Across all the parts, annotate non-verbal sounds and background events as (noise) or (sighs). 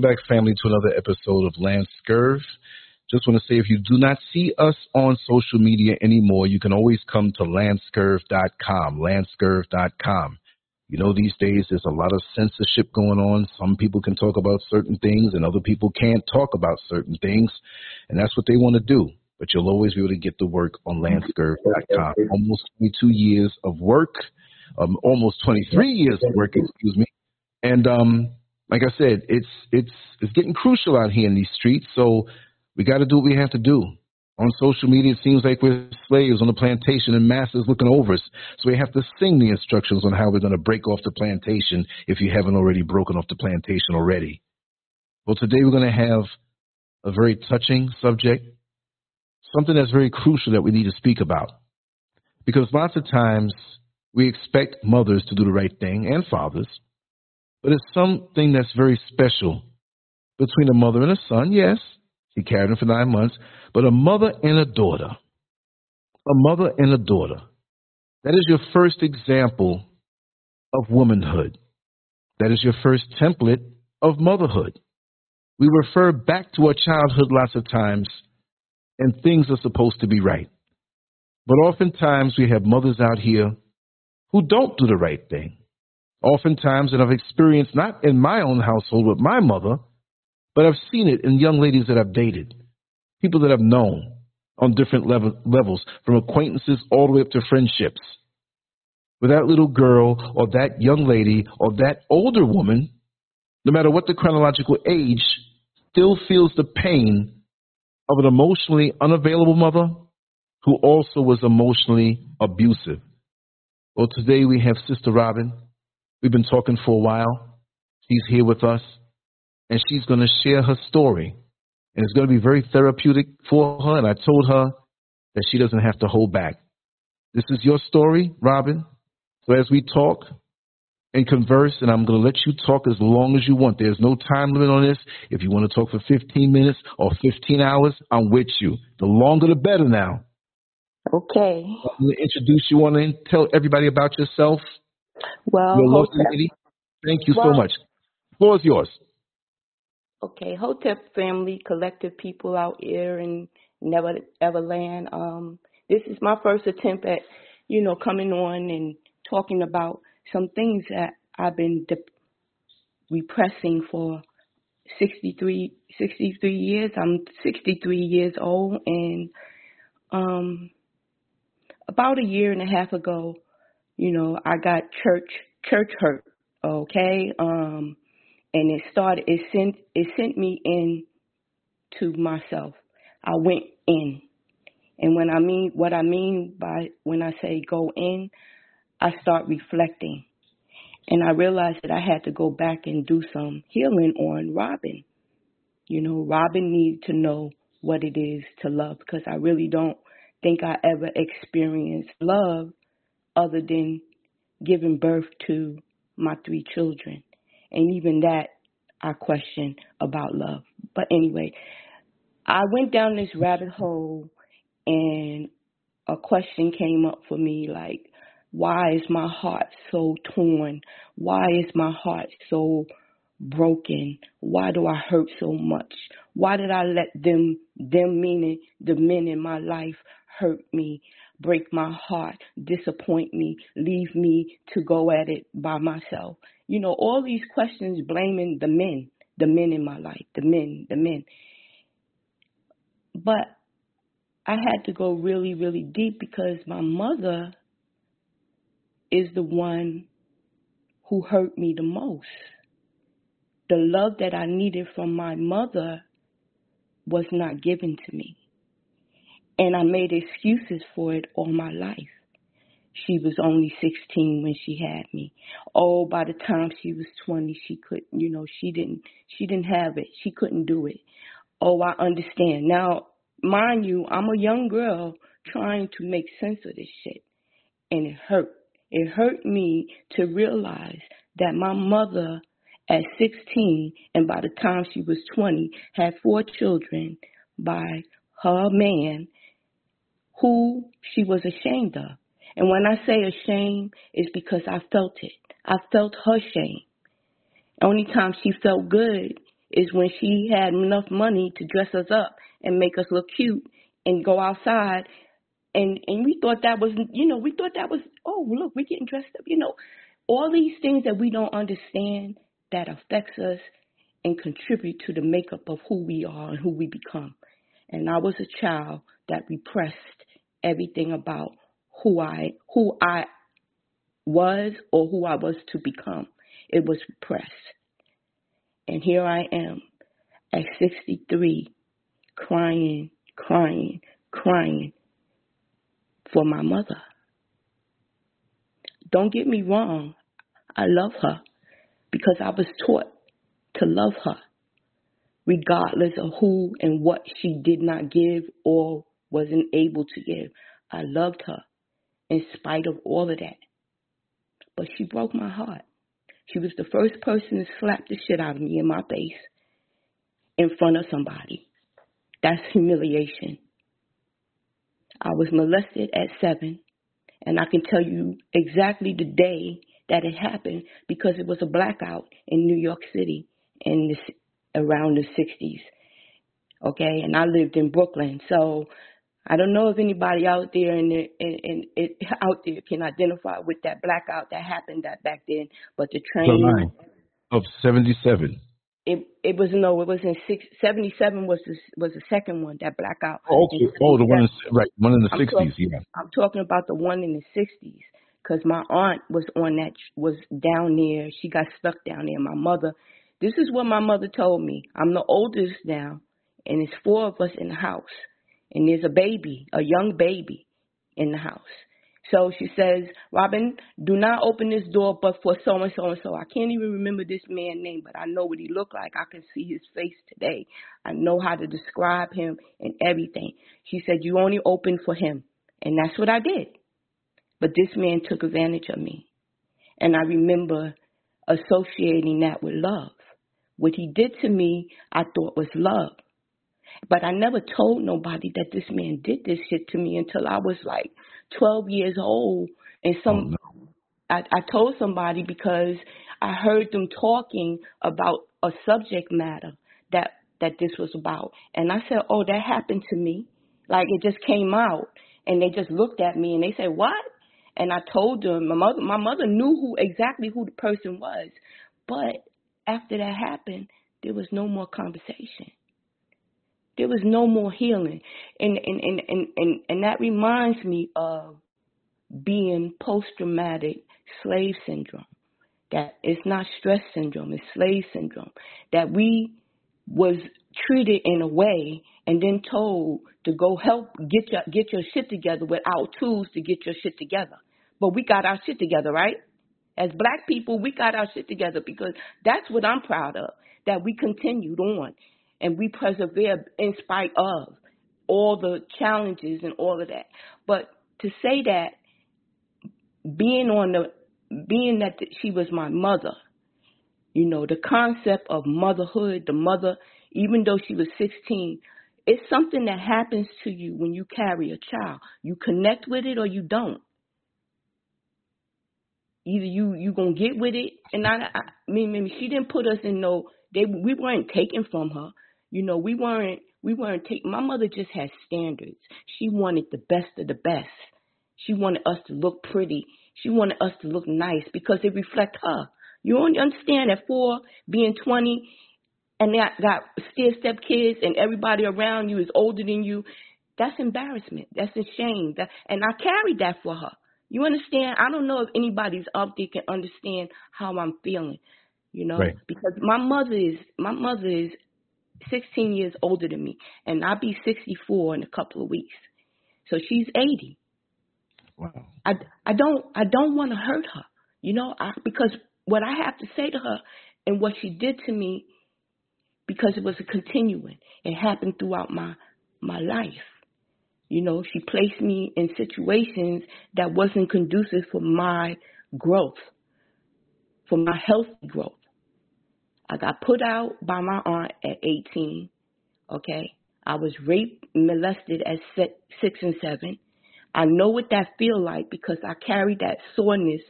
Welcome back, family, to another episode of Lance Scurv. Just want to say if you do not see us on social media anymore, you can always come to lancescurv.com, lancescurv.com. You know, these days there's a lot of censorship going on. Some people can talk about certain things and other people can't talk about certain things. And that's what they want to do. But you'll always be able to get the work on lancescurv.com. (laughs) Almost 22 years of work, um, almost 23 years of work, excuse me. And, um, like I said, it's, it's, it's getting crucial out here in these streets. So we got to do what we have to do. On social media, it seems like we're slaves on the plantation and masters looking over us. So we have to sing the instructions on how we're going to break off the plantation if you haven't already broken off the plantation already. Well, today we're going to have a very touching subject, something that's very crucial that we need to speak about. Because lots of times we expect mothers to do the right thing and fathers, but it's something that's very special between a mother and a son, yes, he carried him for nine months. But a mother and a daughter, a mother and a daughter, that is your first example of womanhood. That is your first template of motherhood. We refer back to our childhood lots of times, and things are supposed to be right. But oftentimes we have mothers out here who don't do the right thing. Oftentimes, and I've experienced not in my own household with my mother, but I've seen it in young ladies that I've dated, people that I've known on different level, levels, from acquaintances all the way up to friendships. With that little girl or that young lady or that older woman, no matter what the chronological age, still feels the pain of an emotionally unavailable mother who also was emotionally abusive. Well, today we have Sister Robin. We've been talking for a while. She's here with us and she's going to share her story. And it's going to be very therapeutic for her. And I told her that she doesn't have to hold back. This is your story, Robin. So as we talk and converse, and I'm going to let you talk as long as you want. There's no time limit on this. If you want to talk for 15 minutes or 15 hours, I'm with you. The longer the better now. Okay. I'm going to introduce you. Want to tell everybody about yourself? Well. Thank you well, so much. The floor is yours. Okay, Hotep family, collective people out here in Never Everland. Um, this is my first attempt at, you know, coming on and talking about some things that I've been de- repressing for 63, 63 years. I'm 63 years old, and um, about a year and a half ago, you know, I got church church hurt. Okay, um, and it started it sent it sent me in to myself. I went in. And when i mean what i mean by when i say go in i start reflecting. And i realized that i had to go back and do some healing on robin. You know robin needed to know what it is to love because i really don't think i ever experienced love other than giving birth to my three children and even that I question about love. But anyway, I went down this rabbit hole and a question came up for me like, why is my heart so torn? Why is my heart so broken? Why do I hurt so much? Why did I let them, them meaning the men in my life, hurt me, break my heart, disappoint me, leave me to go at it by myself? You know, all these questions blaming the men, the men in my life, the men, the men. But I had to go really, really deep because my mother is the one who hurt me the most. The love that I needed from my mother was not given to me. And I made excuses for it all my life. She was only 16 when she had me. Oh, by the time she was 20, she couldn't, you know, she didn't, she didn't have it. She couldn't do it. Oh, I understand. Now, mind you, I'm a young girl trying to make sense of this shit. And it hurt. It hurt me to realize that my mother at 16 and by the time she was 20 had four children by her man who she was ashamed of. And when I say ashamed, it's because I felt it. I felt her shame. Only time she felt good is when she had enough money to dress us up and make us look cute and go outside and and we thought that was you know we thought that was oh look we're getting dressed up you know all these things that we don't understand that affects us and contribute to the makeup of who we are and who we become and i was a child that repressed everything about who i who i was or who i was to become it was repressed and here i am at 63 crying crying crying for my mother. Don't get me wrong, I love her because I was taught to love her, regardless of who and what she did not give or wasn't able to give. I loved her in spite of all of that. But she broke my heart. She was the first person to slap the shit out of me in my face in front of somebody. That's humiliation. I was molested at seven, and I can tell you exactly the day that it happened because it was a blackout in New York City in the, around the 60s. Okay, and I lived in Brooklyn, so I don't know if anybody out there in, the, in, in it (laughs) out there can identify with that blackout that happened that back then. But the train of '77 it it was no, it was in six seventy seven was the was the second one that blackout. Oh, okay. oh, the one in right, one in the sixties, yeah. I'm talking about the one in the sixties because my aunt was on that was down there. She got stuck down there. My mother. This is what my mother told me. I'm the oldest now, and it's four of us in the house, and there's a baby, a young baby, in the house. So she says, Robin, do not open this door but for so and so and so. I can't even remember this man's name, but I know what he looked like. I can see his face today. I know how to describe him and everything. She said, You only open for him. And that's what I did. But this man took advantage of me. And I remember associating that with love. What he did to me, I thought was love. But I never told nobody that this man did this shit to me until I was like 12 years old. And some, oh, no. I, I told somebody because I heard them talking about a subject matter that that this was about, and I said, "Oh, that happened to me." Like it just came out, and they just looked at me and they said, "What?" And I told them my mother my mother knew who exactly who the person was, but after that happened, there was no more conversation. There was no more healing. And and, and, and, and, and that reminds me of being post traumatic slave syndrome. That it's not stress syndrome, it's slave syndrome. That we was treated in a way and then told to go help get your get your shit together with our tools to get your shit together. But we got our shit together, right? As black people, we got our shit together because that's what I'm proud of. That we continued on and we persevere in spite of all the challenges and all of that. But to say that being on the being that she was my mother, you know, the concept of motherhood, the mother, even though she was 16, it's something that happens to you when you carry a child. You connect with it or you don't. Either you you gonna get with it, and I, I mean, she didn't put us in no. They we weren't taken from her. You know, we weren't we weren't taking my mother just had standards. She wanted the best of the best. She wanted us to look pretty. She wanted us to look nice because it reflect her. You only understand at four, being twenty and that got stair step kids and everybody around you is older than you, that's embarrassment. That's a shame. That and I carried that for her. You understand? I don't know if anybody's up there can understand how I'm feeling. You know, right. because my mother is my mother is 16 years older than me, and I'll be 64 in a couple of weeks. So she's 80. Wow. I, I don't I don't want to hurt her, you know, I, because what I have to say to her and what she did to me, because it was a continuing. It happened throughout my my life. You know, she placed me in situations that wasn't conducive for my growth, for my healthy growth. I got put out by my aunt at 18. Okay. I was raped, molested at six and seven. I know what that feel like because I carry that soreness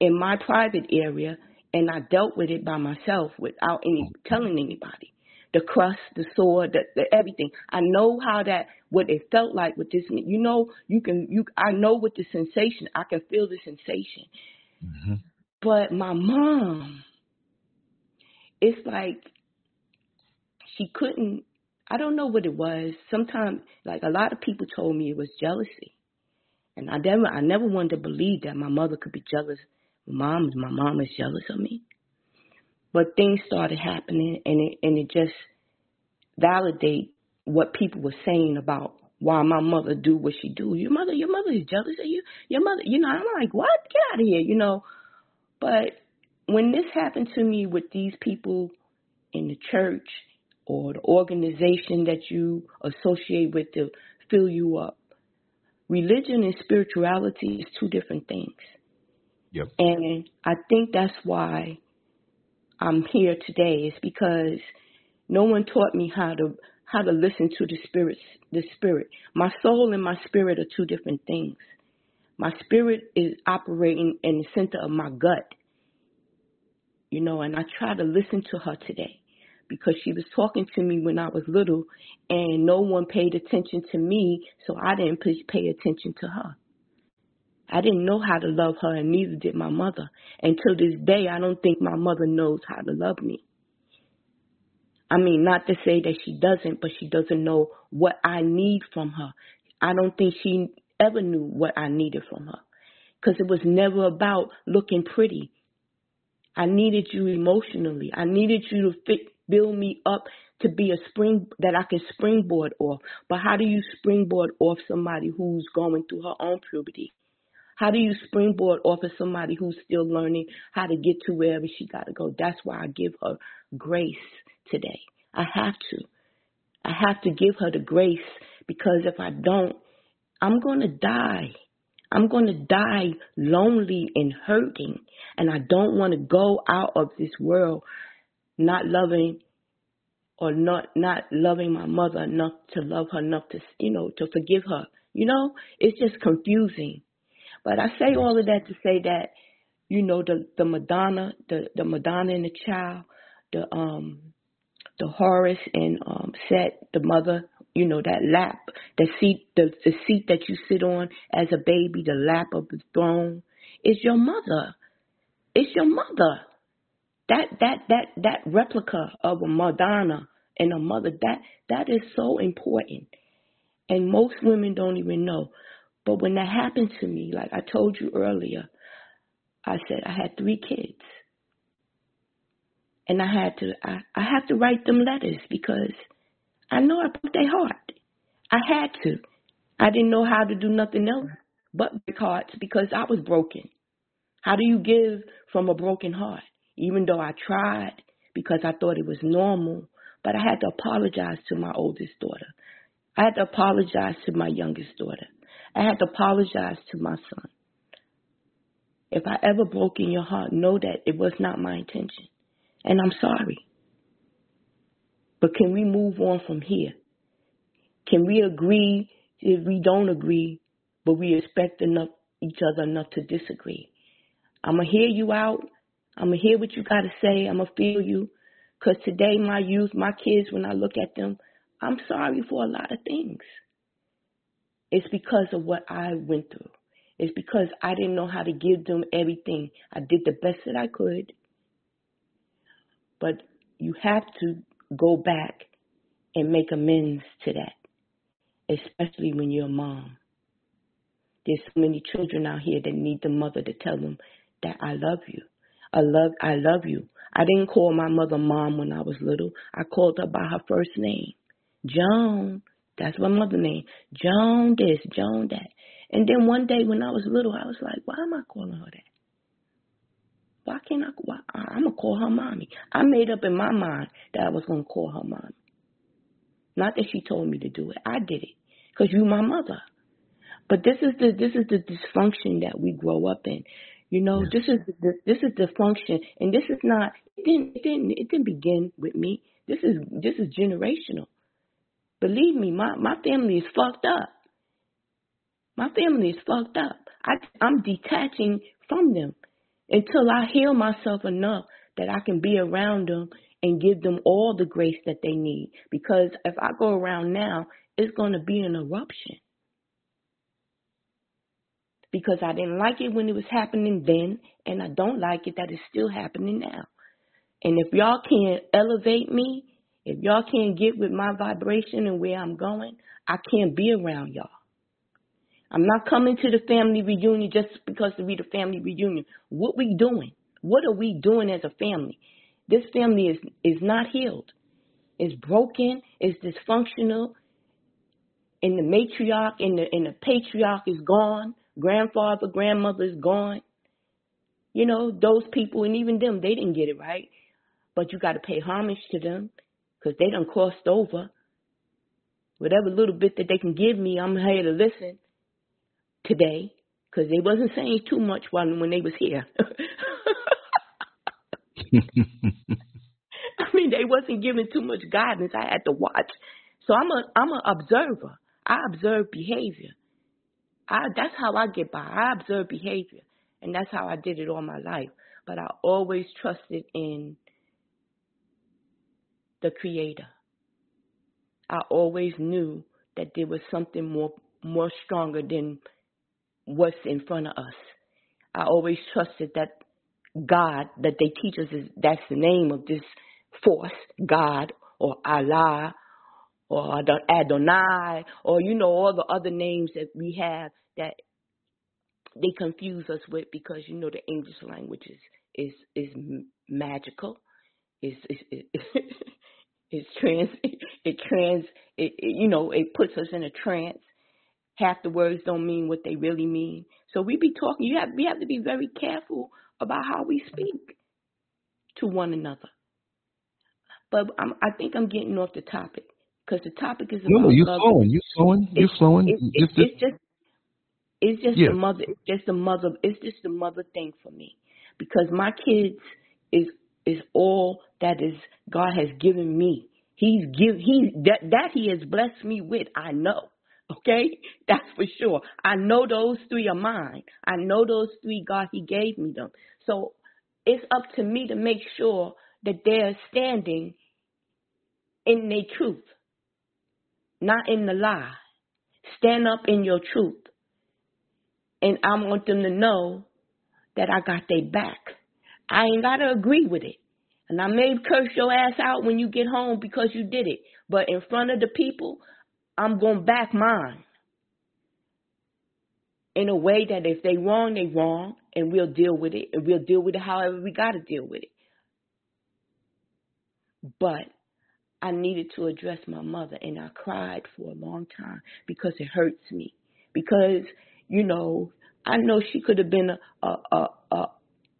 in my private area and I dealt with it by myself without any telling anybody. The crust, the sore, the, the everything. I know how that what it felt like with this. You know, you can you. I know what the sensation. I can feel the sensation. Mm-hmm. But my mom, it's like she couldn't. I don't know what it was. Sometimes, like a lot of people told me, it was jealousy, and I never, I never wanted to believe that my mother could be jealous mom, my mom is jealous of me. But things started happening, and it and it just validate what people were saying about why my mother do what she do. Your mother, your mother is jealous of you. Your mother, you know, I'm like, what? Get out of here, you know. But when this happened to me with these people in the church or the organization that you associate with to fill you up, religion and spirituality is two different things. Yep. And I think that's why I'm here today. Is because no one taught me how to how to listen to the spirit. The spirit, my soul and my spirit are two different things. My spirit is operating in the center of my gut. You know, and I try to listen to her today because she was talking to me when I was little and no one paid attention to me, so I didn't pay attention to her. I didn't know how to love her, and neither did my mother. And to this day, I don't think my mother knows how to love me. I mean, not to say that she doesn't, but she doesn't know what I need from her. I don't think she ever knew what I needed from her. Because it was never about looking pretty. I needed you emotionally. I needed you to fit, build me up to be a spring that I can springboard off. But how do you springboard off somebody who's going through her own puberty? How do you springboard off of somebody who's still learning how to get to wherever she got to go? That's why I give her grace today. I have to. I have to give her the grace because if I don't, I'm going to die. I'm going to die lonely and hurting. And I don't want to go out of this world not loving or not not loving my mother enough to love her enough to you know to forgive her. You know, it's just confusing. But I say all of that to say that, you know, the the Madonna, the the Madonna and the child, the um the Horus and um Set, the mother, you know, that lap, the seat the, the seat that you sit on as a baby, the lap of the throne, is your mother. It's your mother. That that that that replica of a Madonna and a mother, that that is so important. And most women don't even know. But when that happened to me, like I told you earlier, I said I had three kids. And I had to I, I had to write them letters because I know I broke their heart. I had to. I didn't know how to do nothing else but break hearts because I was broken. How do you give from a broken heart? Even though I tried because I thought it was normal, but I had to apologize to my oldest daughter. I had to apologize to my youngest daughter. I had to apologize to my son. If I ever broke in your heart, know that it was not my intention. And I'm sorry. But can we move on from here? Can we agree if we don't agree, but we respect enough each other enough to disagree? I'm going to hear you out. I'm going to hear what you got to say. I'm going to feel you. Because today, my youth, my kids, when I look at them, I'm sorry for a lot of things. It's because of what I went through. It's because I didn't know how to give them everything. I did the best that I could. But you have to go back and make amends to that, especially when you're a mom. There's so many children out here that need the mother to tell them that I love you. I love I love you. I didn't call my mother mom when I was little. I called her by her first name. Joan. That's my mother name. Joan this, Joan that. And then one day when I was little, I was like, why am I calling her that? Why can't I? Why, I'm gonna call her mommy. I made up in my mind that I was gonna call her mommy. Not that she told me to do it. I did it because you my mother. But this is the this is the dysfunction that we grow up in. You know, this is the, this is the function, and this is not. It didn't it didn't it didn't begin with me. This is this is generational. Believe me, my, my family is fucked up. My family is fucked up. I, I'm detaching from them until I heal myself enough that I can be around them and give them all the grace that they need. Because if I go around now, it's going to be an eruption. Because I didn't like it when it was happening then, and I don't like it that it's still happening now. And if y'all can't elevate me, if y'all can't get with my vibration and where I'm going, I can't be around y'all. I'm not coming to the family reunion just because to be the family reunion. What we doing? What are we doing as a family? This family is is not healed. It's broken. It's dysfunctional. And the matriarch and the and the patriarch is gone. Grandfather, grandmother is gone. You know those people, and even them, they didn't get it right. But you got to pay homage to them because they done crossed over. Whatever little bit that they can give me, I'm here to listen today because they wasn't saying too much when when they was here. (laughs) I mean, they wasn't giving too much guidance. I had to watch. So I'm a I'm an observer. I observe behavior. I that's how I get by. I observe behavior, and that's how I did it all my life. But I always trusted in the Creator. I always knew that there was something more more stronger than what's in front of us. I always trusted that God that they teach us is that's the name of this force, God or Allah or Adonai or you know all the other names that we have that they confuse us with because you know the English language is is is magical. Is is it's (laughs) trans it trans it, it you know it puts us in a trance half the words don't mean what they really mean. So we be talking. You have we have to be very careful about how we speak to one another. But I'm, I think I'm getting off the topic because the topic is about no, you're flowing, you're flowing, you're flowing. It's, it's, it's, it's just it's just yeah. the mother. It's just the mother. It's just the mother thing for me because my kids is is all that is God has given me. He's give he that that he has blessed me with. I know. Okay? That's for sure. I know those three are mine. I know those three, God, He gave me them. So it's up to me to make sure that they're standing in their truth, not in the lie. Stand up in your truth. And I want them to know that I got their back. I ain't got to agree with it. And I may curse your ass out when you get home because you did it. But in front of the people, I'm going to back mine in a way that if they wrong, they wrong, and we'll deal with it, and we'll deal with it however we got to deal with it. But I needed to address my mother, and I cried for a long time because it hurts me. Because you know, I know she could have been a, a, a, a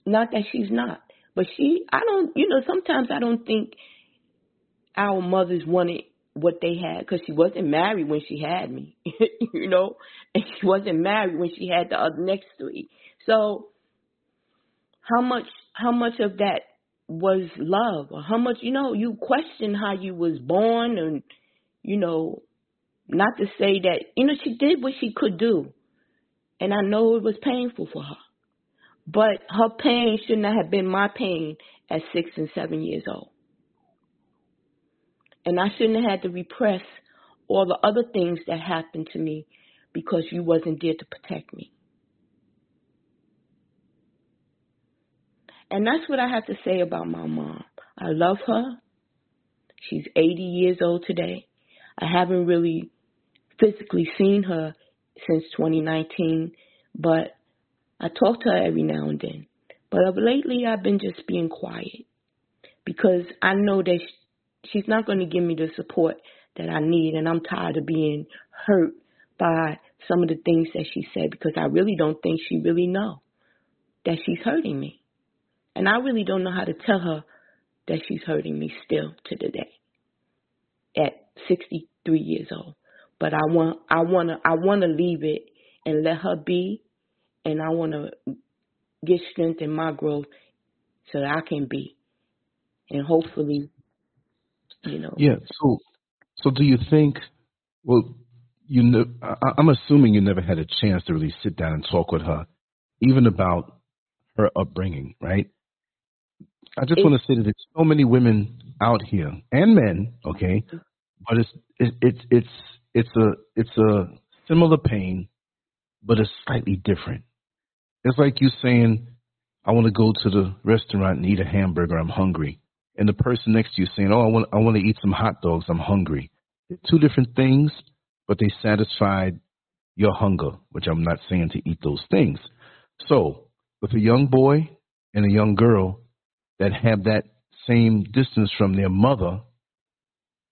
not that she's not, but she. I don't. You know, sometimes I don't think our mothers wanted what they had because she wasn't married when she had me, (laughs) you know, and she wasn't married when she had the other next three. So how much how much of that was love? Or how much you know you question how you was born and you know not to say that you know she did what she could do. And I know it was painful for her. But her pain should not have been my pain at six and seven years old and I shouldn't have had to repress all the other things that happened to me because you wasn't there to protect me. And that's what I have to say about my mom. I love her. She's 80 years old today. I haven't really physically seen her since 2019, but I talk to her every now and then. But of lately, I've been just being quiet because I know that she's not going to give me the support that I need. And I'm tired of being hurt by some of the things that she said because I really don't think she really know that she's hurting me. And I really don't know how to tell her that she's hurting me still to the day at 63 years old. But I want I want to I want to leave it and let her be and I want to get strength in my growth so that I can be and hopefully you know. Yeah. So, so do you think? Well, you know, I, I'm assuming you never had a chance to really sit down and talk with her, even about her upbringing, right? I just want to say that there's so many women out here and men, okay, mm-hmm. but it's it, it's it's it's a it's a similar pain, but it's slightly different. It's like you saying, "I want to go to the restaurant and eat a hamburger. I'm hungry," and the person next to you saying, "Oh, I want I want to eat some hot dogs. I'm hungry." Two different things, but they satisfied your hunger, which I'm not saying to eat those things. So, with a young boy and a young girl that have that same distance from their mother,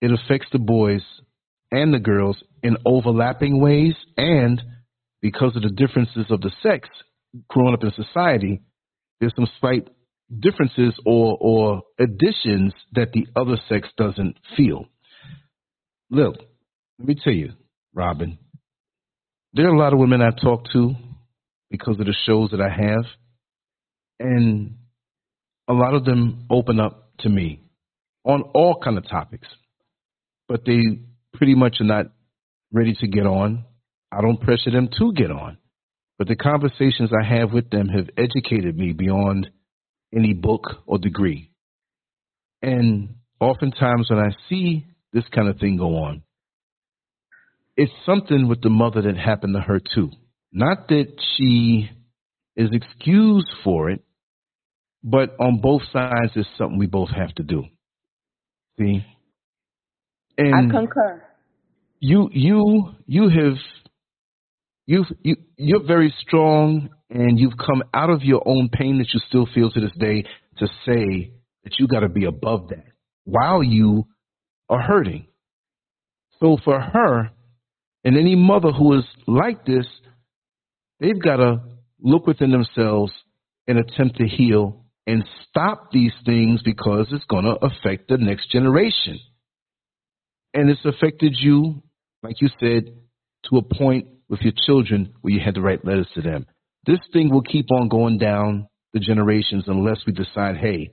it affects the boys and the girls in overlapping ways. And because of the differences of the sex growing up in society, there's some slight differences or, or additions that the other sex doesn't feel. Look, let me tell you, Robin, there are a lot of women I talk to because of the shows that I have, and a lot of them open up to me on all kind of topics, but they pretty much are not ready to get on. I don't pressure them to get on, but the conversations I have with them have educated me beyond any book or degree. And oftentimes when I see this kind of thing go on, it's something with the mother that happened to her too. Not that she is excused for it, but on both sides, it's something we both have to do. See, and I concur. You you you have you you you're very strong, and you've come out of your own pain that you still feel to this day to say that you got to be above that while you are hurting. So for her, and any mother who is like this, they've got to look within themselves and attempt to heal and stop these things because it's going to affect the next generation. And it's affected you, like you said, to a point with your children where you had to write letters to them. This thing will keep on going down the generations unless we decide, hey,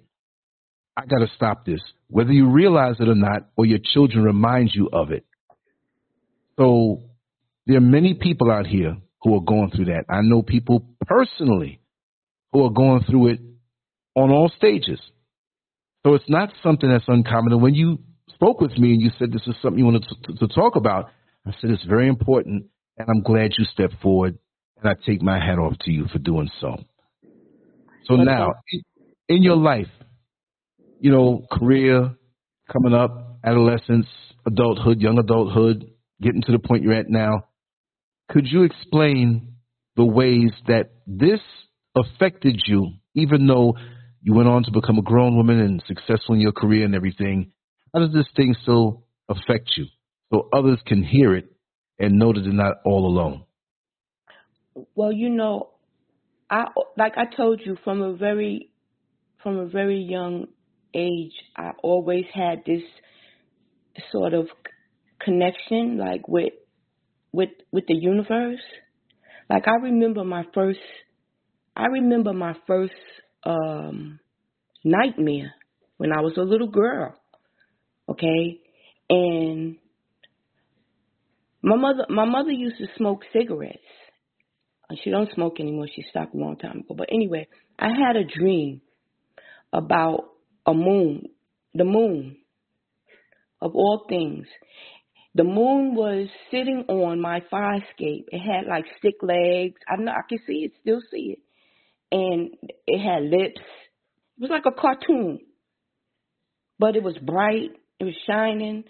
I got to stop this, whether you realize it or not, or your children remind you of it. So there are many people out here who are going through that. I know people personally who are going through it on all stages. So it's not something that's uncommon. And when you spoke with me and you said this is something you wanted to, to, to talk about, I said it's very important, and I'm glad you stepped forward, and I take my hat off to you for doing so. So now, in your life, you know, career coming up, adolescence, adulthood, young adulthood, getting to the point you're at now, could you explain the ways that this affected you, even though you went on to become a grown woman and successful in your career and everything. How does this thing still affect you so others can hear it and know that they're not all alone? Well, you know, I like I told you from a very from a very young age, I always had this sort of connection like with with with the universe. Like I remember my first I remember my first um, nightmare when I was a little girl. Okay, and my mother my mother used to smoke cigarettes. Uh, she don't smoke anymore. She stopped a long time ago. But anyway, I had a dream about a moon, the moon of all things. The moon was sitting on my fire escape. It had like stick legs. I know I can see it, still see it and it had lips. It was like a cartoon, but it was bright. It was shining.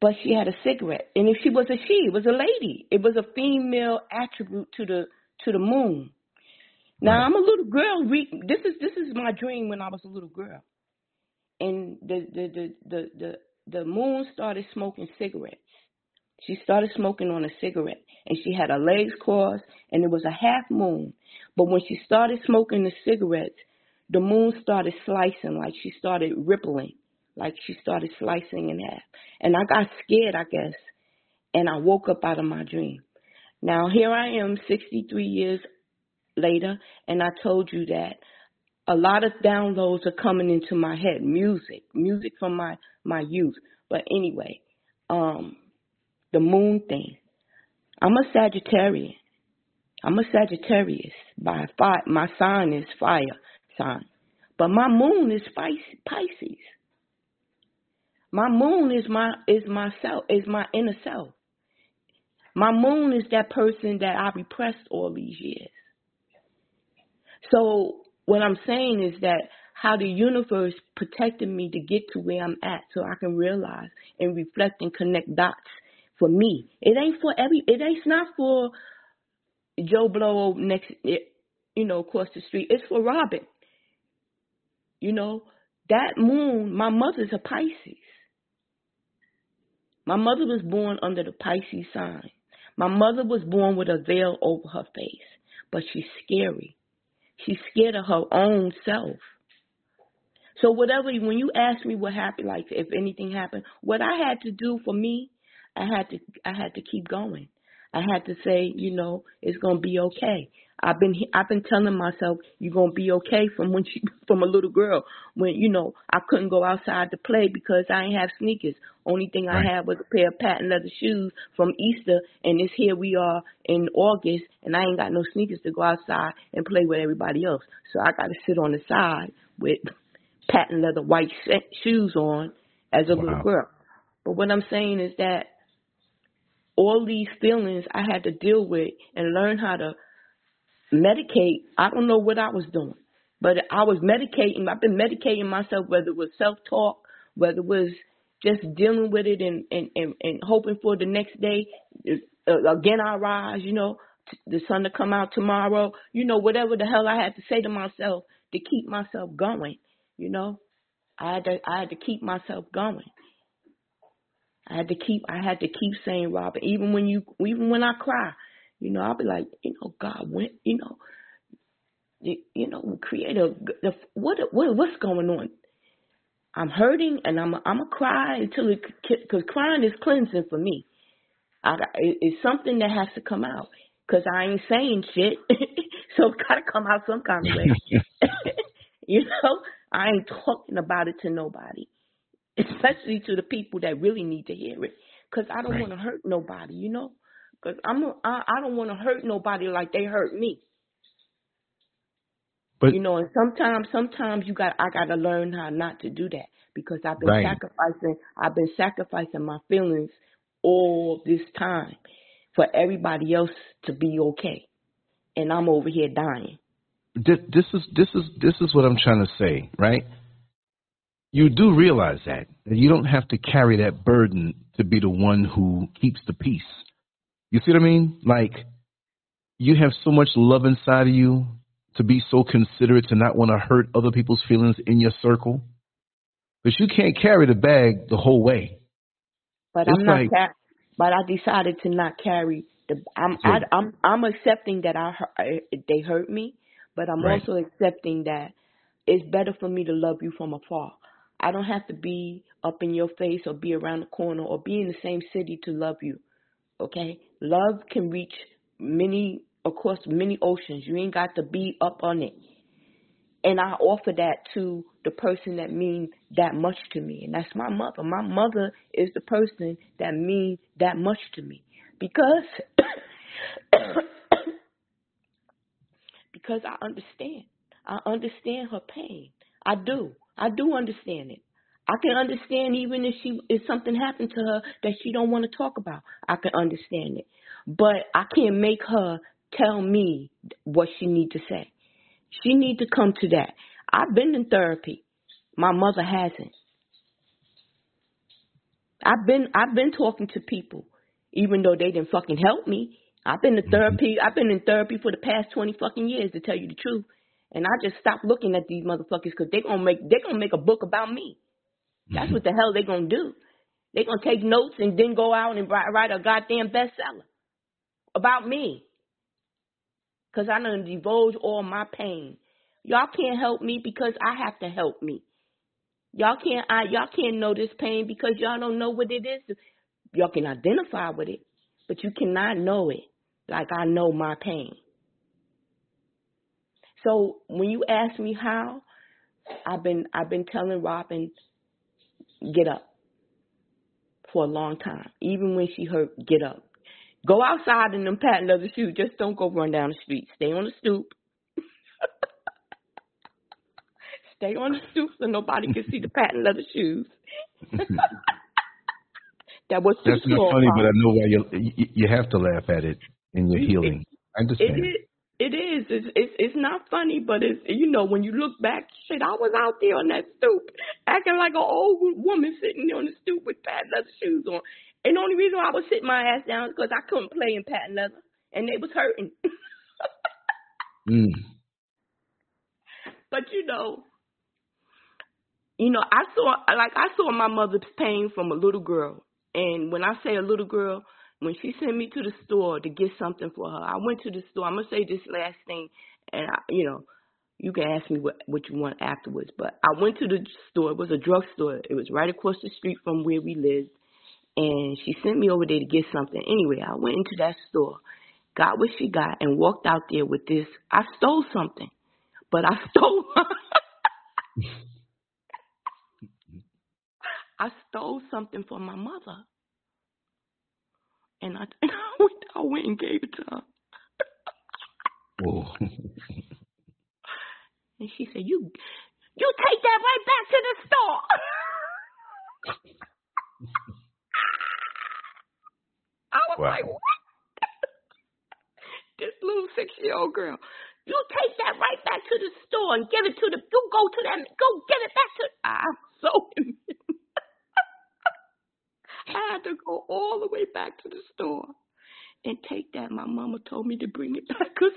But she had a cigarette, and if she was a she, it was a lady. It was a female attribute to the to the moon. Now. I'm a little girl. Re- this is this is my dream when I was a little girl, and the the the the the, the moon started smoking cigarettes. She started smoking on a cigarette and she had her legs crossed and it was a half moon. But when she started smoking the cigarettes, the moon started slicing, like she started rippling, like she started slicing in half. And I got scared, I guess, and I woke up out of my dream. Now here I am 63 years later and I told you that a lot of downloads are coming into my head, music, music from my my youth. But anyway, um the moon thing. I'm a Sagittarian. I'm a Sagittarius by fire. My sign is fire sign, but my moon is Pisces. My moon is my is myself is my inner self. My moon is that person that I repressed all these years. So what I'm saying is that how the universe protected me to get to where I'm at so I can realize and reflect and connect dots for me. It ain't for every it ain't not for Joe Blow next eh, you know, across the street. It's for Robin. You know, that moon, my mother's a Pisces. My mother was born under the Pisces sign. My mother was born with a veil over her face, but she's scary. She's scared of her own self. So whatever, when you ask me what happened, like if anything happened, what I had to do for me, I had to, I had to keep going. I had to say, you know, it's gonna be okay. I've been I've been telling myself you're gonna be okay from when she (laughs) from a little girl when you know I couldn't go outside to play because I ain't have sneakers. Only thing right. I had was a pair of patent leather shoes from Easter, and it's here we are in August, and I ain't got no sneakers to go outside and play with everybody else. So I got to sit on the side with patent leather white shoes on as a wow. little girl. But what I'm saying is that all these feelings I had to deal with and learn how to medicate. I don't know what I was doing, but I was medicating. I've been medicating myself, whether it was self talk, whether it was just dealing with it and, and, and, and hoping for the next day. Uh, again, I rise, you know, the sun to come out tomorrow, you know, whatever the hell I had to say to myself to keep myself going, you know. I had to I had to keep myself going. I had to keep I had to keep saying Robin, even when you even when I cry, you know, I'll be like, you know, God, when you know, you, you know, create a the, what what what's going on. I'm hurting and I'm I'm a cry until it because crying is cleansing for me. I it's something that has to come out because I ain't saying shit, (laughs) so it's gotta come out some kind of way. (laughs) (laughs) you know, I ain't talking about it to nobody especially to the people that really need to hear it. Because I don't right. want to hurt nobody, you know. Because I'm a, I, I don't want to hurt nobody like they hurt me. But you know, and sometimes, sometimes you got I got to learn how not to do that because I've been right. sacrificing. I've been sacrificing my feelings all this time for everybody else to be okay, and I'm over here dying. This, this is this is this is what I'm trying to say, right? You do realize that. You don't have to carry that burden to be the one who keeps the peace. You see what I mean? Like, you have so much love inside of you to be so considerate to not want to hurt other people's feelings in your circle. But you can't carry the bag the whole way. But it's I'm not. Like, ca- but I decided to not carry the. I'm. So, I, am i I'm accepting that I, I they hurt me, but I'm right. also accepting that it's better for me to love you from afar. I don't have to be up in your face or be around the corner or be in the same city to love you. Okay? Love can reach many across many oceans. You ain't got to be up on it. And I offer that to the person that means that much to me. And that's my mother. My mother is the person that means that much to me. Because (coughs) because I understand. I understand her pain. I do. I do understand it. I can understand even if she if something happened to her that she don't want to talk about. I can understand it. But I can't make her tell me what she need to say. She need to come to that. I've been in therapy. My mother hasn't. I've been I've been talking to people, even though they didn't fucking help me. I've been in mm-hmm. therapy. I've been in therapy for the past twenty fucking years, to tell you the truth. And I just stopped looking at these motherfuckers because they gonna make they gonna make a book about me. That's mm-hmm. what the hell they gonna do. They gonna take notes and then go out and write, write a goddamn bestseller about me. Cause I done divulge all my pain. Y'all can't help me because I have to help me. Y'all can't I y'all can't know this pain because y'all don't know what it is. Y'all can identify with it, but you cannot know it like I know my pain. So when you ask me how, I've been I've been telling Robin, get up for a long time. Even when she hurt, get up. Go outside in them patent leather shoes. Just don't go run down the street. Stay on the stoop. (laughs) Stay on the stoop so nobody can see the patent leather shoes. (laughs) that was That's not funny, but I know why you you have to laugh at it in your healing. I understand. It is. It is. It's, it's it's not funny, but it's you know when you look back, shit, I was out there on that stoop acting like an old woman sitting on the stoop with patent leather shoes on. And the only reason I was sitting my ass down is because I couldn't play in patent leather, and they was hurting. (laughs) mm. But you know, you know, I saw like I saw my mother's pain from a little girl, and when I say a little girl, when she sent me to the store to get something for her, I went to the store. I'm gonna say this last thing, and I, you know, you can ask me what what you want afterwards. But I went to the store. It was a drugstore. It was right across the street from where we lived, and she sent me over there to get something. Anyway, I went into that store, got what she got, and walked out there with this. I stole something, but I (laughs) stole. (laughs) I stole something from my mother. And I, (laughs) and I, went, I went and gave it to her. Whoa. (laughs) and she said, You you take that right back to the store. (laughs) I was wow. like, What? this little six year old girl. You take that right back to the store and give it to the you go to them go give it back to I'm so had to go all the way back to the store and take that. My mama told me to bring it back because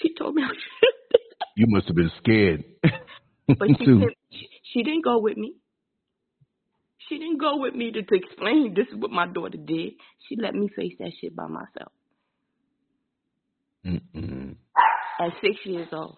she told me I should. you must have been scared. (laughs) but she, said, she, she didn't go with me. She didn't go with me to, to explain this is what my daughter did. She let me face that shit by myself. Mm-mm. At six years old.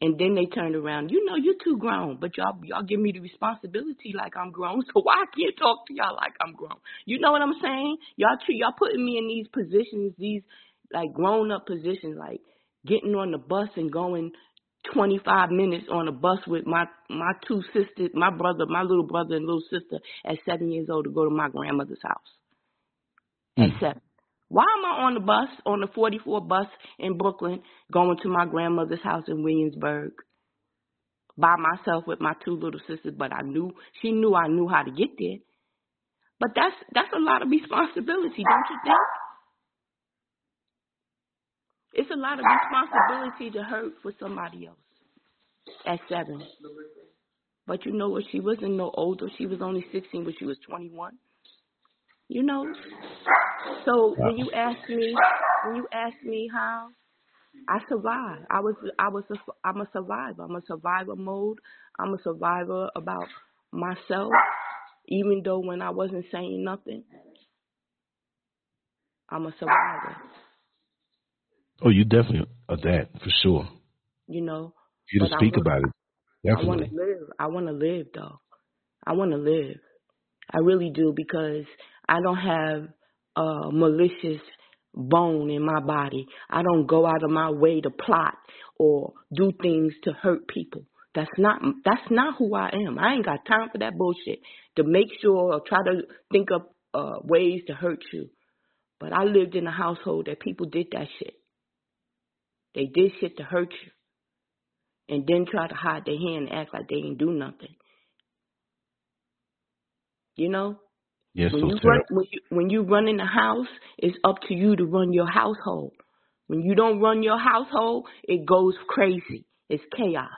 And then they turned around. You know, you're too grown, but y'all y'all give me the responsibility like I'm grown. (laughs) So why I can't talk to y'all like I'm grown? You know what I'm saying? Y'all treat y'all putting me in these positions, these like grown up positions, like getting on the bus and going 25 minutes on a bus with my my two sisters, my brother, my little brother and little sister at seven years old to go to my grandmother's house. Mm. At seven. Why am I on the bus, on the 44 bus in Brooklyn, going to my grandmother's house in Williamsburg by myself with my two little sisters? But I knew, she knew I knew how to get there. But that's, that's a lot of responsibility, don't you think? It's a lot of responsibility to hurt for somebody else at seven. But you know what? She wasn't no older. She was only 16, but she was 21. You know, so when you ask me, when you ask me how I survived, I was, I was, a, I'm a survivor. I'm a survivor mode. I'm a survivor about myself, even though when I wasn't saying nothing, I'm a survivor. Oh, you definitely are that for sure. You know, you to speak want, about it. Definitely. I want to live. I want to live, though. I want to live. I really do because I don't have a malicious bone in my body. I don't go out of my way to plot or do things to hurt people. That's not that's not who I am. I ain't got time for that bullshit to make sure or try to think of uh, ways to hurt you. But I lived in a household that people did that shit. They did shit to hurt you, and then try to hide their hand and act like they didn't do nothing. You know, Yes, when so you run when you when you run in the house, it's up to you to run your household. When you don't run your household, it goes crazy. It's chaos.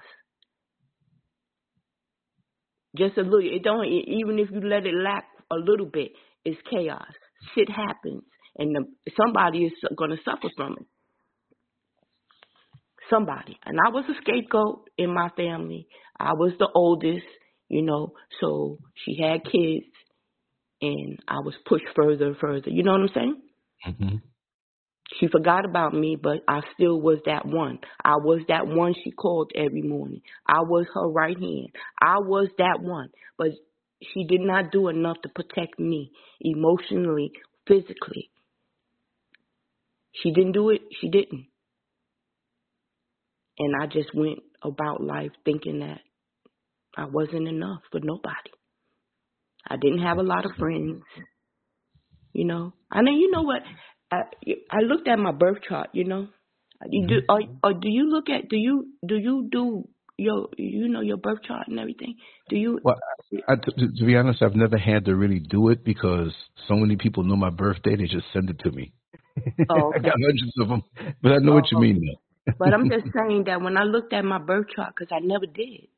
Just a little. It don't even if you let it lack a little bit, it's chaos. Shit happens, and the, somebody is going to suffer from it. Somebody, and I was a scapegoat in my family. I was the oldest, you know, so she had kids and I was pushed further and further. You know what I'm saying? Mm-hmm. She forgot about me, but I still was that one. I was that one she called every morning. I was her right hand. I was that one. But she did not do enough to protect me emotionally, physically. She didn't do it. She didn't. And I just went about life thinking that I wasn't enough for nobody. I didn't have a lot of friends. You know, I know. You know what? I I looked at my birth chart. You know, you do mm-hmm. or, or do you look at do you do you do your you know your birth chart and everything? Do you? Well, I, to, to be honest, I've never had to really do it because so many people know my birthday. They just send it to me. (laughs) Oh, I okay. got hundreds of them, but I know what you Oh. mean. Though. But I'm just (laughs) saying that when I looked at my birth chart, because I never did,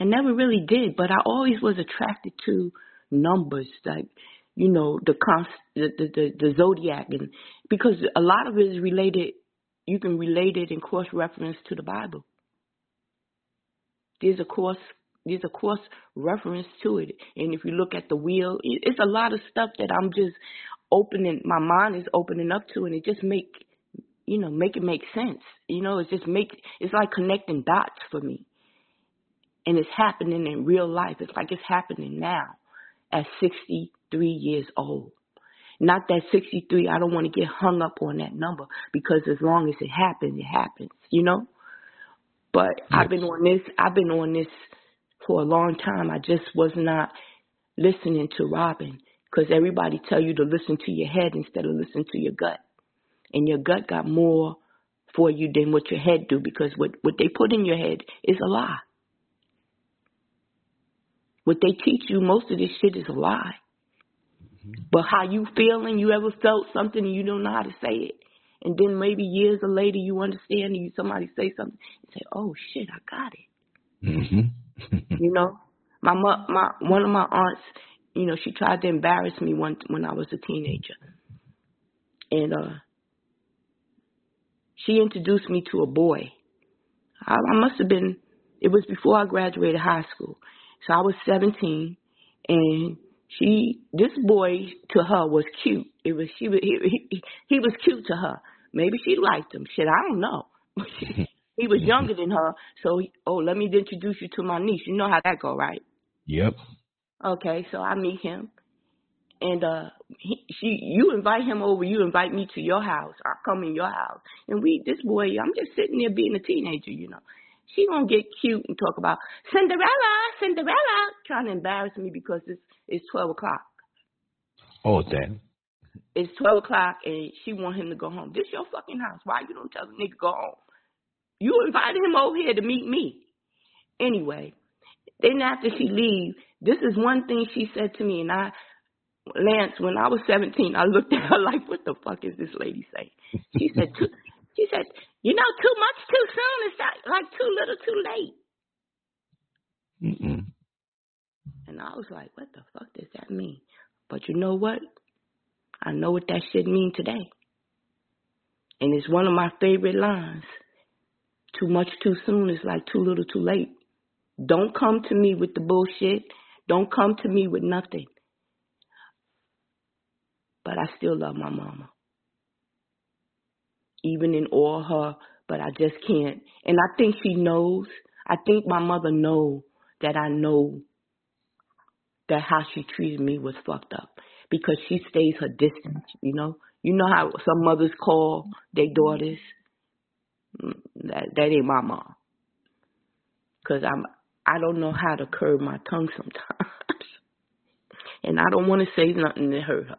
I never really did, but I always was attracted to numbers, like you know the const, the, the the the zodiac, and because a lot of it is related. You can relate it and cross reference to the Bible. There's a cross there's a cross reference to it, and if you look at the wheel, it's a lot of stuff that I'm just opening. My mind is opening up to, and it just make you know, make it make sense. You know, it's just make it's like connecting dots for me. And it's happening in real life. It's like it's happening now at 63 years old. Not that 63, I don't want to get hung up on that number because as long as it happens, it happens, you know? But I've been on this, I've been on this for a long time. I just was not listening to Robin because everybody tell you to listen to your head instead of listen to your gut and your gut got more for you than what your head do because what what they put in your head is a lie. What they teach you, most of this shit is a lie. But how you feeling? You ever felt something and you don't know how to say it, and then maybe years later you understand and you somebody say something, and say, "Oh shit, I got it." hmm You (laughs) know, my my one of my aunts, you know, she tried to embarrass me one when I was a teenager, and uh, she introduced me to a boy. I, I must have been. It was before I graduated high school, so I was 17, and she, this boy to her was cute. It was she, he, he, he was cute to her. Maybe she liked him. Shit, I don't know. (laughs) he was younger than her, so he, oh, let me introduce you to my niece. You know how that go, right? Yep. Okay, so I meet him, and uh, he, she, you invite him over. You invite me to your house. I come in your house, and we, this boy, I'm just sitting there being a teenager, you know. She gonna get cute and talk about Cinderella, Cinderella, trying to embarrass me because it's it's twelve o'clock. Oh, damn. It's twelve o'clock, and she want him to go home. This your fucking house. Why you don't tell the nigga go home? You invited him over here to meet me. Anyway, then after she leave, this is one thing she said to me, and I, Lance, when I was 17, I looked at her (laughs) like, what the fuck is this lady saying? She said, she said, you know, too much too soon. Not, like too little too late. Mm-mm. And I was like, what the fuck does that mean? But you know what? I know what that shit mean today. And it's one of my favorite lines. Too much too soon is like too little too late. Don't come to me with the bullshit. Don't come to me with nothing. But I still love my mama. Even in all her, but I just can't. And I think she knows. I think my mother know that I know that how she treated me was fucked up because she stays her distance, you know. You know how some mothers call their daughters. Mm, That that ain't my mom. Cause I'm I don't know how to curb my tongue (laughs) sometimes, and I don't want to say nothing to hurt her.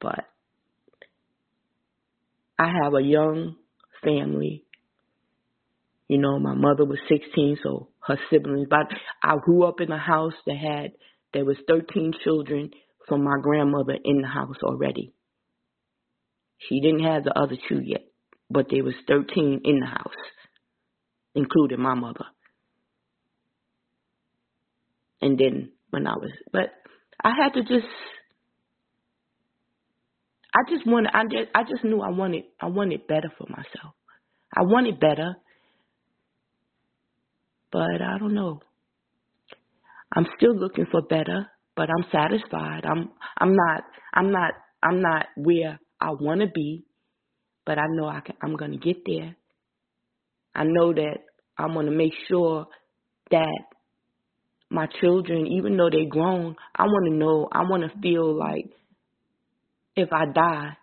But I have a young family. You know, my mother was 16, so her siblings. But I grew up in a house that had there was 13 children from my grandmother in the house already. She didn't have the other two yet, but there was 13 in the house, including my mother. And then when I was, but I had to just, I just wanted, I just, I just knew I wanted, I wanted better for myself. I wanted better, but I don't know. I'm still looking for better, but I'm satisfied. I'm, I'm not, I'm not, I'm not where I want to be, but I know I can, I'm going to get there. I know that I'm going to make sure that my children, even though they're grown, I want to know, I want to feel like if I die,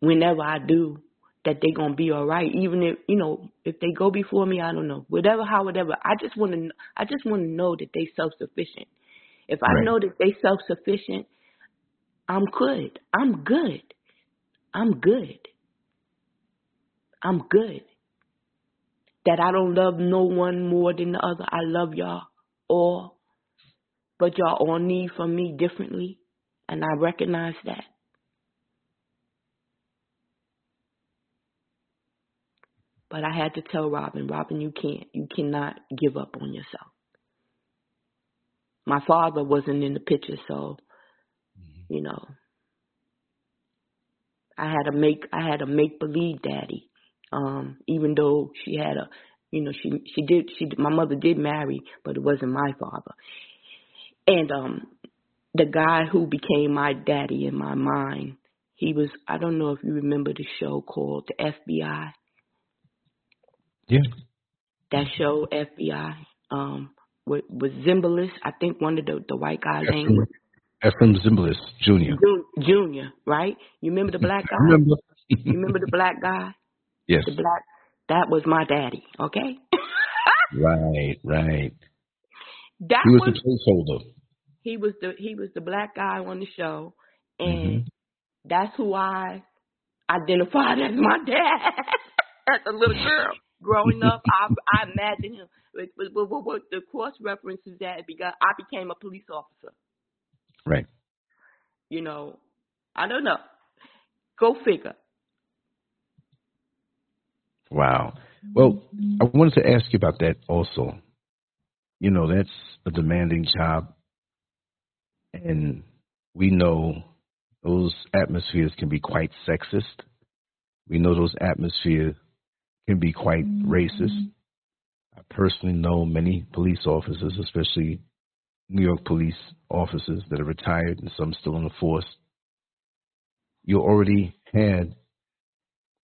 whenever I do, that they're going to be all right. Even if, you know, if they go before me, I don't know. Whatever, how, whatever. I just want to, I just want to know that they self-sufficient. If I Right. know that they self-sufficient, I'm good. I'm good. I'm good. I'm good. That I don't love no one more than the other. I love y'all all, but y'all all need from me differently, and I recognize that. But I had to tell Robin, Robin, you can't, you cannot give up on yourself. My father wasn't in the picture, so you know, I had to make, I had a make believe daddy. Um, even though she had a, you know, she she did, she my mother did marry, but it wasn't my father. And um, the guy who became my daddy in my mind, he was, I don't know if you remember the show called The FBI. Yeah. That show, FBI, um, with, with Zimbalist, I think one of the, the white guys' name was Efrem Zimbalist Jr. Junior, right? You remember the (laughs) black guy? Remember? You remember the black guy? (laughs) yes. The black, that was my daddy, okay? (laughs) Right, right. that He was was, the placeholder. He was the he was the black guy on the show, and Mhm. that's who I identified as my dad (laughs) as a little girl growing up. (laughs) I I imagined him with, with, with, with, with the cross references that because I became a police officer. Right. You know, I don't know. Go figure. Wow. Well, I wanted to ask you about that also. You know, that's a demanding job. And mm. we know those atmospheres can be quite sexist. We know those atmospheres can be quite mm-hmm. racist. I personally know many police officers, especially New York police officers that are retired and some still in the force. You already had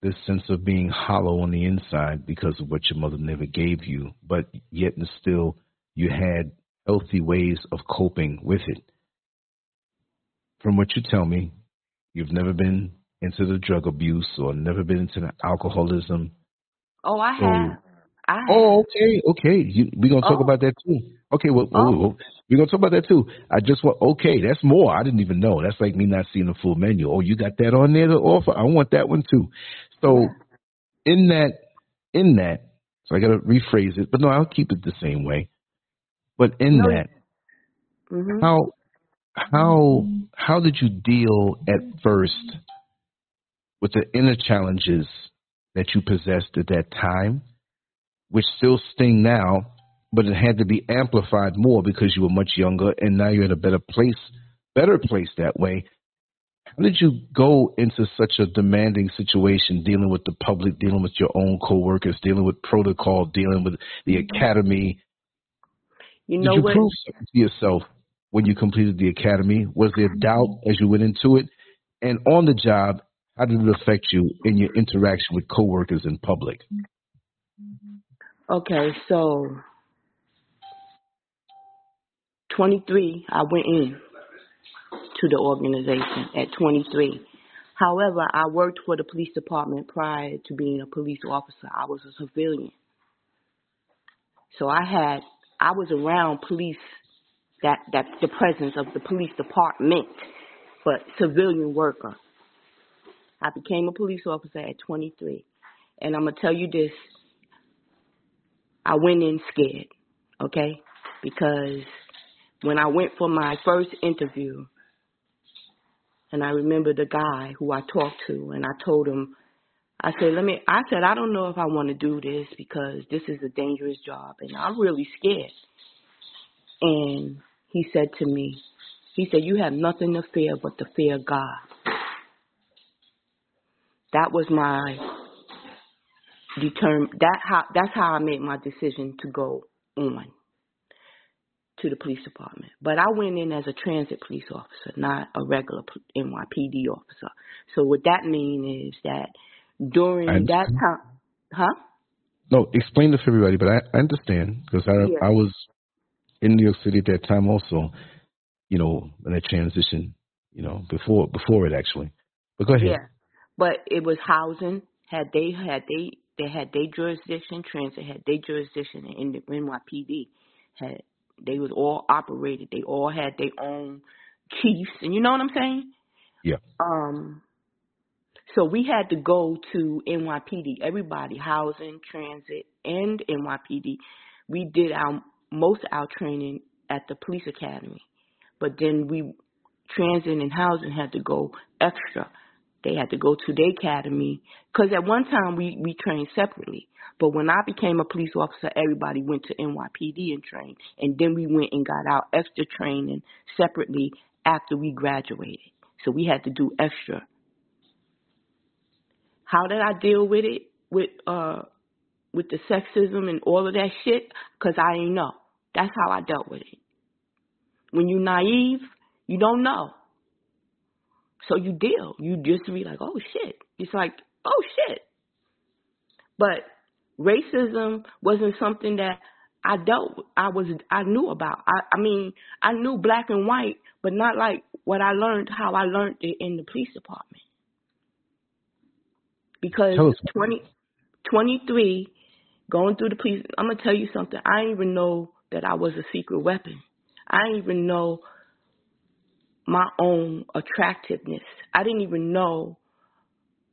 this sense of being hollow on the inside because of what your mother never gave you, but yet and still you had healthy ways of coping with it. From what you tell me, you've never been into the drug abuse or never been into the alcoholism. Oh, I have. I have. Oh, okay, okay. You, we're gonna talk Oh. about that too. Okay, well, Oh. we're gonna talk about that too. I just want okay. That's more. I didn't even know. That's like me not seeing the full menu. Oh, you got that on there to offer. I want that one too. So, in that, in that, so I gotta rephrase it. But no, I'll keep it the same way. But in No. that, hmm how how mm-hmm. how did you deal at first with the inner challenges that you possessed at that time, which still sting now, but it had to be amplified more because you were much younger and now you're in a better place, better place that way. How did you go into such a demanding situation, dealing with the public, dealing with your own coworkers, dealing with protocol, dealing with the mm-hmm. academy? You Did you what? prove something to yourself when you completed the academy? Was there doubt as you went into it? And on the job, how did it affect you in your interaction with coworkers in public? Okay, so 23, I went in to the organization at 23. However, I worked for the police department prior to being a police officer. I was a civilian. So I had, I was around police, that, that the presence of the police department, but civilian worker. I became a police officer at 23. And I'm to tell you this, I went in scared, okay? Because when I went for my first interview, and I remember the guy who I talked to, and I told him, I said, let me, I said, I don't know if I want to do this because this is a dangerous job, and I'm really scared. And he said to me, he said, you have nothing to fear but the fear God. That was my determine that how that's how I made my decision to go on to the police department. But I went in as a transit police officer, not a regular NYPD officer. So what that means is that during that time, huh? No, explain this for everybody, but I, I understand because I Yeah. I was in New York City at that time also, you know, in that transition, you know, before before it actually. But go ahead. Yeah, but it was housing. Had they had they they had their jurisdiction, transit had their jurisdiction, and the NYPD had they was all operated. They all had their own chiefs, and you know what I'm saying. Yeah. Um. So we had to go to NYPD. Everybody, housing, transit, and NYPD. We did our most of our training at the police academy, but then we transit and housing had to go extra. They had to go to the academy because at one time we we trained separately. But when I became a police officer, everybody went to NYPD and trained, and then we went and got our extra training separately after we graduated. So we had to do extra. How did I deal with it? With uh with the sexism and all of that shit? Cause I didn't know. That's how I dealt with it. When you're naive, you don't know. So you deal. You just be like, oh shit. It's like, oh shit. But racism wasn't something that I dealt I was I knew about. I I mean, I knew black and white, but not like what I learned how I learned it in the police department. Because Tell 20, 23 going through the police I'm going to tell you something. I didn't even know that I was a secret weapon. I didn't even know my own attractiveness. I didn't even know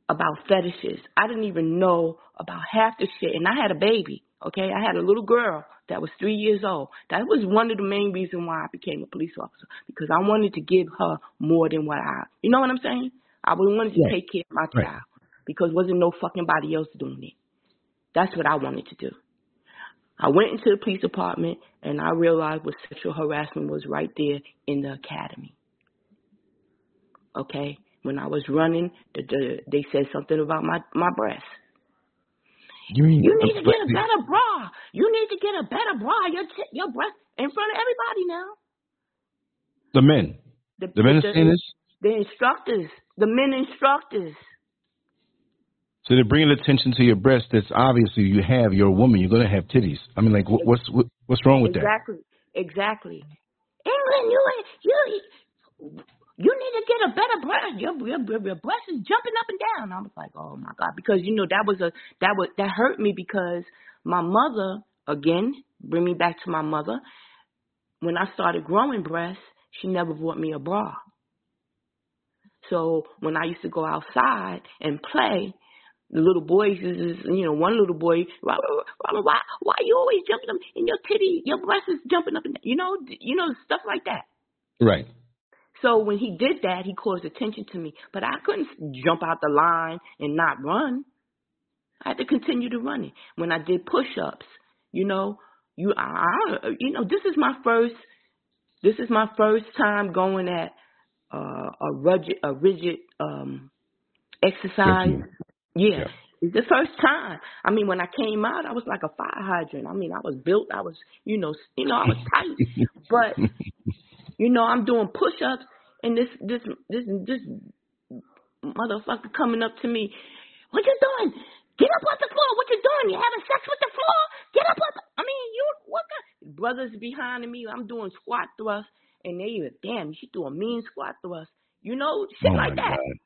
about fetishes. I didn't even know about half the shit. And I had a baby, okay? I had a little girl that was three years old. That was one of the main reasons why I became a police officer because I wanted to give her more than what I, you know what I'm saying? I wanted to Right. take care of my Right. child because wasn't no fucking body else doing it. That's what I wanted to do. I went into the police department and I realized what sexual harassment was right there in the academy. Okay, when I was running, the, the, they said something about my my breast. You mean You need to get a better bra. You need to get a better bra. Your your breast in front of everybody now. the men? The, The men are saying this, the instructors, the men instructors. So they're bringing attention to your breast. That's obviously you have. You're a woman. You're gonna have titties. I mean, like, what's what, what's wrong with that? Exactly, exactly. England, you you. You need to get a better breast. Your, your your your breast is jumping up and down. I was like, oh my god, because you know that was a that was that hurt me because my mother again bring me back to my mother. When I started growing breasts, she never bought me a bra. So when I used to go outside and play, the little boys is, is you know, one little boy, Robert, why, why you always jumping up and your titty, your breast is jumping up and you know, you know, stuff like that. Right. So when he did that, he caused attention to me, but I couldn't jump out the line and not run. I had to continue to run it. When I did push-ups, you know, you, I, I- you know, this is my first, this is my first time going at uh, a rigid, a rigid um, exercise. Yeah. Yeah. It's the first time. I mean, when I came out, I was like a fire hydrant. I mean, I was built. I was, you know, you know, I was tight. (laughs) but you know, I'm doing push-ups, and this, this, this, this motherfucker coming up to me. What you doing? Get up off the floor. What you doing? You having sex with the floor? Get up off. The, I mean, you what? Kind, brothers behind me. I'm doing squat thrusts, and they even damn, she do a mean squat thrust. You know, shit oh like that. God.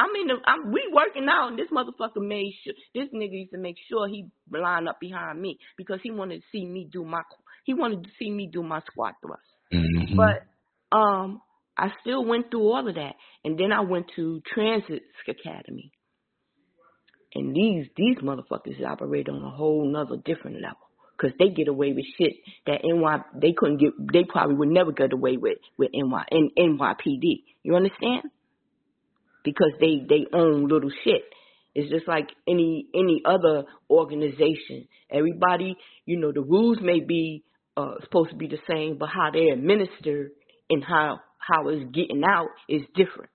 I'm in the, I'm, we working out, and this motherfucker made sure, this nigga used to make sure he line up behind me because he wanted to see me do my, he wanted to see me do my squat thrust. Mhm. But, um, I still went through all of that, and then I went to Transit Academy, and these these motherfuckers operate on a whole nother different level. Cause they get away with shit that NY they couldn't get. They probably would never get away with with NY N, NYPD. You understand? Because they they own little shit. It's just like any any other organization. Everybody, you know, the rules may be uh, supposed to be the same, but how they're administered and how how it's getting out is different.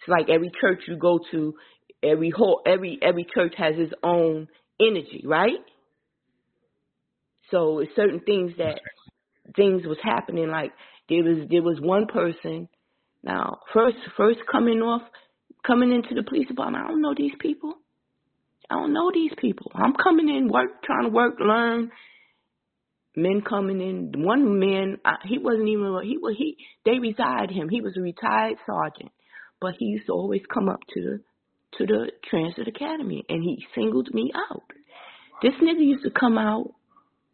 It's like every church you go to, every whole every every church has its own energy, right? So it's certain things that things was happening. Like there was there was one person. Now first first coming off coming into the police department, I don't know these people. I don't know these people. I'm coming in work trying to work learn. Men coming in. One man, uh, he wasn't even he was he. They retired him. He was a retired sergeant, but he used to always come up to the to the transit academy, and he singled me out. This nigga used to come out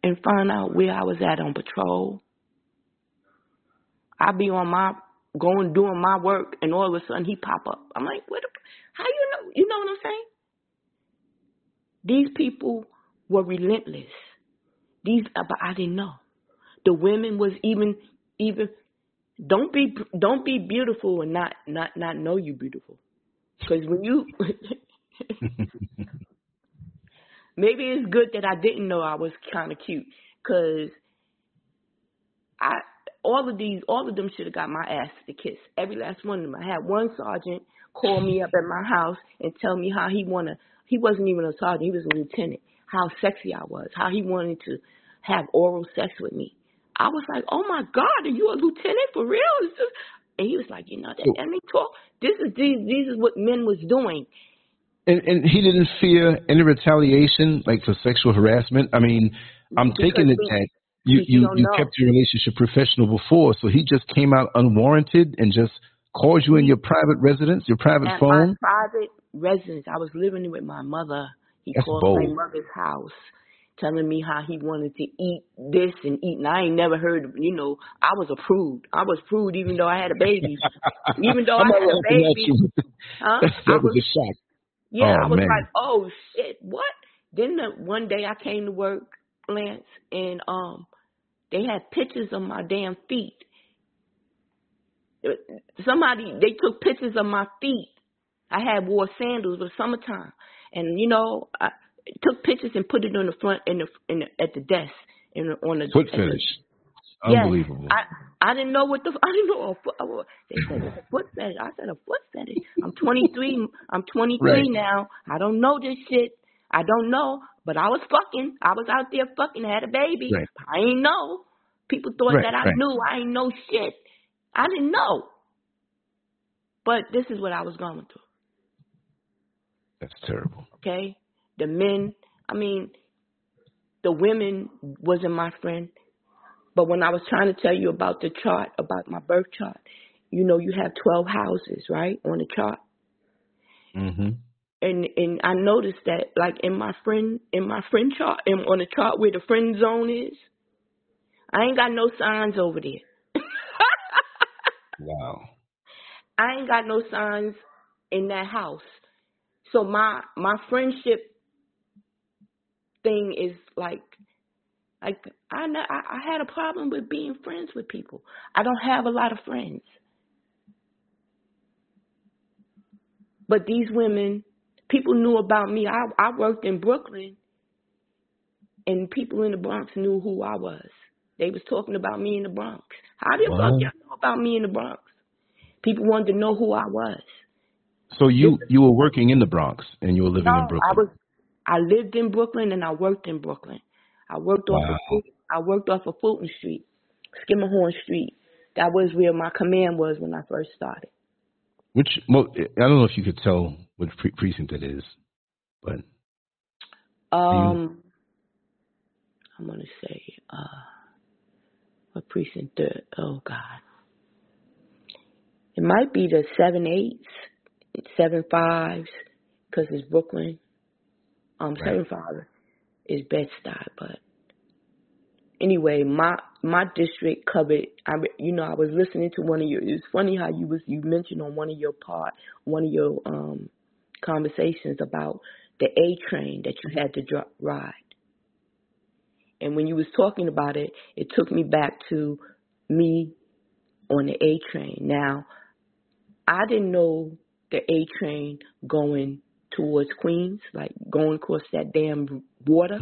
and find out where I was at on patrol. I'd be on my going doing my work, and all of a sudden he pop up. I'm like, what? How you know? You know what I'm saying? These people were relentless. These, uh, but I didn't know. The women was even even. Don't be don't be beautiful and not not not know you beautiful, because when you. (laughs) maybe it's good that I didn't know I was kind of cute, cause I all of these, all of them should have got my ass to kiss. Every last one of them. I had one sergeant call me up at my house and tell me how he wanna. He wasn't even a sergeant. He was a lieutenant. How sexy I was. How he wanted to have oral sex with me. I was like, oh my God, are you a lieutenant for real? And he was like, you know, that, I mean, talk. This is these. These is what men was doing. And, and he didn't fear any retaliation, like for sexual harassment. I mean, I'm because taking it that you you, you kept your relationship professional before, so he just came out unwarranted and just called you in your private residence, your private At phone. My private residence. I was living with my mother. He That's called bold. my mother's house, telling me how he wanted to eat this and eat. And I ain't never heard. You know, I was approved. I was approved even though I had a baby. (laughs) even though I had a baby. Huh? that was, was, a shock. Yeah, oh, I was man. like, oh shit, what? Then the, one day I came to work, Lance, and um, they had pictures of my damn feet. Somebody they took pictures of my feet. I had wore sandals, but summertime, and you know I took pictures and put it on the front in the, in the at the desk in on the foot fetish. Unbelievable. Yes, I I didn't know what the (laughs) I didn't know a foot. They said it's a (laughs) foot fetish. I said a foot fetish. I'm 23. I'm 23 Right. now. I don't know this shit. I don't know, but I was fucking. I was out there fucking. Had a baby. Right. I ain't know. People thought Right, that I right. knew. I ain't know shit. I didn't know. But this is what I was going through. That's terrible. Okay, the men. I mean, the women wasn't my friend. But when I was trying to tell you about the chart, about my birth chart, you know, you have 12 houses, right, on the chart. hmm And and I noticed that like in my friend in my friend chart and on the chart where the friend zone is, I ain't got no signs over there. (laughs) Wow. I ain't got no signs in that house. So my my friendship thing is like like I know I I had a problem with being friends with people. I don't have a lot of friends. But these women, people knew about me. I I worked in Brooklyn and people in the Bronx knew who I was. They was talking about me in the Bronx. How fuck Wow. y'all know about me in the Bronx? People wanted to know who I was. So you you were working in the Bronx and you were living No, in Brooklyn. I was I lived in Brooklyn and I worked in Brooklyn. I worked off Wow. of Ful- I worked off of Fulton Street, Schermerhorn Street. That was where my command was when I first started. Which mo- I don't know if you could tell what pre- precinct it is, but Um, I'm gonna say uh, what precinct? The, oh God, it might be the seven eights, seven fives, because it's Brooklyn. Um, Right. seven five is Bed Stuy, but anyway, my my district covered. I you know I was listening to one of your. It's funny how you was you mentioned on one of your part one of your um conversations about the A train that you had to dri ride. And when you was talking about it, it took me back to me on the A train. Now, I didn't know the A train going towards Queens, like going across that damn water.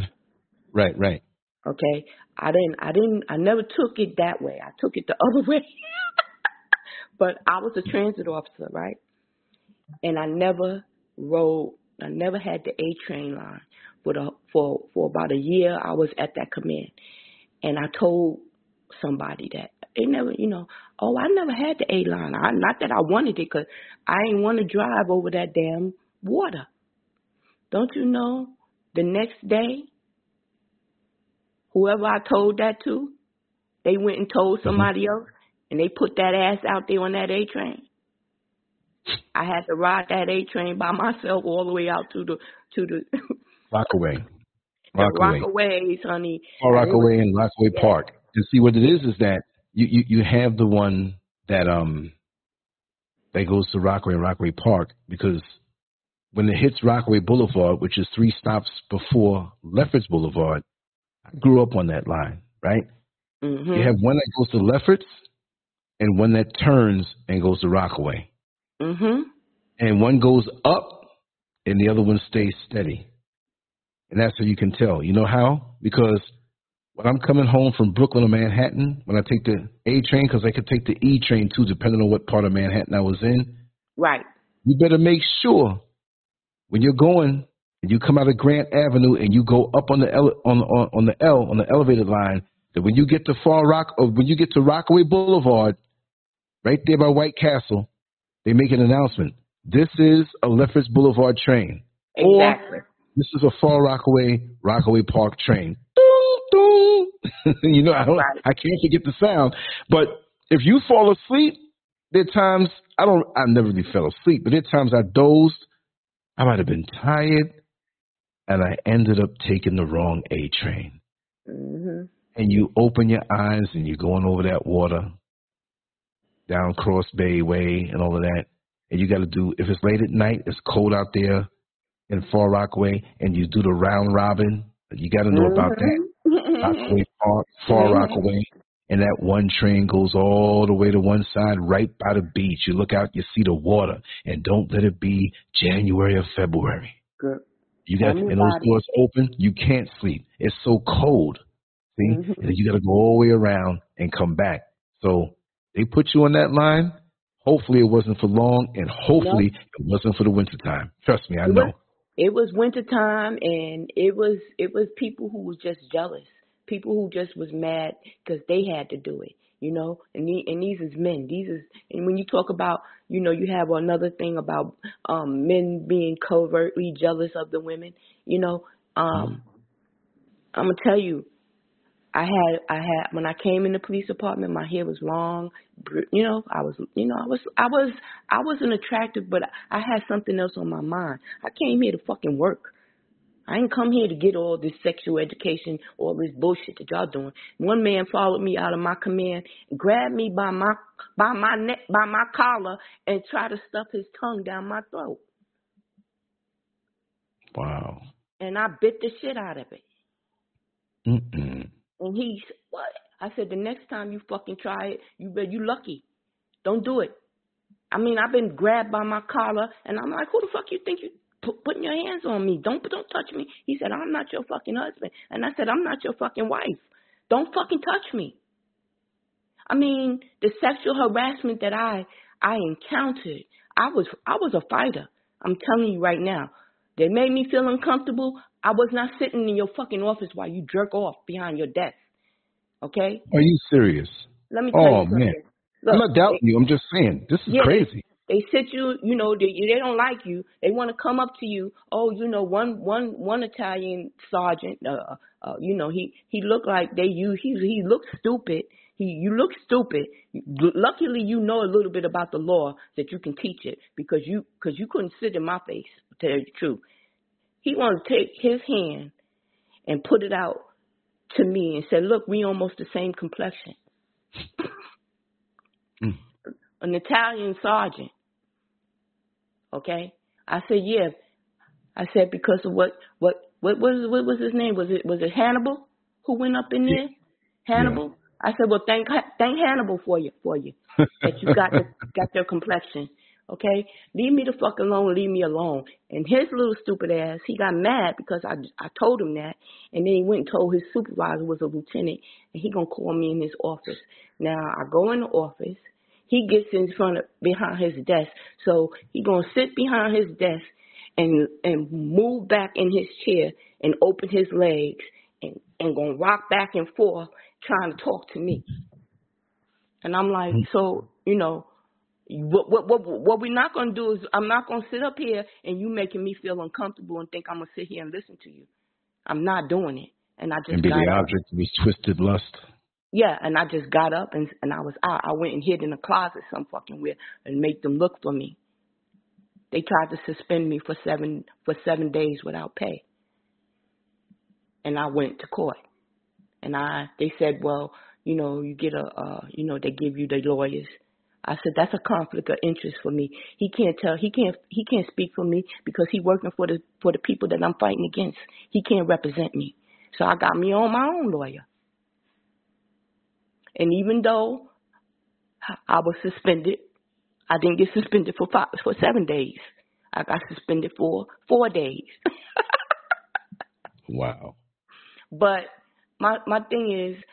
right, right. Okay, I didn't, I didn't, I never took it that way. I took it the (laughs) other way. but I was a transit officer, right? And I never rode, I never had the A train line for the uh, for for about a year. I was at that command, and I told somebody that they never, you know, oh, I never had the A line. I, not that I wanted it, cause I didn't want to drive over that damn water. Don't you know? The next day, whoever I told that to, they went and told somebody else, and they put that ass out there on that A train. I had to ride that A train by myself all the way out to the to the, (laughs) Rockaway. the Rockaway. Rockaways, honey. Or And it was- Rockaway and Rockaway Yeah. Park. And see what it is is that you, you, you have the one that um that goes to Rockaway and Rockaway Park because when it hits Rockaway Boulevard, which is three stops before Lefferts Boulevard, grew up on that line, right? Mm-hmm. You have one that goes to Lefferts and one that turns and goes to Rockaway. Mhm. And one goes up and the other one stays steady. And that's how you can tell. You know how? Because when I'm coming home from Brooklyn or Manhattan, when I take the A train, because I could take the E train too, depending on what part of Manhattan I was in, Right. you better make sure when you're going you come out of Grant Avenue and you go up on the ele- on on, on the L on the elevated line that when you get to Far Rock or when you get to Rockaway Boulevard, right there by White Castle, they make an announcement. This is a Lefferts Boulevard train. Exactly. Or this is a Far Rockaway Rockaway Park train. (laughs) You know, I don't I can't forget the sound. But if you fall asleep, there are times I don't I never really fell asleep, but there are times I dozed. I might have been tired and I ended up taking the wrong A train. Mhm. And you open your eyes and you're going over that water down Cross Bay Way and all of that. And you got to do, if it's late at night, it's cold out there in Far Rockaway, and you do the round robin. You got to know about that. Rockaway Park, Far Mhm. Rockaway. And that one train goes all the way to one side, right by the beach. You look out, you see the water, and don't let it be January or February. Good. You got and those doors open, you can't sleep. It's so cold. See, Mhm. and then you got to go all the way around and come back. So they put you on that line. Hopefully it wasn't for long, and hopefully it wasn't for the winter time. Trust me, I It know. was, it was winter time and it was it was people who was just jealous people who just was mad because they had to do it you know and the, and these is men these is and when you talk about you know you have another thing about um men being covertly jealous of the women you know um i'm gonna tell you I had I had when I came in the police department, my hair was long. br- You know, I was you know I was I was I wasn't attractive, but I had something else on my mind. I came here to fucking work. I didn't come here to get all this sexual education, all this bullshit that y'all doing. One man followed me out of my command, grabbed me by my by my neck by my collar, and tried to stuff his tongue down my throat. Wow. And I bit the shit out of it. Mm-mm. And he said, what? I said, the next time you fucking try it, you bet you lucky. Don't do it. I mean, I've been grabbed by my collar, and I'm like, who the fuck you think you pu- putting your hands on me? Don't don't touch me. He said, I'm not your fucking husband, and I said, I'm not your fucking wife. Don't fucking touch me. I mean, the sexual harassment that I I encountered, I was I was a fighter. I'm telling you right now. They made me feel uncomfortable. I was not sitting in your fucking office while you jerk off behind your desk. Okay? Are you serious? Let me tell Oh, you something. man. Look, I'm not doubting you. I'm just saying this is Yeah, crazy. They sit you, you know, they they don't like you. They want to come up to you. Oh, you know, one one one Italian sergeant, uh, uh, you know, he he looked like they use he he looked stupid. He you look stupid. Luckily, you know a little bit about the law that you can teach it because you because you couldn't sit in my face. To tell you the truth, he wanted to take his hand and put it out to me and said, "Look, we almost the same complexion." Mm. An Italian sergeant. Okay, I said, "Yeah." I said because of what what what was what was his name? Was it was it Hannibal who went up in there? Hannibal. I said, well, thank thank Hannibal for you for you that you got the, (laughs) got their complexion. Okay, leave me the fuck alone. Leave me alone. And his little stupid ass, he got mad because I I told him that, and then he went and told his supervisor was a lieutenant, and he gonna call me in his office. Now I go in the office. He gets in front of behind his desk, so he gonna sit behind his desk and and move back in his chair and open his legs and and gonna rock back and forth trying to talk to me. And I'm like, mm-hmm. so you know, what what what what we're not gonna do is I'm not gonna sit up here and you making me feel uncomfortable and think I'm gonna sit here and listen to you. I'm not doing it. And I just And be the object of his twisted lust. Yeah, and I just got up and and I was out. I went and hid in a closet some fucking where and make them look for me. They tried to suspend me for seven for seven days without pay. And I went to court. And I they said, Well, you know, you get a uh you know, they give you the lawyers. I said that's a conflict of interest for me. He can't tell. He can't. He can't speak for me because he working for the for the people that I'm fighting against. He can't represent me. So I got me on my own lawyer. And even though I was suspended, I didn't get suspended for five for seven days. I got suspended for four days. (laughs) wow. But my my thing is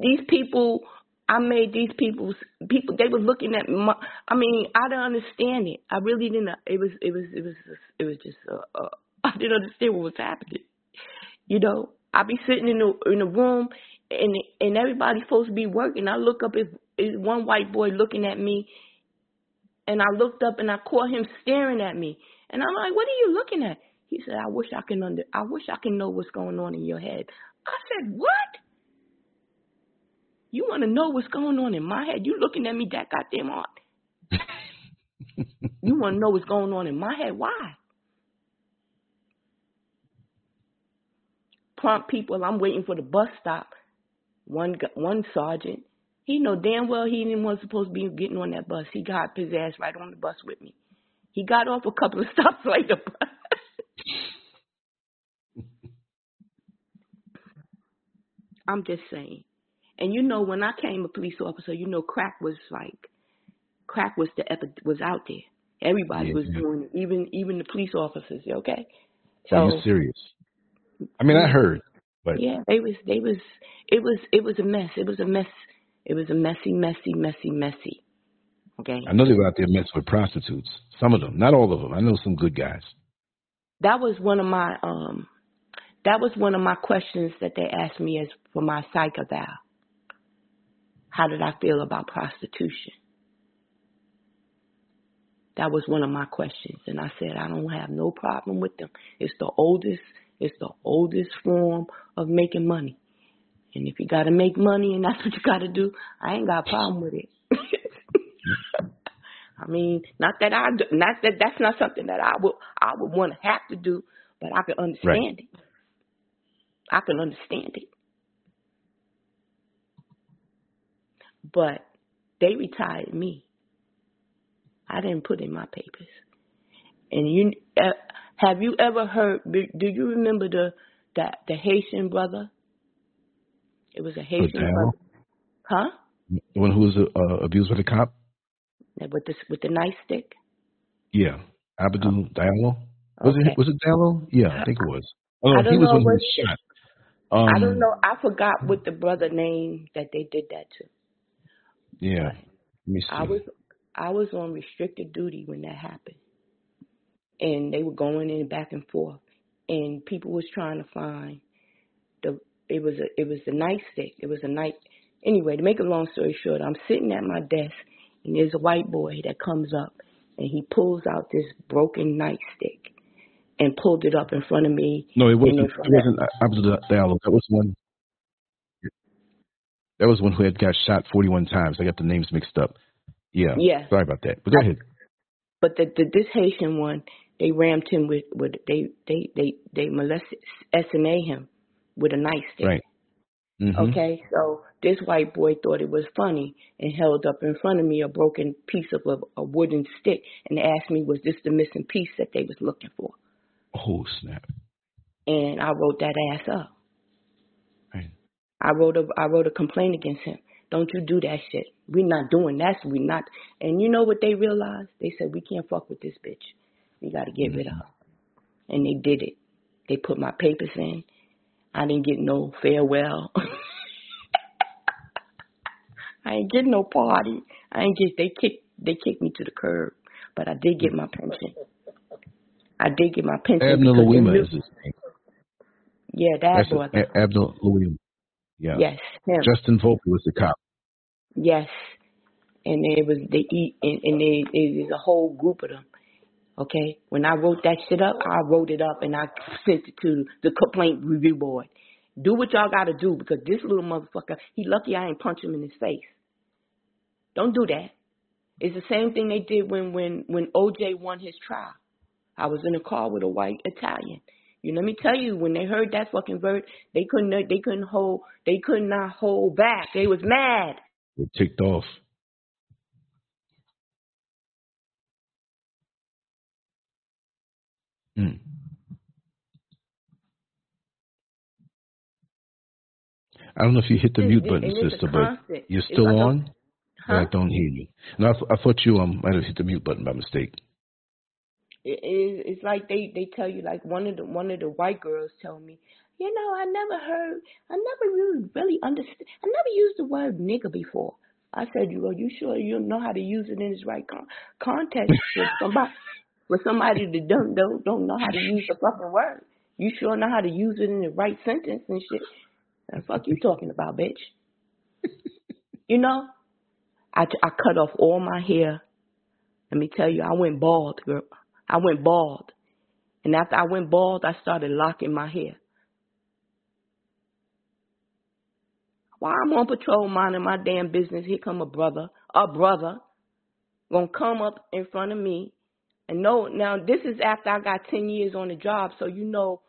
these people I made these people people they were looking at my I mean I didn't understand it I really didn't it was it was it was it was just uh, uh, (laughs) I didn't understand what was happening you know I'd be sitting in the in the room and and everybody's supposed to be working I look up if is one white boy looking at me and I looked up and I caught him staring at me and I'm like what are you looking at he said I wish I can under I wish I can know what's going on in your head I said what you want to know what's going on in my head? You looking at me that goddamn hard. (laughs) you want to know what's going on in my head? Why? Prompt people. I'm waiting for the bus stop. One one sergeant. He know damn well he didn't was supposed to be getting on that bus. He got his ass right on the bus with me. He got off a couple of (laughs) stops later. (laughs) I'm just saying. And you know, when I came a police officer, you know, crack was like, crack was the epi- was out there. Everybody yeah, was yeah. doing it, even even the police officers. Okay, so Are you serious? I mean, I heard, but yeah, they was they was it was it was a mess. It was a mess. It was a messy, messy, messy, messy. Okay. I know they were out there messing with prostitutes. Some of them, not all of them. I know some good guys. That was one of my um, that was one of my questions that they asked me as for my psych eval. How did I feel about prostitution? That was one of my questions. And I said, I don't have no problem with them. It's the oldest, it's the oldest form of making money. And if you got to make money and that's what you got to do, I ain't got a problem with it. (laughs) I mean, not that I, do, not that that's not something that I would, I would want to have to do, but I can understand right. it. I can understand it. but they retired me. I didn't put in my papers. And you uh, have you ever heard? Do you remember the that the Haitian brother? It was a Haitian brother, huh? The one who was uh, abused by the cop. With the with the nightstick. Yeah, Abdul oh. Diallo. Was okay. it was it Diallo? Yeah, I think it was. Oh, I don't he was know one who was shot. Um, I don't um, know. I forgot what the brother name that they did that to. Yeah. Let me see. I was I was on restricted duty when that happened. And they were going in back and forth. And people was trying to find the it was a it was a nightstick. It was a night anyway, to make a long story short, I'm sitting at my desk and there's a white boy that comes up and he pulls out this broken nightstick and pulled it up in front of me. No, it wasn't. It wasn't Diallo. That was one. That was one who had got shot 41 times. I got the names mixed up. Yeah. Yeah. Sorry about that. But go ahead. But the, the this Haitian one, they rammed him with with they they they they molested SMA him with a nightstick. Right. Mm-hmm. Okay, so this white boy thought it was funny and held up in front of me a broken piece of a, a wooden stick and asked me, was this the missing piece that they was looking for? Oh snap! And I wrote that ass up. Right. I wrote a I wrote a complaint against him. Don't you do that shit. We're not doing that. We not. And you know what they realized? They said we can't fuck with this bitch. We got to get rid of her. And they did it. They put my papers in. I didn't get no farewell. (laughs) I ain't get no party. I ain't get. They kicked. They kicked me to the curb. But I did get my pension. I did get my pension. Abner Louima is his name. Yeah, that That's was. Abner Louima. Yeah. Yes. Him. Justin Volpe was the cop. Yes. And it was they eat and, and they there's a whole group of them. Okay. When I wrote that shit up, I wrote it up and I sent it to the complaint review board. Do what y'all gotta do because this little motherfucker, he lucky I ain't punch him in his face. Don't do that. It's the same thing they did when when when OJ won his trial. I was in a car with a white Italian. You let me tell you, when they heard that fucking verdict, they couldn't they couldn't hold they could not hold back. They was mad. They ticked off. Mm. I don't know if you hit the And- mute and- button, sister, but you're still like a- on. Huh? I don't hear you. No, I, th- I thought you um might have hit the mute button by mistake. it, it, it's like they they tell you like one of the one of the white girls told me you know i never heard i never really really understood i never used the word nigger before i said you are you sure you know how to use it in its right con- context with somebody with somebody that don't don't don't know how to use the fucking word. You sure know how to use it in the right sentence and shit. The fuck you talking about bitch? (laughs) You know? I i cut off all my hair. Let me tell you i went bald girl. I went bald. And after I went bald, I started locking my hair. While I'm on patrol minding my damn business, here come a brother, a brother, gonna come up in front of me. And no, now this is after I got 10 years on the job, so you know,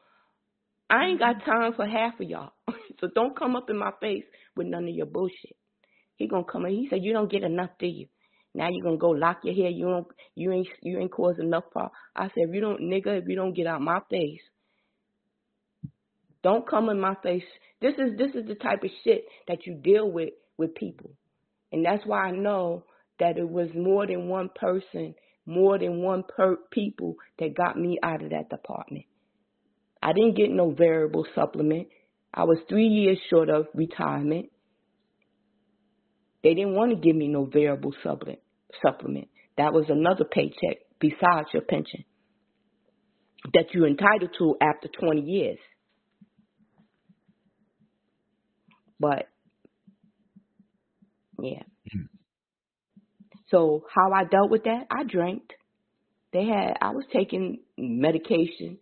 I ain't got mm-hmm. time for half of y'all. (laughs) so don't come up in my face with none of your bullshit. He gonna come in, he said, you don't get enough, do you? Now you gonna go lock your hair. You don't. You ain't. You ain't caused enough problem. I said, if you don't, nigga, if you don't get out my face, don't come in my face. This is this is the type of shit that you deal with with people, and that's why I know that it was more than one person, more than one per people that got me out of that department. I didn't get no variable supplement. I was three years short of retirement. They didn't want to give me no variable supplement. Supplement. That was another paycheck besides your pension that you're entitled to after 20 years. But yeah. So how I dealt with that, I drank. They had I was taking medication,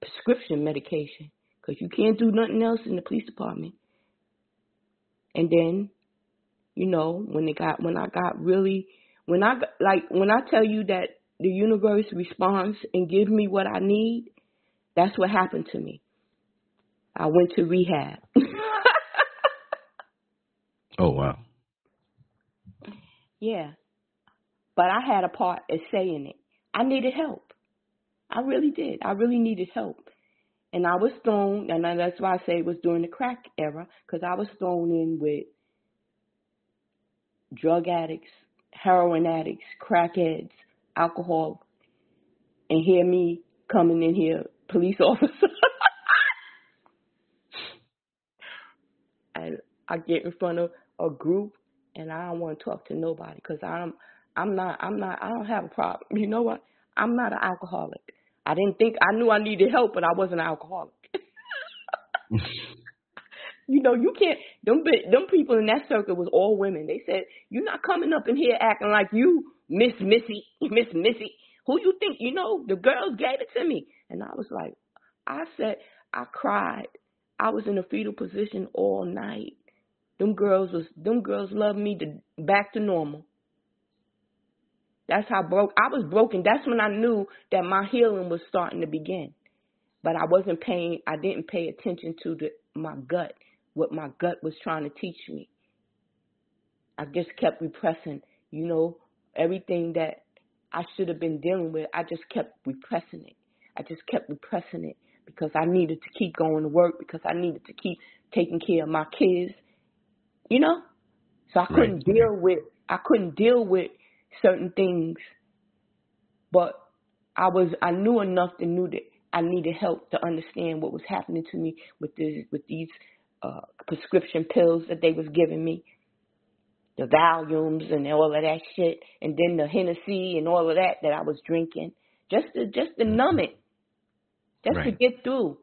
prescription medication, because you can't do nothing else in the police department. And then you know, when it got when I got really when I like when I tell you that the universe responds and gives me what I need, that's what happened to me. I went to rehab. (laughs) Oh wow. yeah. But I had a part in saying it. I needed help. I really did. I really needed help. And I was thrown, and that's why I say it was during the crack era, because I was thrown in with drug addicts, heroin addicts, crackheads, alcohol, and hear me coming in here, police (laughs) officer. and I get in front of a group, and I don't want to talk to nobody because I'm, I'm not, I'm not, I don't have a problem. You know what? I'm not an alcoholic. I didn't think I knew I needed help, but I wasn't an alcoholic. (laughs) you know, you can't. Them them people in that circle was all women. They said you're not coming up in here acting like you, Miss Missy, (laughs) Miss Missy. Who you think? You know, the girls gave it to me, and I was like, I said, I cried. I was in a fetal position all night. Them girls was them girls loved me to back to normal. That's how broke I was broken. That's when I knew that my healing was starting to begin. But I wasn't paying I didn't pay attention to the my gut, what my gut was trying to teach me. I just kept repressing, you know, everything that I should have been dealing with. I just kept repressing it. I just kept repressing it because I needed to keep going to work because I needed to keep taking care of my kids. You know? So I couldn't Right. deal with I couldn't deal with certain things. But I was I knew enough to knew that I needed help to understand what was happening to me with this with these uh prescription pills that they was giving me. The Valiums and all of that shit and then the Hennessy and all of that that I was drinking. Just to just to numb it. Just to get through.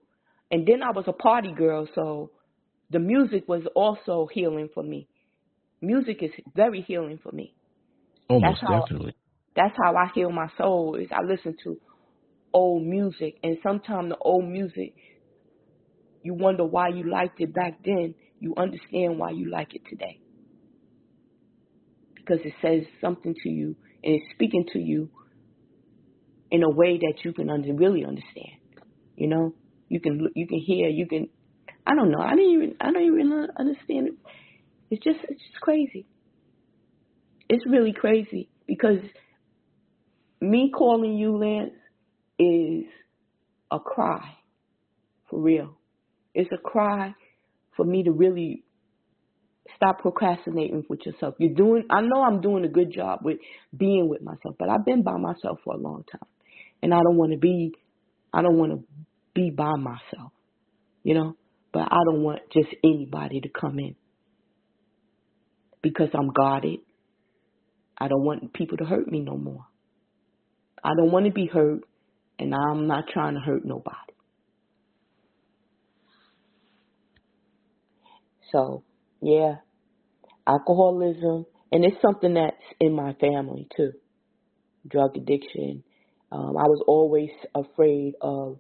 And then I was a party girl, so the music was also healing for me. Music is very healing for me. Almost how- definitely. That's how I heal my soul. Is I listen to old music, and sometimes the old music, you wonder why you liked it back then. You understand why you like it today because it says something to you and it's speaking to you in a way that you can under, really understand. You know, you can you can hear, you can. I don't know. I didn't even I don't even understand it. It's just it's just crazy. It's really crazy because me calling you Lance is a cry, for real. It's a cry for me to really stop procrastinating with yourself. You're doing, I know I'm doing a good job with being with myself, but I've been by myself for a long time. And I don't want to be, I don't want to be by myself, you know, but I don't want just anybody to come in because I'm guarded. I don't want people to hurt me no more. I don't want to be hurt, and I'm not trying to hurt nobody. So, yeah, alcoholism, and it's something that's in my family too. Drug addiction. Um, I was always afraid of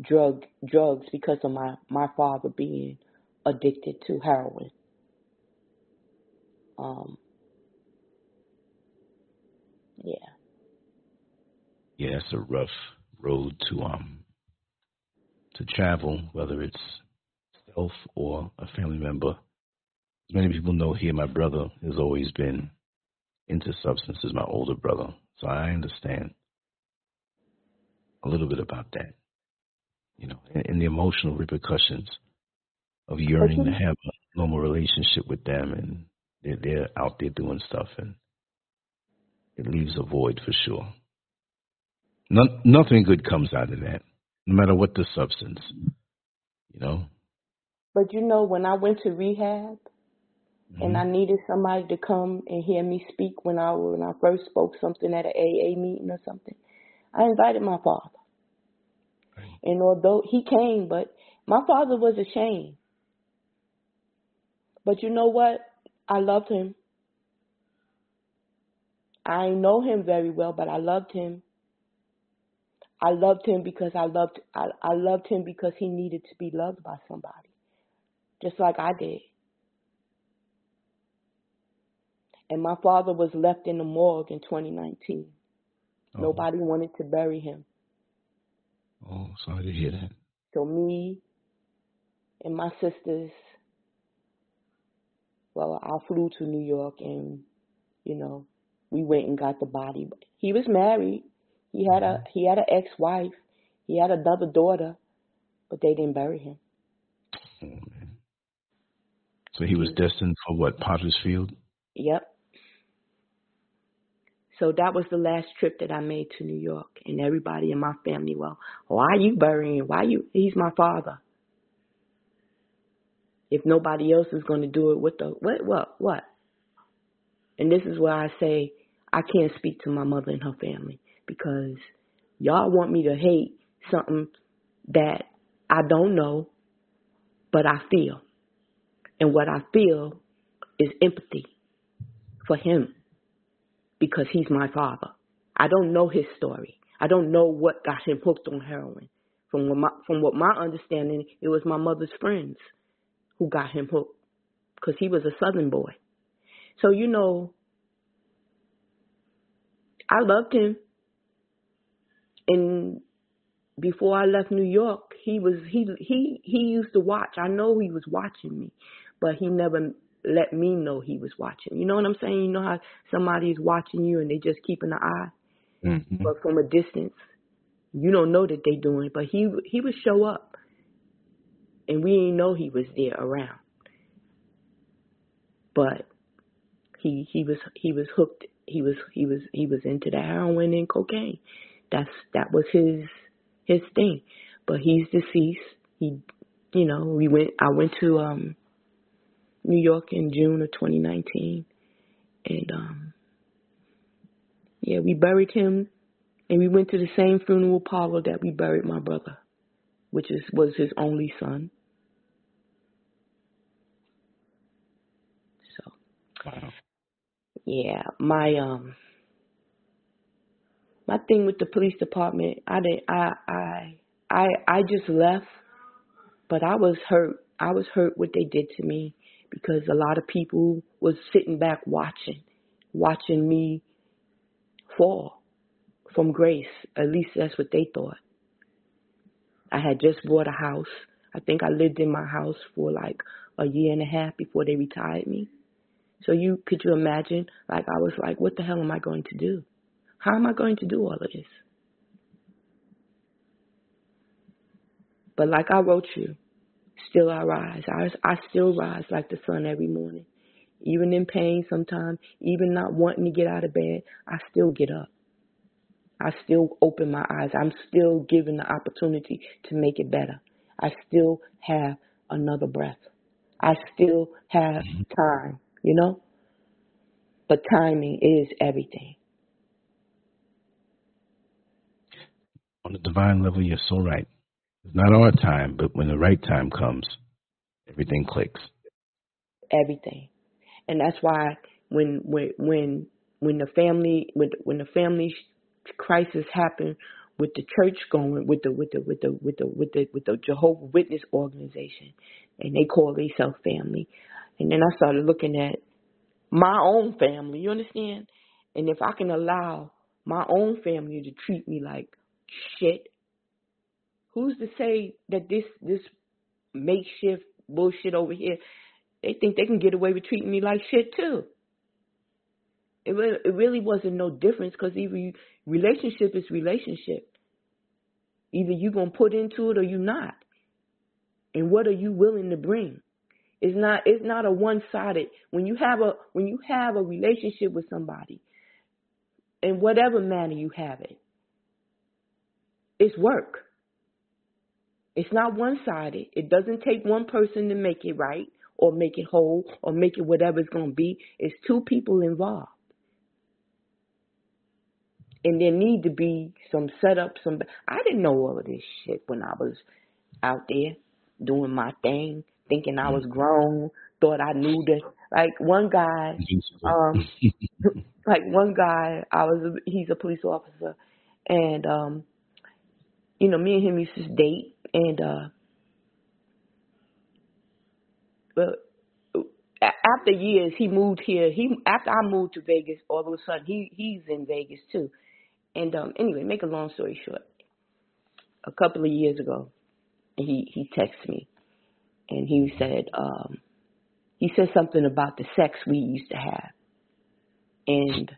drug drugs because of my my father being addicted to heroin. Um, yeah. Yeah, it's a rough road to um to travel, whether it's self or a family member. As many people know here, my brother has always been into substances, my older brother. So I understand a little bit about that. You know, and, and the emotional repercussions of yearning to have a normal relationship with them and they're, they're out there doing stuff and it leaves a void for sure. None, nothing good comes out of that, no matter what the substance, you know. But you know, when I went to rehab mm-hmm. and I needed somebody to come and hear me speak when I when I first spoke something at an AA meeting or something, I invited my father. Right. And although he came, but my father was ashamed. But you know what? I loved him. I know him very well, but I loved him. I loved him because I loved I, I loved him because he needed to be loved by somebody. Just like I did. And my father was left in the morgue in 2019. Oh. Nobody wanted to bury him. Oh, sorry to hear that. So me and my sisters well, I flew to New York and, you know, we went and got the body. He was married. He had a mm-hmm. he had an ex-wife. He had another daughter, but they didn't bury him. So he was destined for what? Potter's Field. Yep. So that was the last trip that I made to New York, and everybody in my family, well, why are you burying? Why you? He's my father if nobody else is going to do it, what the what what what? And this is where I say I can't speak to my mother and her family because y'all want me to hate something that I don't know, but I feel. And what I feel is empathy for him because he's my father. I don't know his story. I don't know what got him hooked on heroin. From what my, from what my understanding, it was my mother's friends who got him hooked because he was a southern boy. So, you know, I loved him. And before I left New York, he was he he he used to watch. I know he was watching me, but he never let me know he was watching. You know what I'm saying? You know how somebody is watching you and they just keeping an eye, mm-hmm. but from a distance, you don't know that they doing. But he he would show up and we didn't know he was there around. But he he was he was hooked. He was he was he was into the heroin and cocaine. That's that was his his thing. But he's deceased. He, you know, we went. I went to um New York in June of 2019, and um yeah, we buried him, and we went to the same funeral parlor that we buried my brother which is was his only son. So, wow. Yeah, my um, my thing with the police department, I didn't I, I, I, I just left, but I was hurt. I was hurt what they did to me because a lot of people was sitting back watching, watching me fall from grace. At least that's what they thought. I had just bought a house. I think I lived in my house for like a year and a half before they retired me. So you could you imagine? Like I was like, what the hell am I going to do? How am I going to do all of this? But like I wrote you, still I rise. I, I still rise like the sun every morning. Even in pain sometimes, even not wanting to get out of bed, I still get up. I still open my eyes. I'm still given the opportunity to make it better. I still have another breath. I still have mm-hmm. time, you know? But timing is everything. On the divine level, you're so right. It's not our time, but when the right time comes, everything clicks. Everything, and that's why when when when when the family when when the family crisis happened with the church going with the with the with the with the with the with the Jehovah Witness organization, and they call themselves family, and then I started looking at my own family. You understand? And if I can allow my own family to treat me like shit, who's to say that this this makeshift bullshit over here, they think they can get away with treating me like shit too. It really, it really wasn't no difference because either relationship is relationship. Either you're gonna put into it or you're not. And what are you willing to bring? It's not it's not a one sided when you have a when you have a relationship with somebody, in whatever manner you have it, it's work. It's not one sided. It doesn't take one person to make it right or make it whole or make it whatever it's going to be. It's two people involved. And there need to be some setup, some. I didn't know all of this shit when I was out there doing my thing, thinking I was grown, thought I knew that. Like one guy, um, (laughs) like one guy, I was, he's a police officer, and um, you know, me and him used to date, and uh, but after years, he moved here. He after I moved to Vegas, all of a sudden he he's in Vegas too. And um, anyway, make a long story short, a couple of years ago, he he texted me, and he said um, he said something about the sex we used to have, and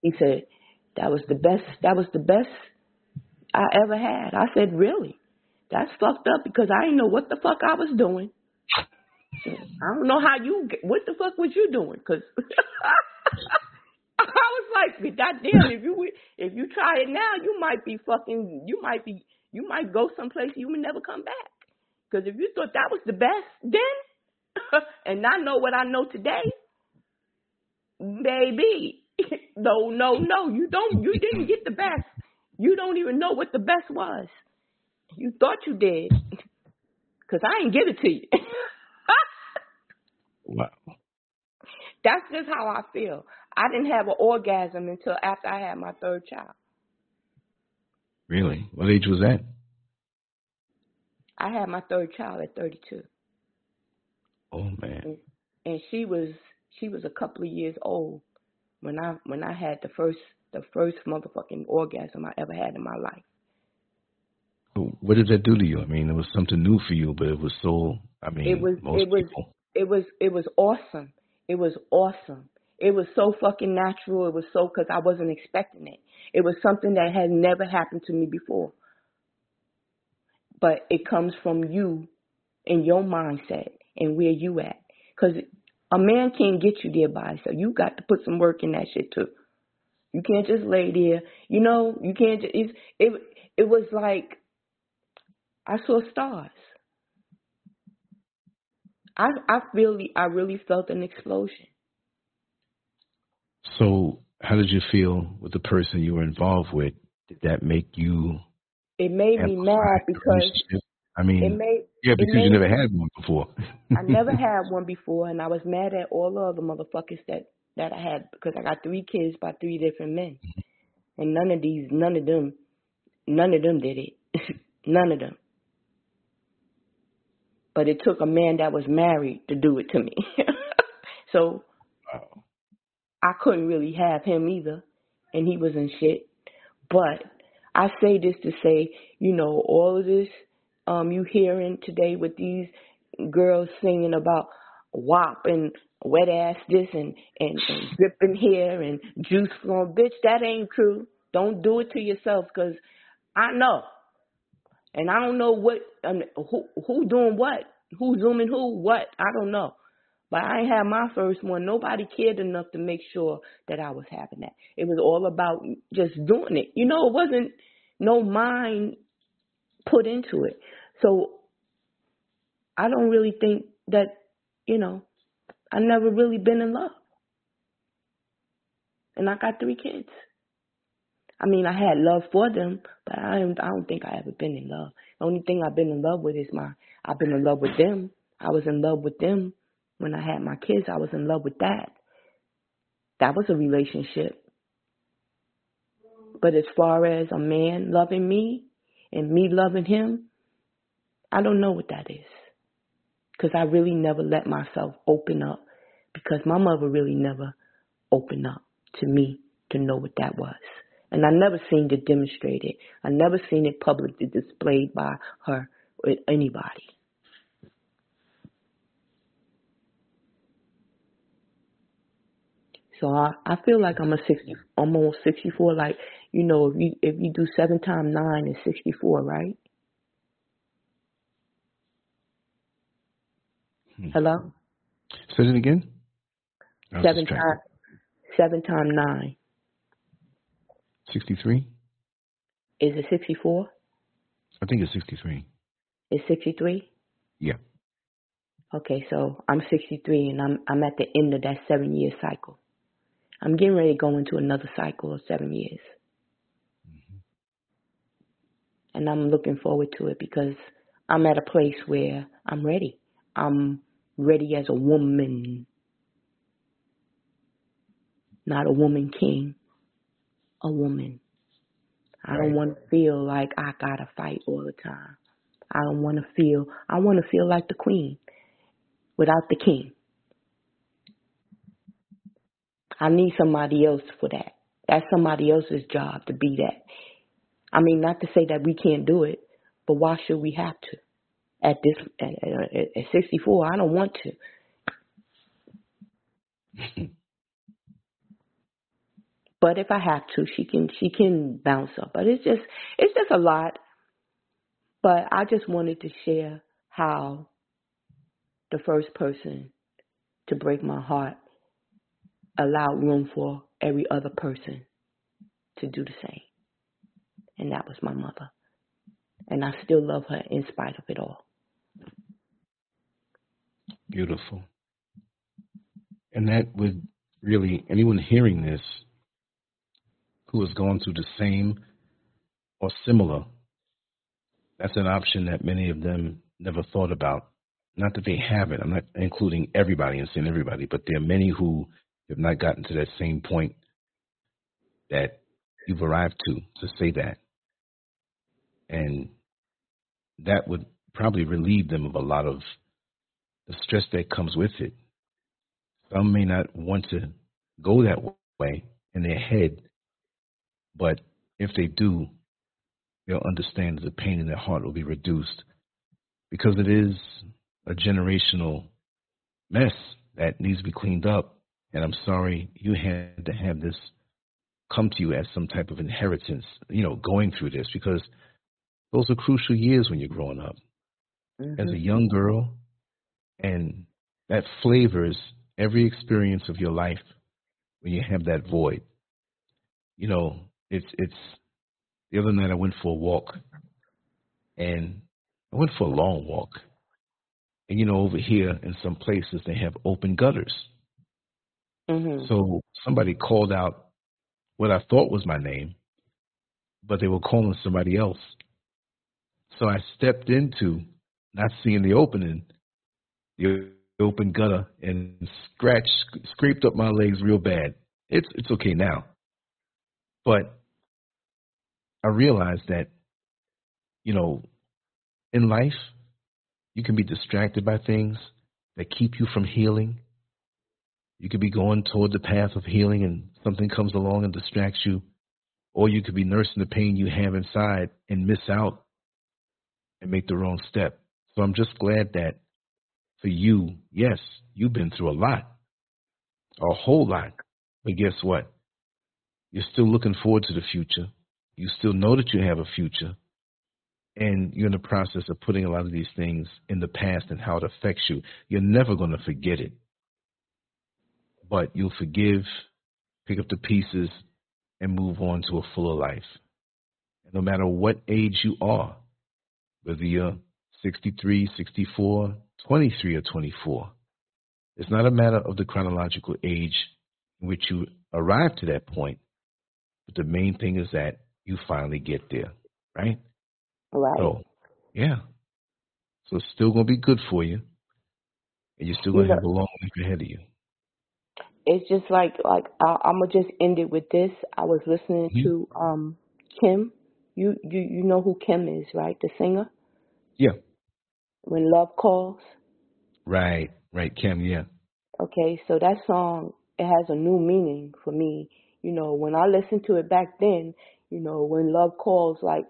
he said that was the best. That was the best I ever had. I said, really? That's fucked up because I didn't know what the fuck I was doing. I don't know how you. What the fuck was you doing? Because (laughs) I was like, God damn, if you if you try it now, you might be fucking. You might be. You might go someplace you would never come back. Because if you thought that was the best then, (laughs) and I know what I know today, baby, (laughs) no, no, no, you don't. You didn't get the best. You don't even know what the best was. You thought you did. (laughs) Because I ain't give it to you. wow. That's just how I feel. I didn't have an orgasm until after I had my third child. Really? What age was that? I had my third child at 32. Oh man. And, and she was she was a couple of years old when I when I had the first the first motherfucking orgasm I ever had in my life. What did that do to you? I mean, it was something new for you, but it was so. I mean, it was. Most it was. People... It was. It was awesome. It was awesome. It was so fucking natural. It was so because I wasn't expecting it. It was something that had never happened to me before. But it comes from you and your mindset and where you at. Because a man can't get you there by himself. You got to put some work in that shit too. You can't just lay there. You know, you can't. Just, it's, it it was like I saw stars. I I really I really felt an explosion. So, how did you feel with the person you were involved with? Did that make you? It made me mad because I mean, it made, yeah, because you never had one before. I never (laughs) had one before, and I was mad at all the other motherfuckers that that I had because I got three kids by three different men, mm-hmm. and none of these, none of them, none of them did it, (laughs) none of them. But it took a man that was married to do it to me, (laughs) so wow. I couldn't really have him either, and he was in shit. But I say this to say, you know, all of this um you hearing today with these girls singing about WAP and wet ass this and, and, and (sighs) dripping hair and juice flowing. Bitch, that ain't true. Don't do it to yourself because I know And I don't know what um, who who doing what, who zooming who, what I don't know. But I had my first one. Nobody cared enough to make sure that I was having that. It was all about just doing it. You know, it wasn't no mind put into it. So I don't really think that, you know, I never really been in love. And I got three kids. I mean, I had love for them, but I don't, I don't think I ever been in love. The only thing I've been in love with is my, I've been in love with them. I was in love with them when I had my kids. I was in love with that. That was a relationship. But as far as a man loving me and me loving him, I don't know what that is. Because I really never let myself open up. Because my mother really never opened up to me to know what that was. And I never seen it demonstrated. I never seen it publicly displayed by her with anybody. So I, I feel like I'm a sixty almost sixty four, like, you know, if you if you do seven times nine is sixty four, right? Hmm. Hello? Say it again. Seven times seven times nine. 63? Is it 64? I think it's 63. It's 63? Yeah. Okay, so I'm 63 and I'm I'm at the end of that seven year cycle. I'm getting ready to go into another cycle of seven years. Mm-hmm. And I'm looking forward to it because I'm at a place where I'm ready. I'm ready as a woman, not a woman king a woman. I don't want to feel like I gotta fight all the time. I don't want to feel. I want to feel like the queen without the king. I need somebody else for that. That's somebody else's job to be that. I mean, not to say that we can't do it, but why should we have to? At this, at, at, at 64, I don't want to. (laughs) But if I have to, she can she can bounce up. But it's just it's just a lot. But I just wanted to share how the first person to break my heart allowed room for every other person to do the same. And that was my mother. And I still love her in spite of it all. Beautiful. And that would really, anyone hearing this who has gone through the same or similar, that's an option that many of them never thought about. Not that they haven't, I'm not including everybody and saying everybody, but there are many who have not gotten to that same point that you've arrived to, to say that. And that would probably relieve them of a lot of the stress that comes with it. Some may not want to go that way in their head but if they do, they'll understand that the pain in their heart will be reduced because it is a generational mess that needs to be cleaned up. And I'm sorry you had to have this come to you as some type of inheritance, you know, going through this because those are crucial years when you're growing up mm-hmm. as a young girl. And that flavors every experience of your life when you have that void. You know, it's it's the other night I went for a walk and I went for a long walk. And you know, over here in some places they have open gutters. Mm-hmm. So somebody called out what I thought was my name, but they were calling somebody else. So I stepped into not seeing the opening, the open gutter, and scratched, scraped up my legs real bad. It's it's okay now, but I realized that, you know, in life, you can be distracted by things that keep you from healing. You could be going toward the path of healing and something comes along and distracts you. Or you could be nursing the pain you have inside and miss out and make the wrong step. So I'm just glad that for you, yes, you've been through a lot, a whole lot. But guess what? You're still looking forward to the future. You still know that you have a future. and you're in the process of putting a lot of these things in the past and how it affects you, you're never going to forget it. But you'll forgive, pick up the pieces, and move on to a fuller life. And no matter what age you are, whether you're 63, 64, 23, or 24, it's not a matter of the chronological age in which you arrive to that point, but the main thing is that you finally get there, right? Right. So, yeah. So it's still going to be good for you, and you're still going to have a long life ahead of you. It's just like like I, I'm gonna just end it with this. I was listening Mhm. to um Kem. You you you know who Kem is, right? The singer. Yeah. When Love Calls. Right. Right, Kem. Yeah. Okay, so that song it has a new meaning for me. You know, when I listened to it back then, you know, when love calls, like,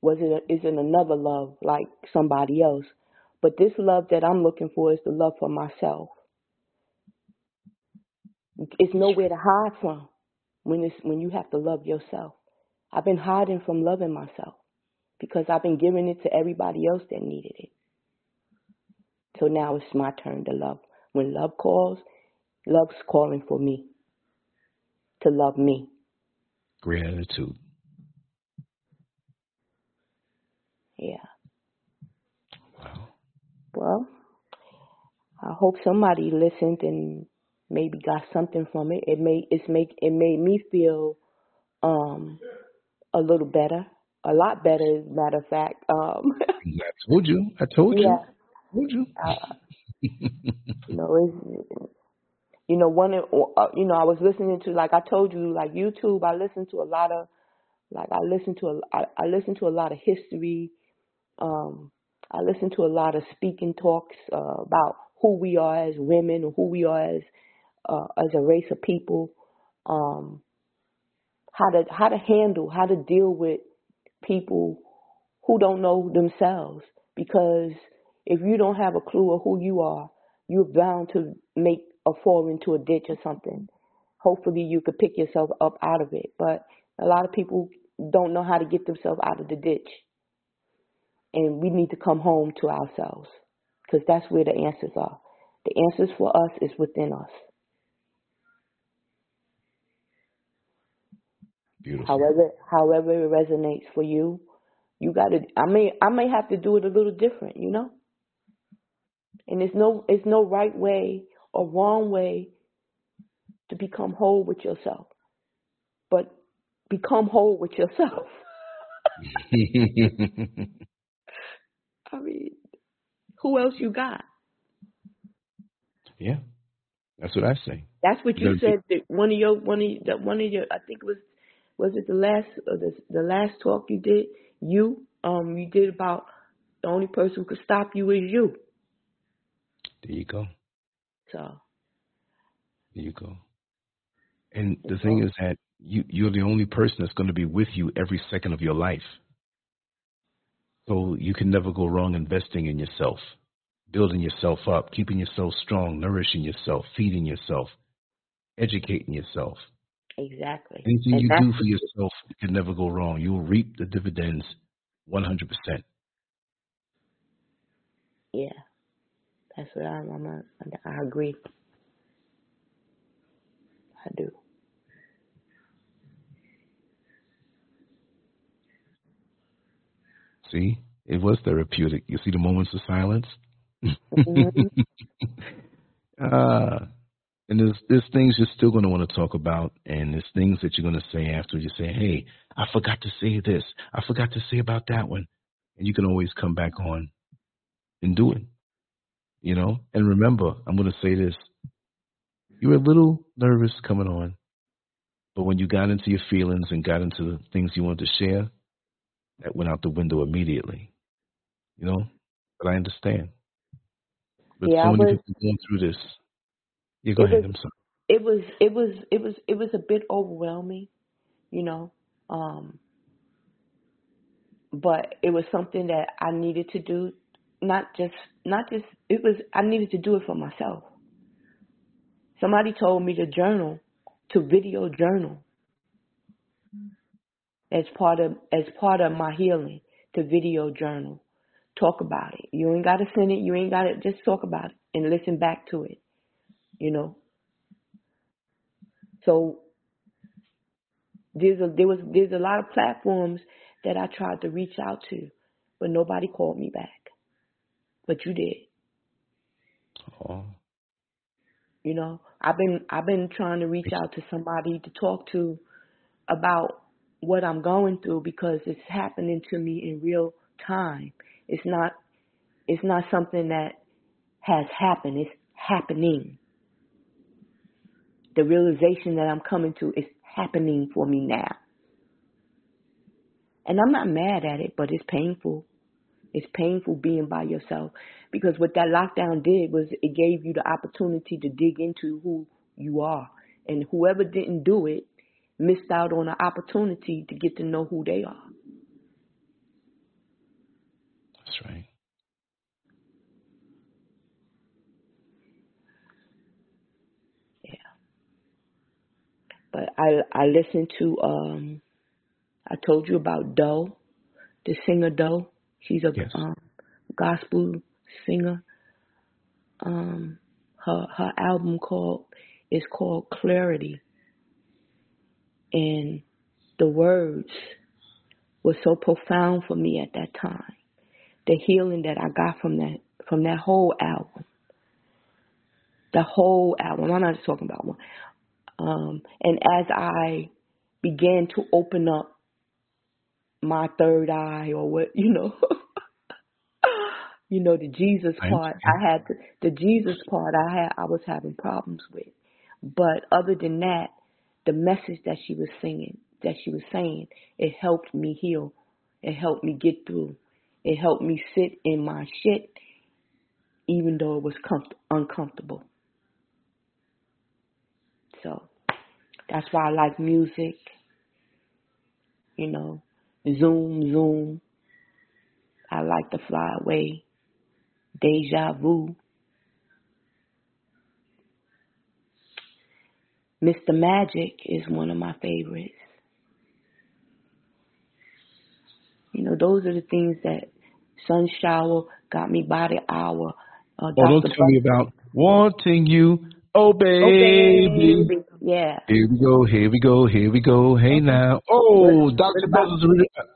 was it a, is it another love like somebody else? But this love that I'm looking for is the love for myself. It's nowhere to hide from when it's when you have to love yourself. I've been hiding from loving myself because I've been giving it to everybody else that needed it. So now it's my turn to love. When love calls, love's calling for me to love me. Gratitude. Yeah. Wow. Well, I hope somebody listened and maybe got something from it. It made it's make it made me feel um a little better, a lot better, as a matter of fact. Um, (laughs) I told you. I told you. yeah, I told you. uh, you know, it's, you know, one, uh, you know, I was listening to, like I told you, like YouTube. I listen to a lot of, like I listen to a, I, I listen to a lot of history. Um, I listen to a lot of speaking talks uh, about who we are as women or who we are as uh, as a race of people. Um, how to how to handle, how to deal with people who don't know themselves. Because if you don't have a clue of who you are, you're bound to make a fall into a ditch or something. Hopefully, you could pick yourself up out of it. But a lot of people don't know how to get themselves out of the ditch. And we need to come home to ourselves because that's where the answers are. The answers for us is within us. Beautiful. However, however it resonates for you, you got to. I may, I may have to do it a little different, you know. And it's no, it's no right way or wrong way to become whole with yourself, but become whole with yourself. (laughs) (laughs) I mean, who else you got? yeah. That's what I say. That's what you You said. That one of your, one of that one of your, I think it was, was it the last, or the the last talk you did? You, um, you did about the only person who could stop you is you. There you go. So There you go. And the thing is that you you're the only person that's going to be with you every second of your life. So you can never go wrong investing in yourself, building yourself up, keeping yourself strong, nourishing yourself, feeding yourself, educating yourself. Exactly. Anything And you do for yourself can never go wrong. You'll reap the dividends 100%. Yeah, that's what I'm. I'm I agree. I do. See, it was therapeutic. You see the moments of silence? Mhm. (laughs) uh, and there's there's things you're still going to want to talk about, and there's things that you're going to say after you say, "Hey, I forgot to say this. I forgot to say about that one," and you can always come back on and do it. You know, and remember, I'm going to say this: you were a little nervous coming on, but when you got into your feelings and got into the things you wanted to share, that went out the window immediately. You know, but I understand. But Yeah, so many people going through this. Yeah, go It ahead. was- I'm sorry. it was it was it was it was a bit overwhelming, you know. Um but it was something that I needed to do not just not just it was I needed to do it for myself. Somebody told me to journal, to video journal as part of as part of my healing, to video journal. Talk about it. You ain't got to send it. You ain't got to just talk about it and listen back to it. You know. So there's a there was there's a lot of platforms that I tried to reach out to, but nobody called me back. But you did. Oh. You know, I've been I've been trying to reach out to somebody to talk to about what I'm going through because it's happening to me in real time. It's not it's not something that has happened. It's happening. The realization that I'm coming to is happening for me now. And I'm not mad at it, but it's painful. It's painful being by yourself because what that lockdown did was it gave you the opportunity to dig into who you are. And whoever didn't do it missed out on an opportunity to get to know who they are. That's right. But I I listened to um I told you about Doe, the singer Doe. She's a Yes. um, gospel singer. Um, her her album called is called Clarity, and the words were so profound for me at that time. The healing that I got from that from that whole album, the whole album. I'm not just talking about one. Um, and as I began to open up my third eye or what (laughs) you know you know the jesus part i had to, the jesus part i had i was having problems with. But other than that the message that she was singing that she was saying it helped me heal. It helped me get through. It helped me sit in my shit even though it was comf- uncomfortable so that's why i like music you know Zoom, Zoom. I like to fly away. Deja vu. Mr. Magic is one of my favorites. You know, those are the things that Sun Shower got me by the hour. Uh, Oh, don't tell me about wanting you. Oh, Oh, baby. Yeah. Here we go, here we go, here we go. Hey now. Oh, Dr.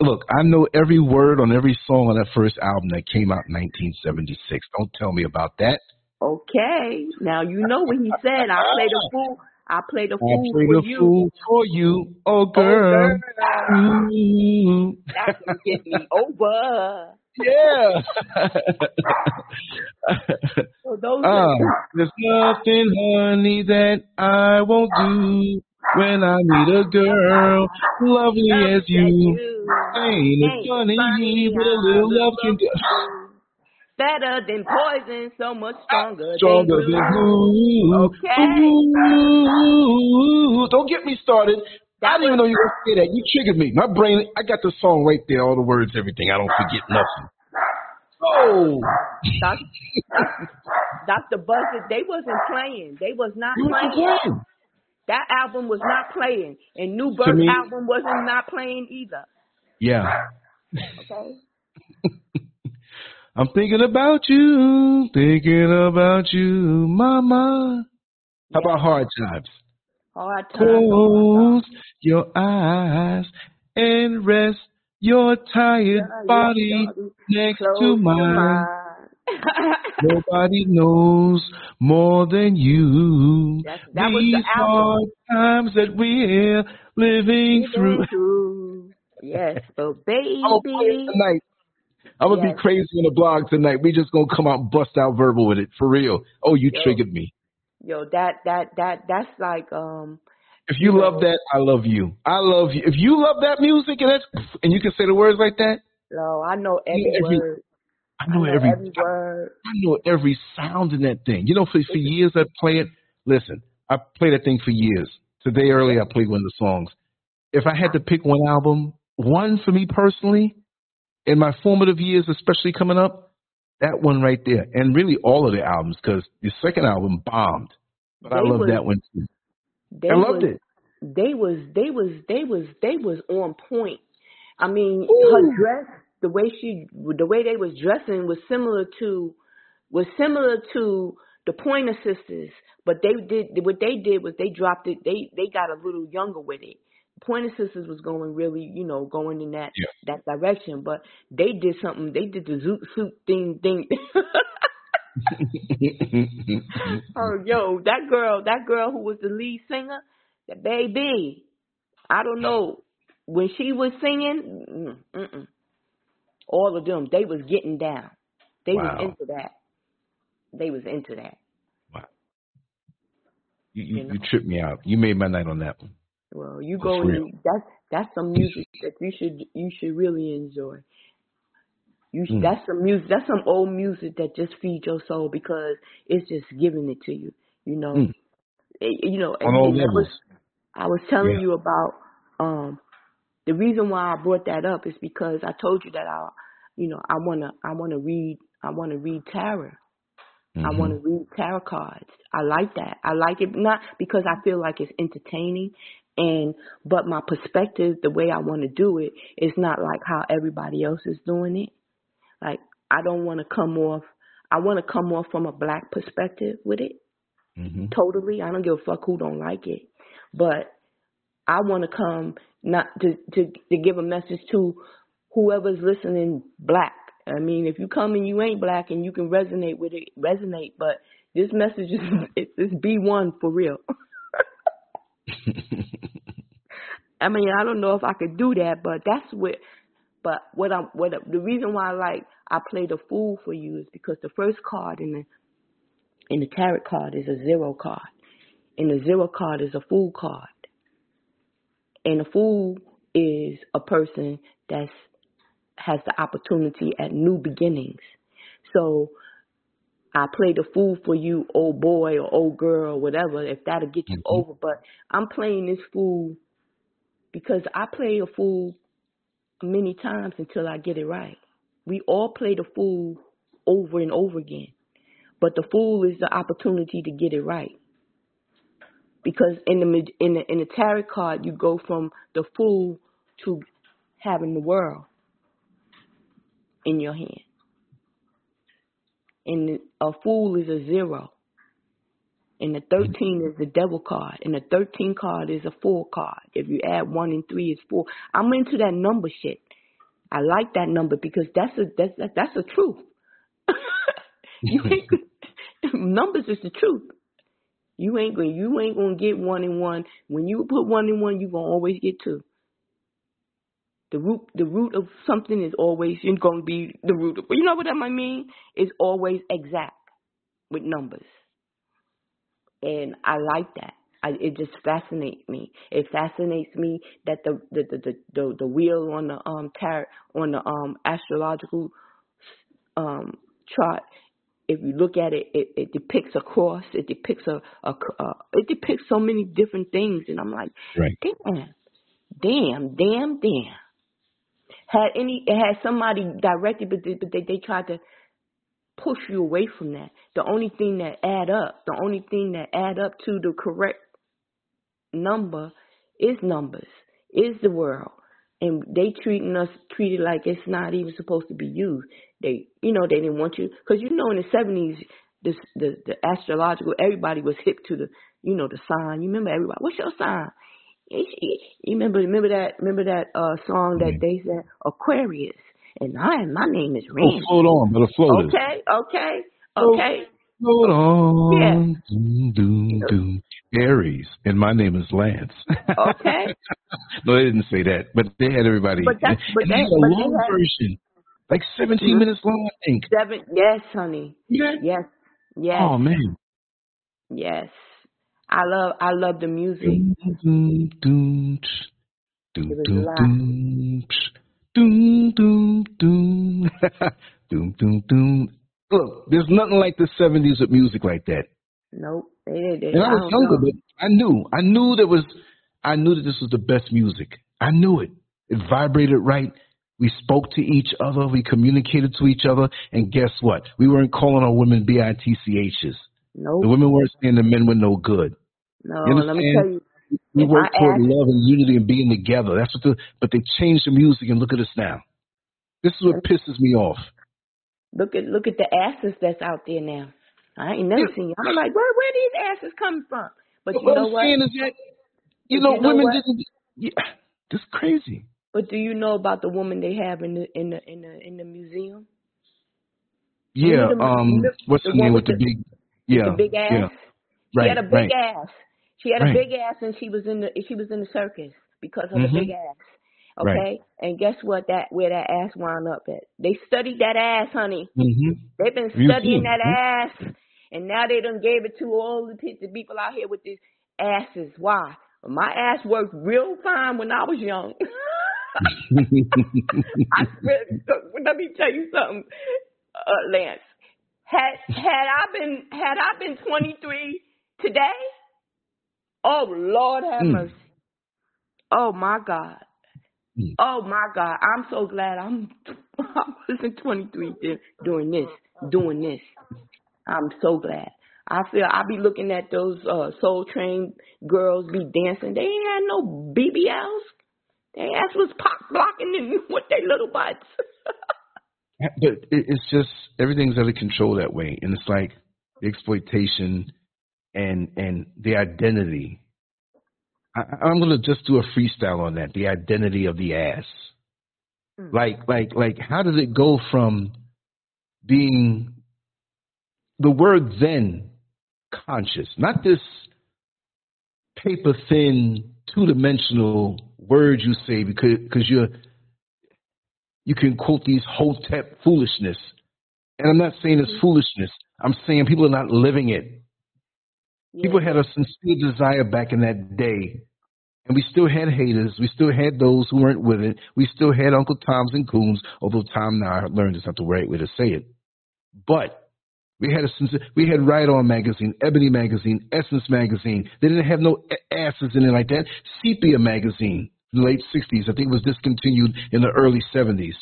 Look, I know every word on every song on that first album that came out in 1976. Don't tell me about that. Okay. Now you know what he said. I play the fool. I play the fool play for the you. fool for you. Oh, Oh, girl. girl. That's gonna get me over. Yeah. (laughs) So those Uh, are there's nothing, honey, that I won't do when I meet a girl lovely as you. Ain't it funny what a little love can do? Better than poison, so much stronger, Stronger than than glue. Okay. Ooh. Don't get me started. I That didn't even know you were gonna say that. You triggered me. My brain, I got the song right there, all the words, everything. I don't forget nothing. Oh, Doc- Dr. (laughs) Buzzard, they wasn't playing. They was not you playing. playing. That album was not playing, and New Birth me- album wasn't not playing either. Yeah. Okay. (laughs) I'm thinking about you, thinking about you, mama. How about hard times? Close your eyes and rest your tired body next to mine. (laughs) Nobody knows more than you. That's- that was the These album. hard times that we're living through. through. Yes, (laughs) but I'm gonna baby. tonight. I'm gonna Yes. be crazy on the blog tonight. We just gonna come out and bust out verbal with it for real. Oh, you Yo. triggered me. Yo, that that that that's like um If you You love know. that, I love you. I love you. If you love that music and that's and you can say the words like that, yo, I know every every- word. I know, I know every, every word. I know every sound in that thing. You know, for for years I play it. Listen, I played that thing for years. Today earlier I played one of the songs. If I had to pick one album, one for me personally, in my formative years, especially coming up, that one right there, and really all of the albums, because the second album bombed, but I love that one too. They I loved was, it. They was they was they was they was on point. I mean, Ooh. her dress the way she, the way they was dressing was similar to, was similar to the Pointer Sisters, but they did what they did was they dropped it. They they got a little younger with it. Pointer Sisters was going really, you know, going in that Yeah. that direction, but they did something. They did the zoot suit thing thing. (laughs) oh, (laughs) yo, that girl, that girl who was the lead singer, that baby, I don't know when she was singing. mm, Mm-mm, all of them, they was getting down. They was into that. They was into that. you, you, You know. you tripped me out. You made my night on that one. Well, you go and that's that's some music that you should you should really enjoy. You Mm. that's some music that's some old music that just feeds your soul because it's just giving it to you. You know, Mm. Eh, you know. On all and I was levels. I was telling Yeah. you about um the reason why I brought that up is because I told you that I you know I wanna I wanna read I wanna read tarot. I Mhm. want to read tarot cards. I like that. I like it not because I feel like it's entertaining and but my perspective, the way I want to do it is not like how everybody else is doing it. Like I don't want to come off I want to come off from a black perspective with it. Mhm. Totally. I don't give a fuck who don't like it. But I want to come not to to to give a message to whoever's listening black. I mean, if you come and you ain't black and you can resonate with it, resonate. But this message is (laughs) it's, it's B1 for real. (laughs) (laughs) I mean, I don't know if I could do that, but that's what. But what I'm what the reason why I like I play the fool for you is because the first card in the in the tarot card is a zero card, and the zero card is a fool card, and a fool is a person that's has the opportunity at new beginnings. So I play the fool for you, old boy or old girl or whatever, if that'll get you Mhm. over. But I'm playing this fool because I play a fool many times until I get it right. We all play the fool over and over again. But the fool is the opportunity to get it right. Because in the in the in the tarot card you go from the fool to having the world in your hand. And a fool is a zero. And the mm-hmm. 13 is the devil card. And the 13 card is a four card. If you add one and three, it's four. I'm into that number shit. I like that number because that's a that's that, that's the truth. (laughs) you ain't (laughs) numbers is the truth. You ain't gonna you ain't gonna get one and one. When you put one and one, you gonna always get two. The root the root of something is always going to be the root of you know what I mean? Is always exact with numbers. And I like that. I, it just fascinates me. It fascinates me that the the the the, the, the wheel on the um tarot on the um astrological um chart if you look at it, it, it depicts a cross. It depicts a, a, a it depicts so many different things, and I'm like, Right. damn, damn, damn, damn. Had any had somebody directed, but they, but they they tried to push you away from that. The only thing that add up, the only thing that add up to the correct number is numbers, is the world. And they treating us treated like it's not even supposed to be used. They, you know, they didn't want you because you know in the seventies, this the the astrological everybody was hip to the, you know, the sign. You remember everybody? What's your sign? You remember remember that remember that uh song that they said Aquarius, and I my name is Oh, Randy. float on, but a floaters. Okay, okay, Oh. okay. Float on. Yeah. Doom, doom, doom. Aries, and my name is Lance. Okay. (laughs) no, they didn't say that, but they had everybody. But that's- but and they had a but long had- version, like 17 Mhm. minutes long, I think. Seven. Yes, honey. Yeah. Yes. Yes. Oh man. Yes. I love I love the music. Doom, doom, doom, tsh. doom, It was doom, doom, doom, doom, doom, doom, doom, doom. Look, there's nothing like the 70s with music like that. Nope. They, they, And I was don't younger, know. but I knew, I knew there was, I knew that this was the best music. I knew it. It vibrated right. We spoke to each other. We communicated to each other. And guess what? We weren't calling our women B-I-T-C-H's. Nope. The women weren't saying the men were no good. no. Let me tell you. We If worked toward love and unity and being together. That's what the, but they changed the music and look at us now. This is what pisses me off. Look at look at the asses that's out there now. I ain't never Yeah. seen. I'm like, where where these asses coming from? But But you what know I'm what? saying is that you know, you know women what? didn't. Yeah, (sighs) this crazy. But do you know about the woman they have in the in the in the in the museum? Yeah. The- Um. What's the one name with with the, the- big? Yeah. the big ass. Yeah. She Right. had a big right. ass. She had a Right. big ass, and she was in the she was in the circus because of Mhm. the big ass. Okay, Right. and guess what? That where that ass wound up at? They studied that ass, honey. Mm-hmm. They've been studying that mhm. ass, and now they done gave it to all the pe- the people out here with these asses. Why? My ass worked real fine when I was young. (laughs) (laughs) I really, let me tell you something, uh, Lance. Had had I been had I been 23 today, oh Lord have Mm. mercy. Oh my God. Mm. Oh my God. I'm so glad I'm (laughs) I wasn't 23 then doing this, doing this. I'm so glad. I feel I be looking at those uh soul train girls be dancing. They ain't had no BBLs. They ass was pop blocking them (laughs) with their little butts. (laughs) But it, it's just everything's out of control that way, and it's like the exploitation and and the identity. I, I'm gonna just do a freestyle on that. The identity of the ass. Mm. Like like like how does it go from being the word then conscious, not this paper thin two dimensional word you say because because you're you can quote these whole hotep foolishness. And I'm not saying it's mm-hmm. foolishness. I'm saying people are not living it. People had a sincere desire back in that day. And we still had haters. We still had those who weren't with it. We still had Uncle Toms and Coons, although Tom now I learned it's not the right way to say it. But we had a sincere, we had Right On magazine, Ebony magazine, Essence magazine. They didn't have no asses in it like that. Sepia magazine, late 60s. I think it was discontinued in the early 70s.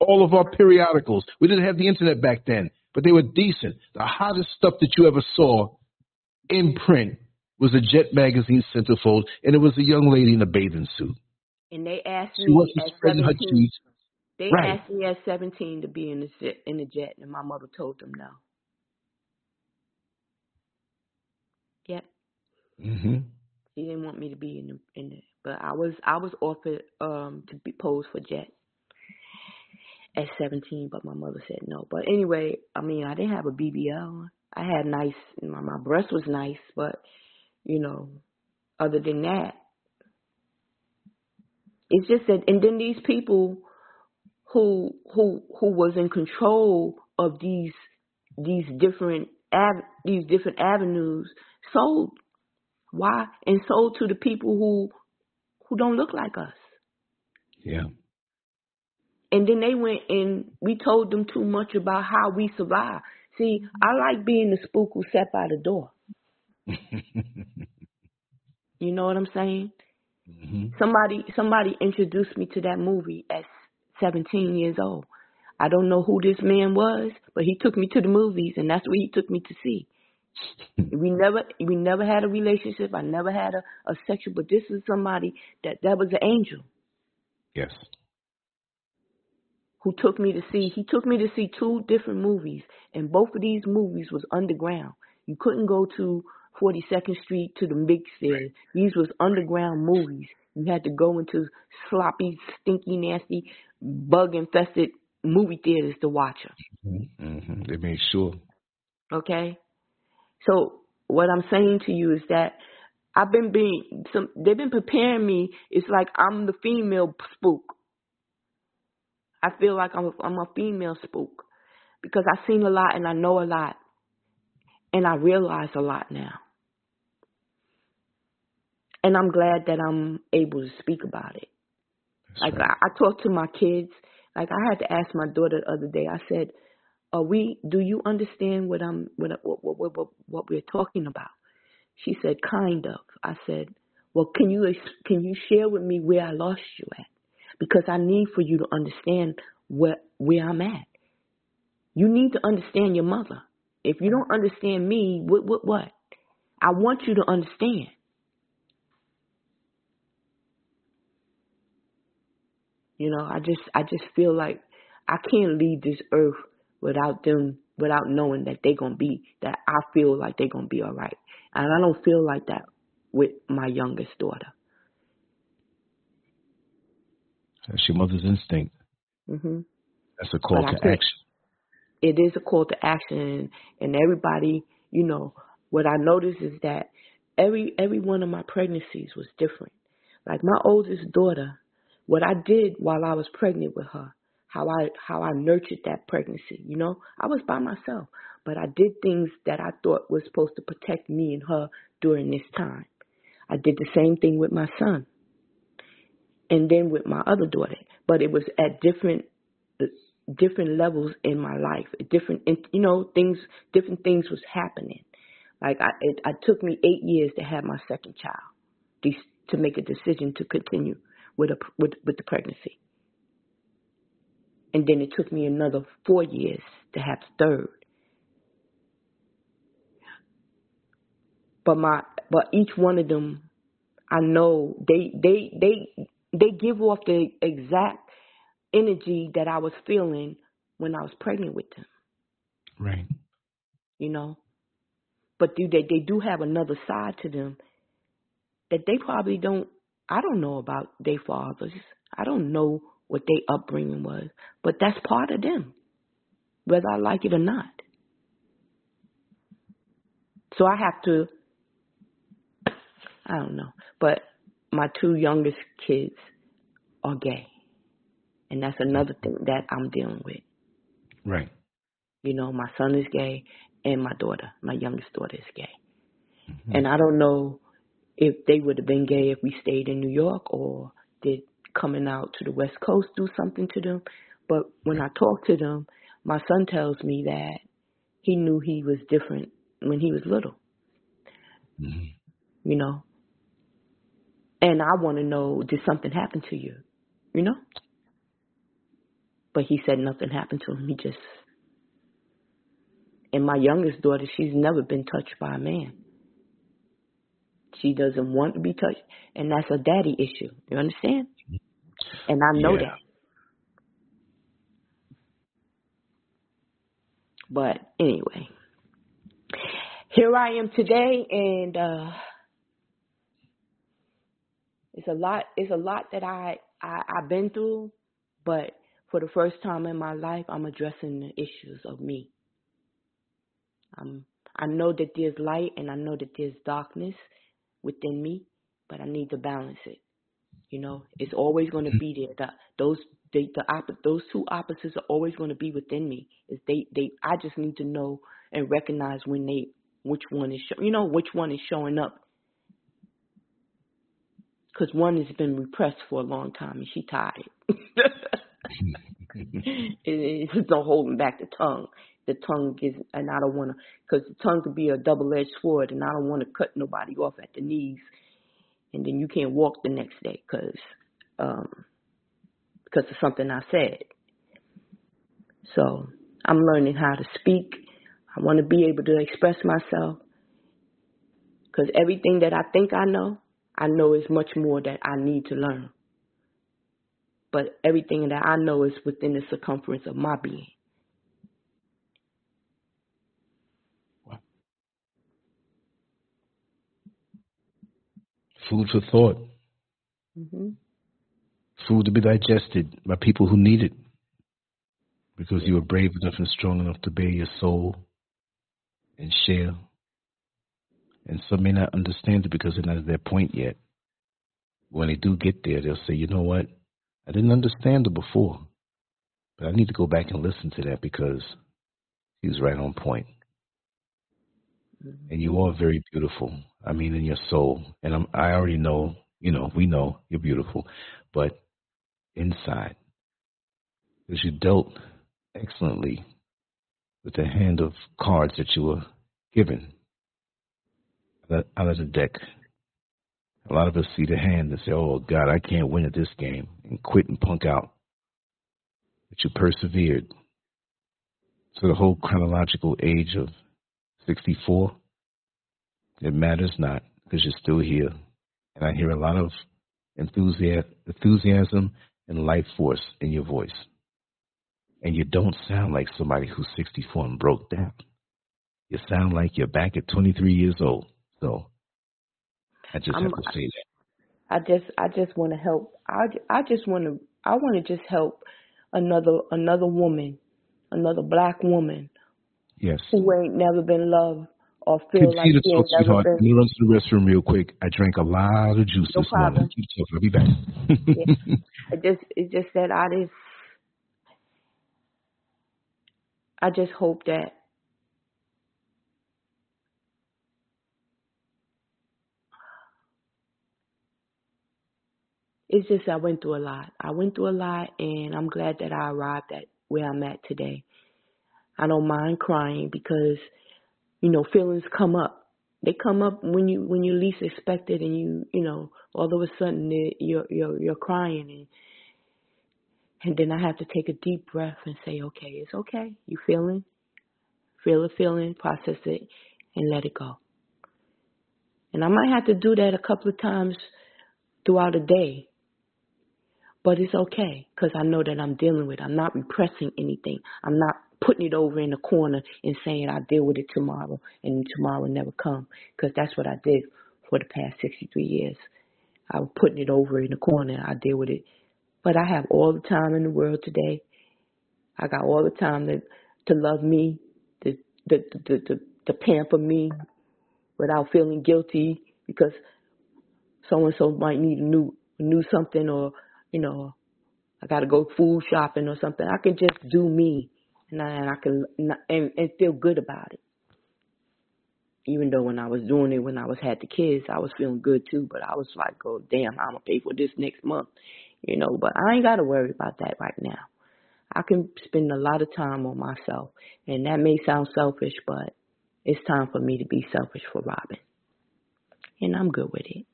All of our periodicals. We didn't have the internet back then, but they were decent. The hottest stuff that you ever saw in print was a Jet magazine centerfold, and it was a young lady in a bathing suit. And they asked She me at spreading her 17. cheeks. They Right. asked me at 17 to be in the jet, in the jet, and my mother told them no. Yep, hmm she didn't want me to be in the in the. But I was I was offered um to be posed for jet at 17, but my mother said no. But anyway, I mean I didn't have a BBL. I had nice my my breast was nice, but you know, other than that, it's just that. And then these people who who who was in control of these these different av- these different avenues sold why and sold to the people who who don't look like us Yeah. and then they went and we told them too much about how we survive see i like being the spook who sat by the door (laughs) you know what i'm saying hmm somebody somebody introduced me to that movie at 17 years old. I don't know who this man was, but he took me to the movies and that's what he took me to see. We never we never had a relationship. I never had a, a sexual but this is somebody that that was an angel Yes. who took me to see he took me to see two different movies and both of these movies was underground. You couldn't go to 42nd Street to the big theater. These was underground movies. You had to go into sloppy, stinky, nasty, bug infested movie theaters to watch them. hmm They made sure. Okay? So what I'm saying to you is that I've been being some they've been preparing me. It's like I'm the female spook. I feel like I'm a, I'm a female spook because I've seen a lot and I know a lot and I realize a lot now. And I'm glad that I'm able to speak about it. That's Like right. I, I talk to my kids. Like I had to ask my daughter the other day. I said, "Are we? Do you understand what I'm what what what what, what we're talking about?" She said, "Kind of." I said, "Well, can you can you share with me where I lost you at? Because I need for you to understand where where I'm at. You need to understand your mother. If you don't understand me, what what what? I want you to understand." You know, I just I just feel like I can't leave this earth without them, without knowing that they're gonna be, that I feel like they're gonna be all right. And I don't feel like that with my youngest daughter. That's your mother's instinct. hmm That's a call But to action. it is a call to action and everybody you know what i noticed is that every every one of my pregnancies was different like my oldest daughter what i did while i was pregnant with her how i how i nurtured that pregnancy you know? I was by myself but i did things that i thought was supposed to protect me and her during this time. I did the same thing with my son and then with my other daughter but it was at different uh, different levels in my life different you know things different things was happening. Like i it, it took me eight years to have my second child to make a decision to continue with a with with the pregnancy and then it took me another four years to have the third but my but each one of them i know they they they they give off the exact energy that I was feeling when I was pregnant with them, Right. you know. But do they they do have another side to them that they probably don't I don't know about their fathers. I don't know what their upbringing was, but that's part of them, whether I like it or not. So I have to I don't know. But my two youngest kids are gay. And that's another thing that I'm dealing with. Right. You know, my son is gay and my daughter, my youngest daughter is gay. Mm-hmm. And I don't know if they would have been gay if we stayed in New York or did coming out to the West Coast do something to them. But when I talk to them, my son tells me that he knew he was different when he was little, hmm you know. And I want to know, did something happen to you? You know? But he said nothing happened to him. He just. And my youngest daughter, she's never been touched by a man. She doesn't want to be touched. And that's a daddy issue. You understand? And I know Yeah. that. But anyway, here I am today, and uh, it's a lot. It's a lot that I, I I've been through, but for the first time in my life, I'm addressing the issues of me. Um, I know that there's light, and I know that there's darkness within me, but I need to balance it. You know, it's always going to mm-hmm. be there. The, those they, the oppo- those two opposites are always going to be within me. Is they they I just need to know and recognize when they which one is show, you know which one is showing up. Because one has been repressed for a long time and she tired. Mm-hmm. (laughs) it, it's no holding back the tongue. The tongue is, and I don't want to, because the tongue could be a double-edged sword, and I don't want to cut nobody off at the knees, and then you can't walk the next day because um, because of something I said. So I'm learning how to speak. I want to be able to express myself because everything that I think I know, I know is much more that I need to learn. But everything that I know is within the circumference of my being. Food for thought. hmm Food to be digested by people who need it. Because you were brave enough and strong enough to bear your soul and share. And some may not understand it because they're not at their point yet. When they do get there, they'll say, you know what? I didn't understand it before. But I need to go back and listen to that because he was right on point. And you are very beautiful. I mean, in your soul. And I'm, I already know, you know, we know you're beautiful. But inside, because you dealt excellently with the hand of cards that you were given out of the deck. A lot of us see the hand and say, oh, God, I can't win at this game, and quit and punk out. But you persevered. So the whole chronological age of 64, it matters not because you're still here. And I hear a lot of enthusiasm, enthusiasm and life force in your voice. and you don't sound like somebody who's 64 and broke down. You sound like you're back at 23 years old. So I just I'm, have to say that. I just I just want to help. I I just want to I want to just help another another woman, another black woman. Yes. Who ain't never been loved or feel Continue like to talk, sweetheart. Been... Let me run to the restroom real quick. I drank a lot of juice no this problem. morning. Keep talking. I'll be back. yeah. (laughs) It just it's just that I just I just hope that it's just I went through a lot. I went through a lot, and I'm glad that I arrived at where I'm at today. I don't mind crying because, you know, feelings come up. They come up when you when you least expect it, and you you know all of a sudden you're you're you're crying, and and then I have to take a deep breath and say, okay, it's okay. You feeling? Feel the feeling, process it, and let it go. And I might have to do that a couple of times throughout a day but it's okay because I know that I'm dealing with it. I'm not repressing anything. I'm not putting it over in the corner and saying I'll deal with it tomorrow and tomorrow never come because that's what I did for the past 63 years. I was putting it over in the corner. I deal with it. But I have all the time in the world today. I got all the time to to love me, to to to to, to pamper me without feeling guilty because so and so might need a new new something or you know, I got to go food shopping or something. I can just do me, and I, and I can and, and feel good about it. Even though when I was doing it when I was had the kids, I was feeling good too. But I was like, oh damn, I'm gonna pay for this next month, you know. But I ain't got to worry about that right now. I can spend a lot of time on myself, and that may sound selfish, but it's time for me to be selfish for Robin, and I'm good with it.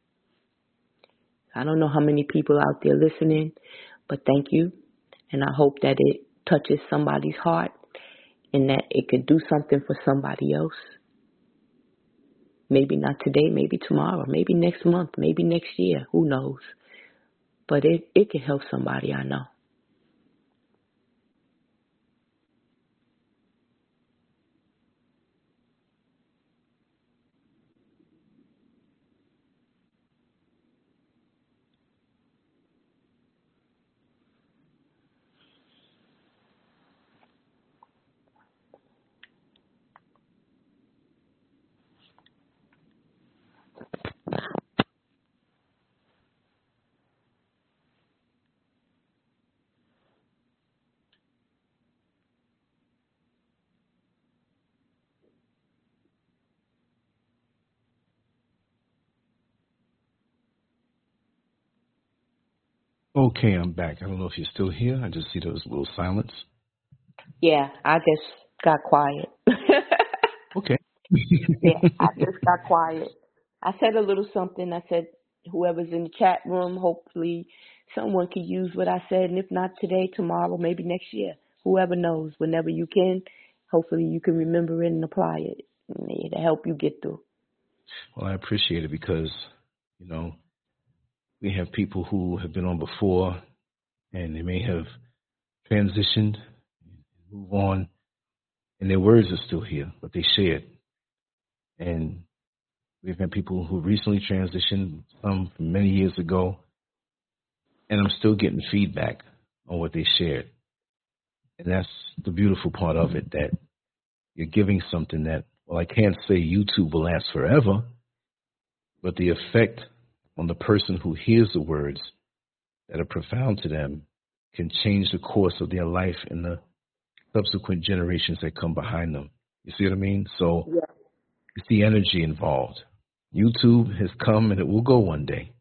I don't know how many people out there listening, but thank you. And I hope that it touches somebody's heart and that it could do something for somebody else. Maybe not today, maybe tomorrow, maybe next month, maybe next year, who knows. But it, it can help somebody I know. Okay, I'm back. I don't know if you're still here. I just see there was a little silence. Yeah, I just got quiet. (laughs) okay. yeah, I (laughs) just got quiet. I said a little something. I said, whoever's in the chat room, hopefully someone can use what I said. And if not today, tomorrow, maybe next year. Whoever knows, whenever you can, hopefully you can remember it and apply it to help you get through. Well, I appreciate it because, you know, we have people who have been on before and they may have transitioned, move on, and their words are still here, but they shared. And we've had people who recently transitioned, some from many years ago, and I'm still getting feedback on what they shared. And that's the beautiful part of it that you're giving something that, well, I can't say YouTube will last forever, but the effect on the person who hears the words that are profound to them can change the course of their life in the subsequent generations that come behind them. You see what I mean? So yeah. it's the energy involved. YouTube has come and it will go one day.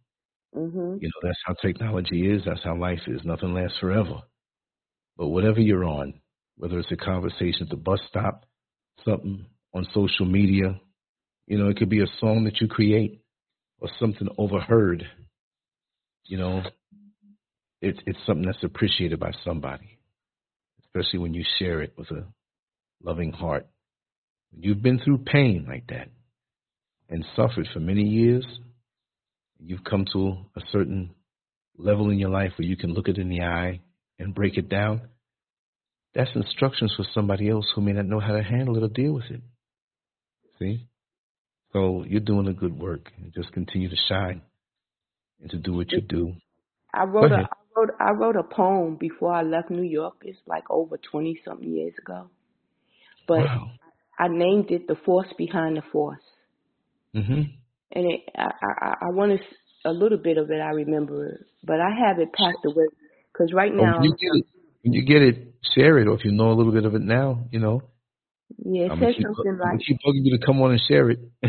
Mm-hmm. You know, that's how technology is. That's how life is. Nothing lasts forever. But whatever you're on, whether it's a conversation at the bus stop, something on social media, you know, it could be a song that you create or something overheard, you know, it's it's something that's appreciated by somebody, especially when you share it with a loving heart. When you've been through pain like that and suffered for many years, you've come to a certain level in your life where you can look it in the eye and break it down. that's instructions for somebody else who may not know how to handle it or deal with it. See? So you're doing a good work and just continue to shine and to do what you do. I wrote a I wrote I wrote a poem before I left New York. It's like over twenty something years ago. But wow. I named it The Force Behind the Force. Mhm. And it, I I I want to a little bit of it I remember, but I have it packed away because right oh, now. Oh, you, get it, you get it, share it, or if you know a little bit of it now, you know. Yeah, it I'm says keep, something like. Keep bugging you to come on and share it. (laughs)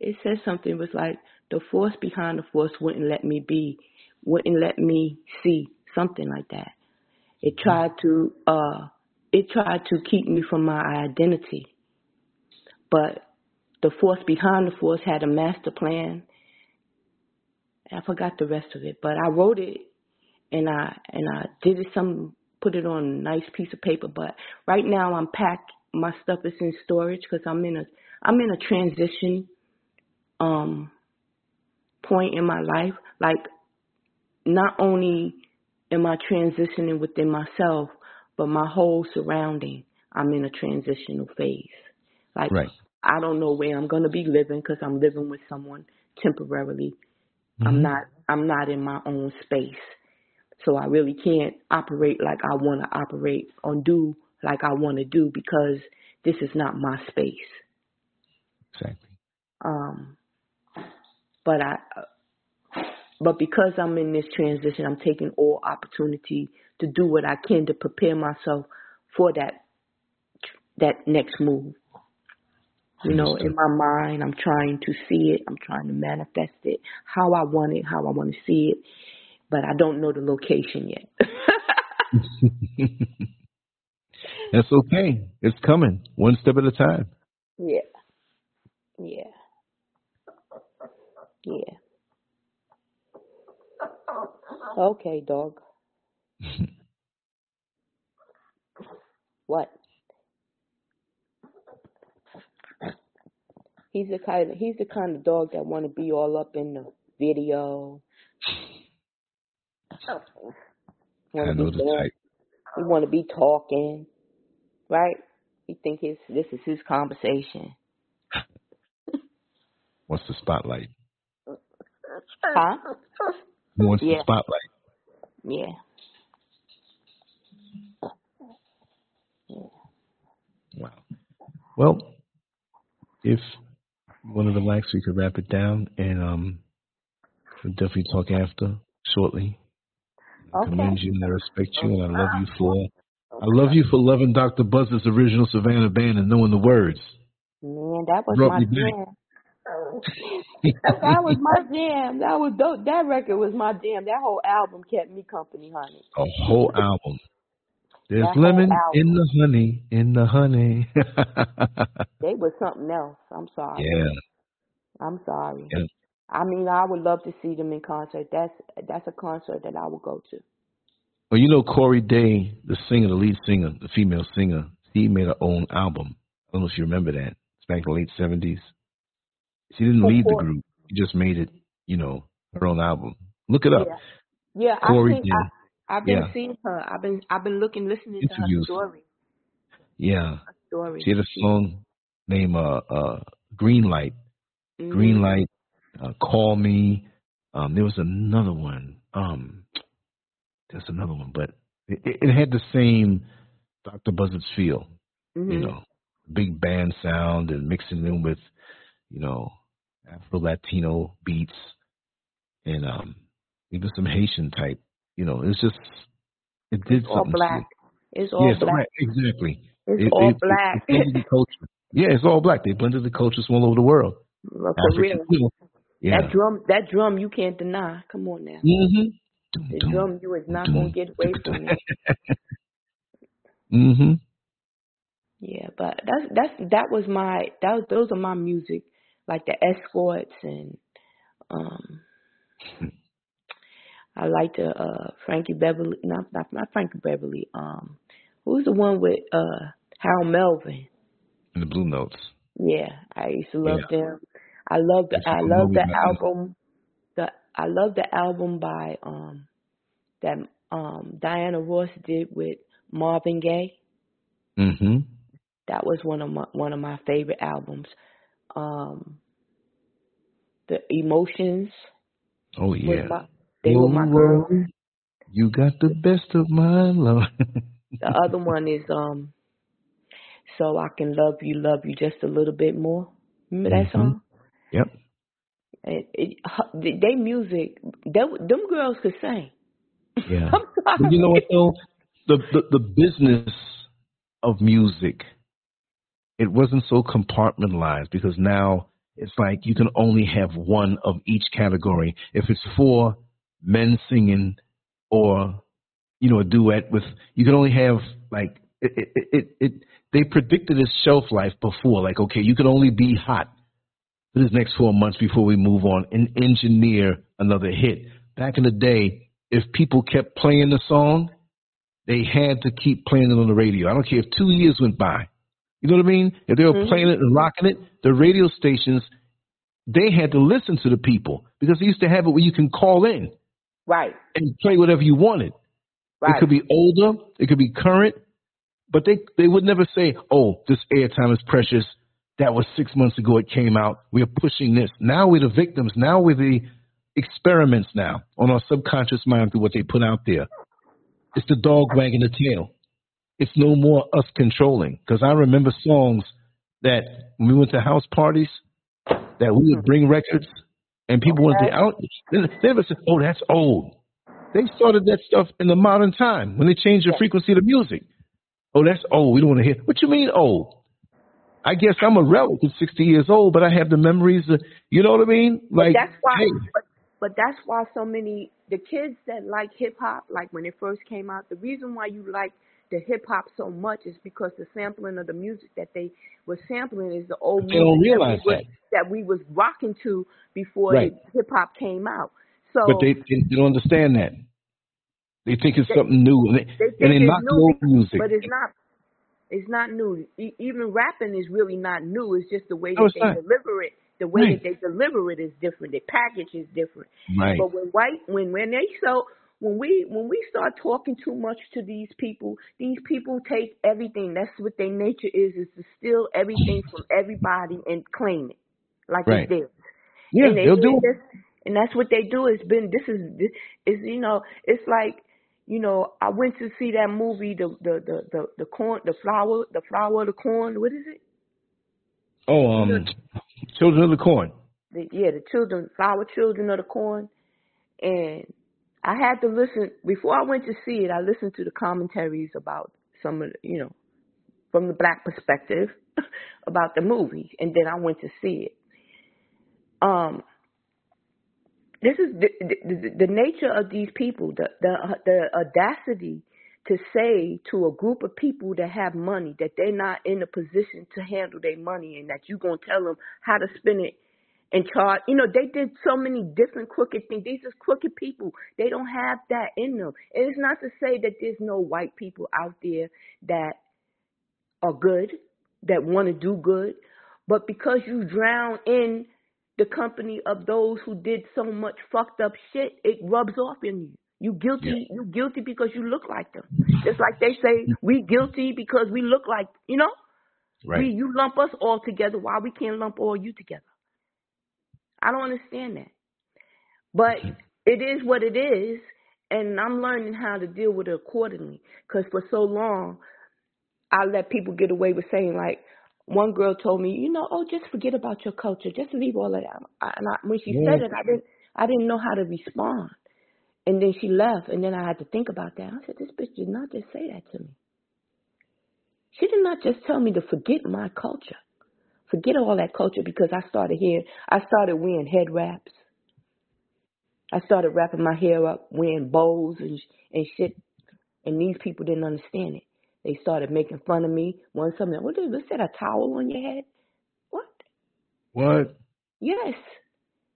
it says something was like the force behind the force wouldn't let me be, wouldn't let me see something like that. It mm-hmm. tried to uh it tried to keep me from my identity. But the force behind the force had a master plan. I forgot the rest of it, but I wrote it and I and I did it some put it on a nice piece of paper. But right now I'm packed. My stuff is in storage because I'm in a I'm in a transition um point in my life. Like not only am I transitioning within myself, but my whole surrounding. I'm in a transitional phase. Like right. I don't know where I'm gonna be living because I'm living with someone temporarily. Mm-hmm. I'm not I'm not in my own space. So I really can't operate like I want to operate or do like I want to do because this is not my space. Exactly. Um, but I, but because I'm in this transition, I'm taking all opportunity to do what I can to prepare myself for that that next move. You know, in my mind, I'm trying to see it. I'm trying to manifest it how I want it, how I want to see it, but I don't know the location yet. (laughs) That's okay. It's coming one step at a time. Yeah. Yeah. Yeah. Okay, dog. (laughs) what? He's the kind of, he's the kind of dog that want to be all up in the video, I know the type. He want to be talking, right? He think his this is his conversation. (laughs) What's the spotlight? Huh? Who wants yeah. the spotlight? Yeah. yeah. Wow. Well, if one of the likes, we could wrap it down, and um, we'll definitely talk after shortly. Okay. commend you and I respect you and I love you for I love you for loving Dr. Buzzard's original Savannah band and knowing the words. Man, that was my jam. (laughs) that was my jam. That was dope. that record was my jam. That whole album kept me company, honey. A whole album. There's lemon in the honey, in the honey. (laughs) they was something else. I'm sorry. Yeah. I'm sorry. Yeah. I mean, I would love to see them in concert. That's that's a concert that I would go to. Well, you know, Cory Daye, the singer, the lead singer, the female singer, she made her own album. I don't know if you remember that. It's back in the late seventies. She didn't lead the group. She just made it, you know, her own album. Look it up. Yeah, yeah Cory I think Daye. I, have been yeah. seeing her. I've been I've been looking, listening Interviews. to her story. Yeah. Her story. She had a song named uh, uh, Green Light. Mm-hmm. Green Light uh, Call Me. Um, there was another one. Um, there's another one, but it, it had the same Dr. Buzzard's feel. Mm-hmm. You know, big band sound and mixing them with, you know, Afro Latino beats and um, even some Haitian type. You know, it's just it did it's something. All black. It's all yes, black. Right, exactly. It's it, all it, black. It, the culture. Yeah, it's all black. They blended the cultures from all over the world. (laughs) African. Yeah. That drum, that drum, you can't deny. Come on now. Mm-hmm. The drum, you is not gonna get away from it. (laughs) mm-hmm. Yeah, but that's that's that was my that was those are my music, like the Escorts and um. I like the uh Frankie Beverly, not not not Frankie Beverly. Um, who's the one with uh Harold Melvin? And the Blue Notes. Yeah, I used to love yeah. them. I love the I love the album. The I love the album by um that um Diana Ross did with Marvin Gaye. Mm-hmm. That was one of my one of my favorite albums. Um, the Emotions. Oh yeah. My, they were my girls. You got the best of my love. the other one is um, so I can love you, love you just a little bit more. Remember that mm-hmm. song? Yep. It, it, they music, they, them girls could sing. Yeah. (laughs) but you know what though? The, the the business of music, it wasn't so compartmentalized because now it's like you can only have one of each category. If it's for men singing or you know a duet with, you can only have like it. It, it, it they predicted its shelf life before. Like okay, you can only be hot for this next four months before we move on and engineer another hit. Back in the day, if people kept playing the song, they had to keep playing it on the radio. I don't care if two years went by. You know what I mean? If they were mm-hmm. playing it and rocking it, the radio stations they had to listen to the people because they used to have it where you can call in, right, and play whatever you wanted. Right. It could be older, it could be current, but they they would never say, "Oh, this airtime is precious." That was six months ago. It came out. We're pushing this. Now we're the victims. Now we're the experiments. Now on our subconscious mind through what they put out there. It's the dog wagging the tail. It's no more us controlling. Because I remember songs that when we went to house parties, that we would bring records and people okay. wanted to out. They never said, "Oh, that's old." They started that stuff in the modern time when they changed the frequency of the music. Oh, that's old. We don't want to hear. What you mean old? I guess I'm a relic of 60 years old, but I have the memories. Of, you know what I mean? Like but that's why. Hey. But, but that's why so many the kids that like hip hop, like when it first came out, the reason why you like the hip hop so much is because the sampling of the music that they were sampling is the old they don't realize that, we was, that. we was rocking to before right. hip hop came out. So, but they, they don't understand that. They think it's they, something new, and they, they, and they knock old music. But it's not. It's not new. E- even rapping is really not new. It's just the way no, that they not. deliver it. The way right. that they deliver it is different. The package is different. Right. But when white, when when they so when we when we start talking too much to these people, these people take everything. That's what their nature is: is to steal everything from everybody and claim it like right. it's theirs. Yeah, and they they'll do this, and that's what they do. It's been this is this is you know it's like you know I went to see that movie the the the the, the corn the flower the flower of the corn. What is it? Oh, um, children of the corn. The, yeah, the children, flower children of the corn, and I had to listen before I went to see it. I listened to the commentaries about some of the, you know, from the black perspective (laughs) about the movie, and then I went to see it. Um, this is the, the, the nature of these people, the, the the audacity to say to a group of people that have money that they're not in a position to handle their money, and that you're gonna tell them how to spend it and charge. You know, they did so many different crooked things. These are crooked people. They don't have that in them. And it's not to say that there's no white people out there that are good, that want to do good, but because you drown in the company of those who did so much fucked up shit, it rubs off in you. You guilty. Yeah. You guilty because you look like them. Just like they say, we guilty because we look like you know. Right. We, you lump us all together. Why we can't lump all you together? I don't understand that. But it is what it is, and I'm learning how to deal with it accordingly. Because for so long, I let people get away with saying like, one girl told me, you know, oh, just forget about your culture, just leave all of that. And I, when she yeah. said it, I didn't, I didn't know how to respond. And then she left, and then I had to think about that. I said, this bitch did not just say that to me. She did not just tell me to forget my culture. Forget all that culture because I started hearing, I started wearing head wraps. I started wrapping my hair up, wearing bows and and shit. And these people didn't understand it. They started making fun of me. One something, what is that? A towel on your head? What? What? Yes.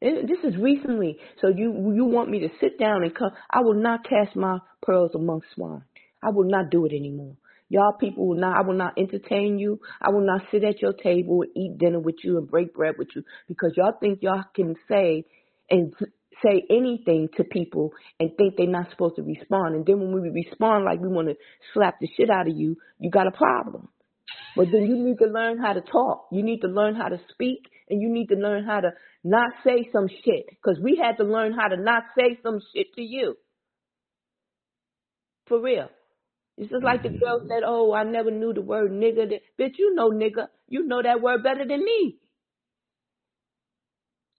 This is recently. So you you want me to sit down and come? I will not cast my pearls among swine. I will not do it anymore. Y'all people will not, I will not entertain you. I will not sit at your table and eat dinner with you and break bread with you because y'all think y'all can say and say anything to people and think they're not supposed to respond. And then when we respond like we want to slap the shit out of you, you got a problem. But then you need to learn how to talk. You need to learn how to speak and you need to learn how to not say some shit. Because we had to learn how to not say some shit to you. For real. It's just like the mm-hmm. girl said, Oh, I never knew the word nigga. Bitch, you know nigga. You know that word better than me.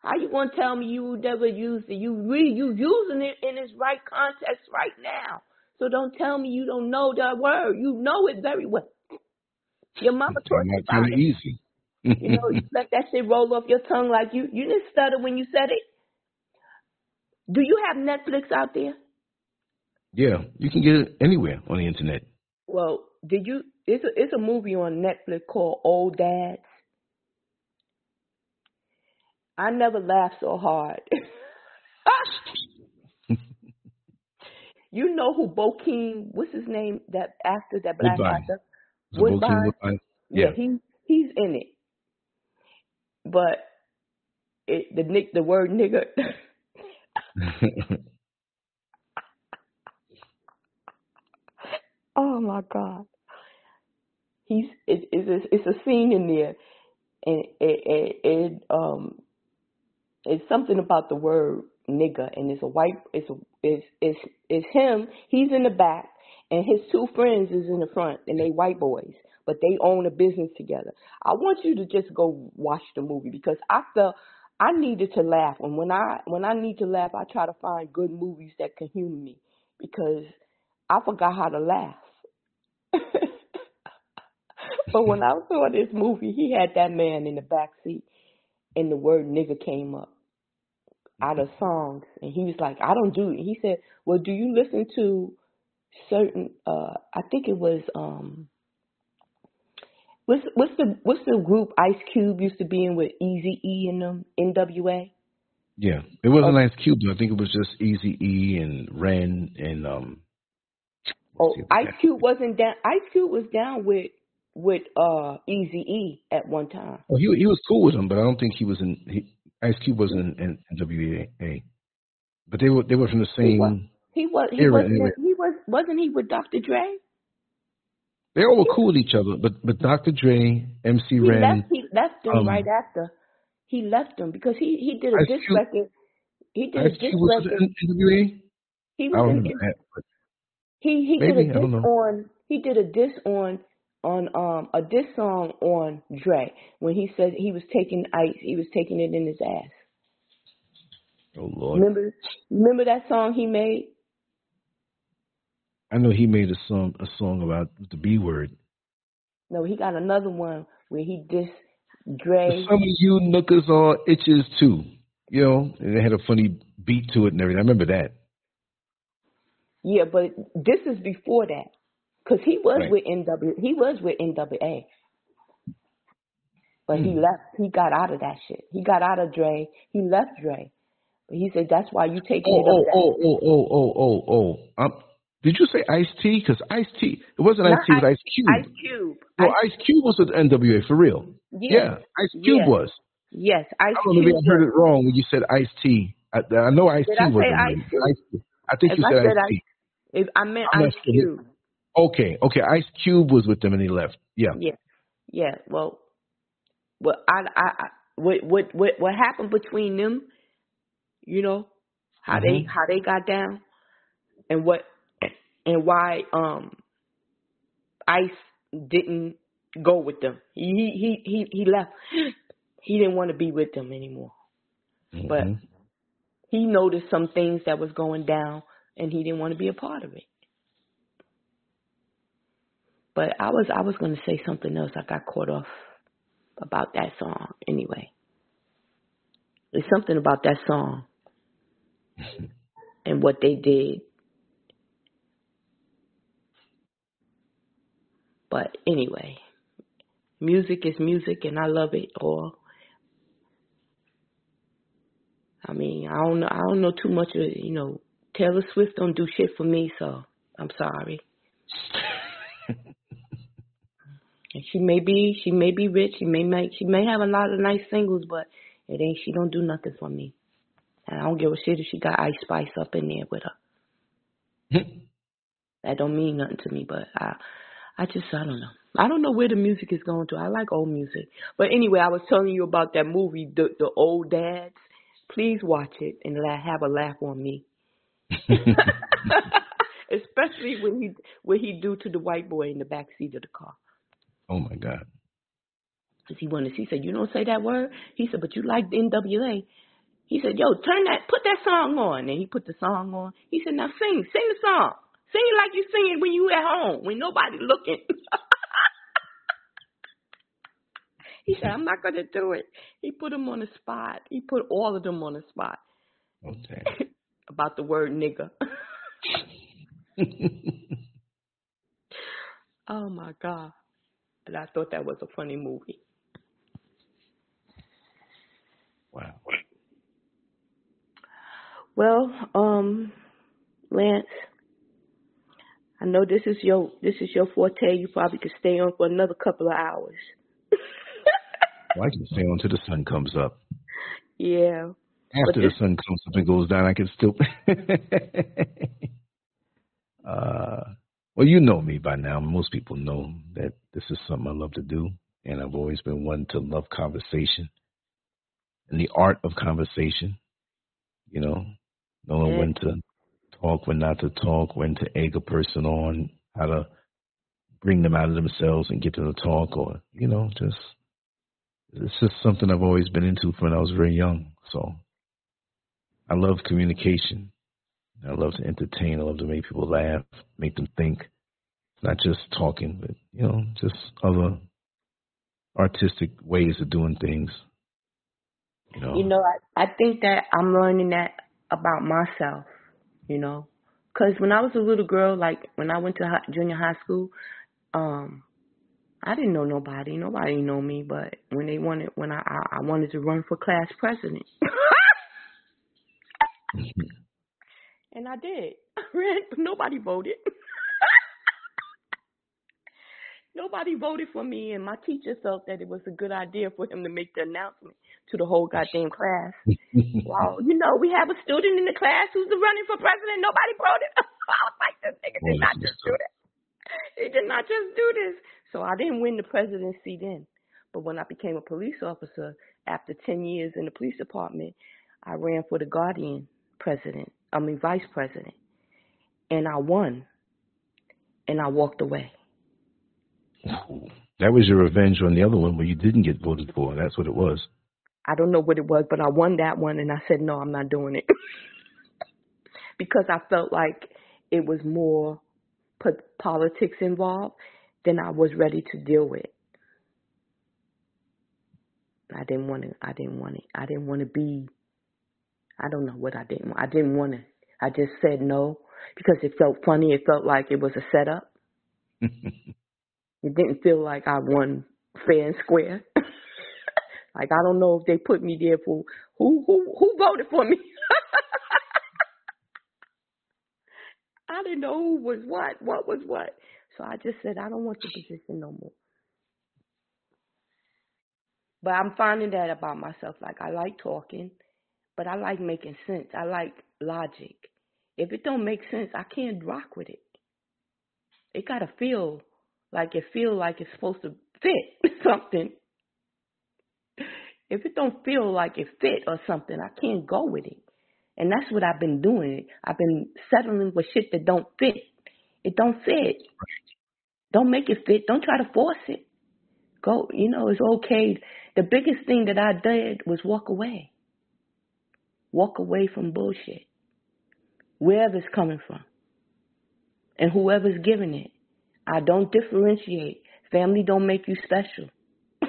How you gonna tell me you never used it? You re you using it in its right context right now. So don't tell me you don't know that word. You know it very well. Your mama taught you about kind of easy. you know, you (laughs) let that shit roll off your tongue like you you didn't stutter when you said it. Do you have Netflix out there? Yeah, you can get it anywhere on the internet. Well, did you? It's a it's a movie on Netflix called Old Dads. I never laughed so hard. (laughs) you know who Bokeem? What's his name? That actor, that black Woodbine. actor. Woodbine? Woodbine. Yeah, Yeah. he he's in it. But it the nick the word nigger. (laughs) oh my god. He's it, it's a, it's a scene in there, and it, it, it um it's something about the word nigger, and it's a white it's a it's it's it's him. He's in the back, and his two friends is in the front, and they white boys, but they own a business together. I want you to just go watch the movie because I felt I needed to laugh, and when I when I need to laugh, I try to find good movies that can humor me because I forgot how to laugh. (laughs) but when I saw this movie, he had that man in the back seat, and the word nigger came up out of songs, and he was like, "I don't do." It. He said, "Well, do you listen to certain? uh I think it was um." What's what's the what's the group Ice Cube used to be in with Easy E and them NWA? yeah, it wasn't Oh. Ice Cube. I think it was just Easy E and Ren and um. Oh, Ice Cube wasn't down. Ice Cube was down with with uh Easy E at one time. Oh, he he was cool with him, but I don't think he was in. He, Ice Cube wasn't in, in NWA, but they were they were from the He was. same. He was he wasn't he was wasn't he with Dr. Dre? They all were cool with each other, but but Dr. Dre, MC He Ren, left he left them um, right after. He left them because he he did a Cube- record. He did a Ice Cube was record. in. He I was don't in, that. He he Maybe, did a know. on he did a disc on on um a diss song on Dre when he said he was taking ice he was taking it in his ass. oh Lord, Remember remember that song he made? I know he made a song a song about the B word. No, he got another one where he dissed Dre. Some of you nookers are itches too, you know, and it had a funny beat to it and everything. I remember that. Yeah, but this is before that, cause he was Right. with NW. He was with NWA, but he Hmm. left. He got out of that shit. He got out of Dre. He left Dre. But he said that's why you taking Oh it oh oh oh oh oh oh oh. Um, did you say Ice T? Because Ice T, it wasn't Ice T, it was Ice- Cube. Ice Cube. No, Ice, Ice Cube was with NWA for real. yeah. Yeah, Ice Cube Yeah. was. Yes, Ice I don't know, maybe I heard it wrong when you said Ice T. I, I know Ice Did T I was in Ice. Cube? I think If you I said said Ice T. if I meant I'm Ice. Cube. Okay, okay. Ice Cube was with them and he left. Yeah. Yeah, yeah. Well, well, I, I, I what, what, what, what happened between them? You know, how they, Mhm. how they got down, and what, and why, um, Ice didn't go with them. He, he, he, he left. He didn't want to be with them anymore. But Mhm. he noticed some things that was going down, and he didn't want to be a part of it. But I was I was going to say something else. I got caught off about that song. Anyway, there's something about that song (laughs) and what they did. But anyway, music is music, and I love it all. I mean, I don't know. I don't know too much of you know. Taylor Swift don't do shit for me, so I'm sorry. (laughs) And she may be, she may be rich. She may make, she may have a lot of nice singles, but it ain't. She don't do nothing for me. And I don't give a shit if she got Ice Spice up in there with her. Hmm. that don't mean nothing to me, but I, I just I don't know. I don't know where the music is going to. I like old music, but anyway, I was telling you about that movie, the the old dads. Please watch it and have a laugh on me. (laughs) (laughs) Especially when he what he do to the white boy in the back seat of the car. Oh my God. Cause he wanted. He said, "You don't say that word." He said, "But you like the NWA." He said, "Yo, turn that, put that song on." And he put the song on. He said, "Now sing, sing the song, sing it like you sing it when you at home, when nobody looking." (laughs) he said, "I'm not gonna do it." He put him on the spot. He put all of them on the spot. Oh, okay. (laughs) About the word nigga. (laughs) oh my god! And I thought that was a funny movie. Wow. Well, um, Lance, I know this is your this is your forte. You probably could stay on for another couple of hours. (laughs) well, I can stay on till the sun comes up. Yeah. After this, the sun comes up and goes down, I can still. (laughs) uh, well, you know me by now. Most people know that this is something I love to do, and I've always been one to love conversation and the art of conversation. You know, knowing when to talk, when not to talk, when to egg a person on, how to bring them out of themselves and get them to talk, or you know, just it's just something I've always been into from when I was very young. So I love communication. I love to entertain. I love to make people laugh, make them think. Not just talking, but you know, just other artistic ways of doing things. You know, you know I, I think that I'm learning that about myself, you know. Because when I was a little girl, like when I went to high, junior high school, um, I didn't know nobody. Nobody know me. But when they wanted, when I I, I wanted to run for class president, (laughs) and I did. (laughs) I ran, but nobody voted. (laughs) Nobody voted for me, and my teacher felt that it was a good idea for him to make the announcement to the whole goddamn class. (laughs) wow, you know, we have a student in the class who's running for president. Nobody voted. I was like, this nigga did not just do that. He did not just do this. So I didn't win the presidency then. But when I became a police officer after 10 years in the police department, I ran for the Guardian president, I mean, vice president. And I won. And I walked away. That was your revenge on the other one where you didn't get voted for. That's what it was. I don't know what it was, but I won that one and I said, no, I'm not doing it. (laughs) because I felt like it was more politics involved than I was ready to deal with. I didn't want to, I didn't want it. I didn't want to be, I don't know what I didn't want. I didn't want to. I just said no because it felt funny. It felt like it was a setup. (laughs) It didn't feel like I won fair and square. (laughs) like I don't know if they put me there for who who who voted for me. (laughs) I didn't know who was what, what was what. So I just said I don't want the position no more. But I'm finding that about myself. Like I like talking, but I like making sense. I like logic. If it don't make sense, I can't rock with it. It gotta feel like it feel like it's supposed to fit (laughs) something. If it don't feel like it fit or something, I can't go with it. And that's what I've been doing. I've been settling with shit that don't fit. It don't fit. Don't make it fit. Don't try to force it. Go, you know, it's okay. The biggest thing that I did was walk away. Walk away from bullshit. Wherever it's coming from. And whoever's giving it. I don't differentiate. Family don't make you special. (laughs)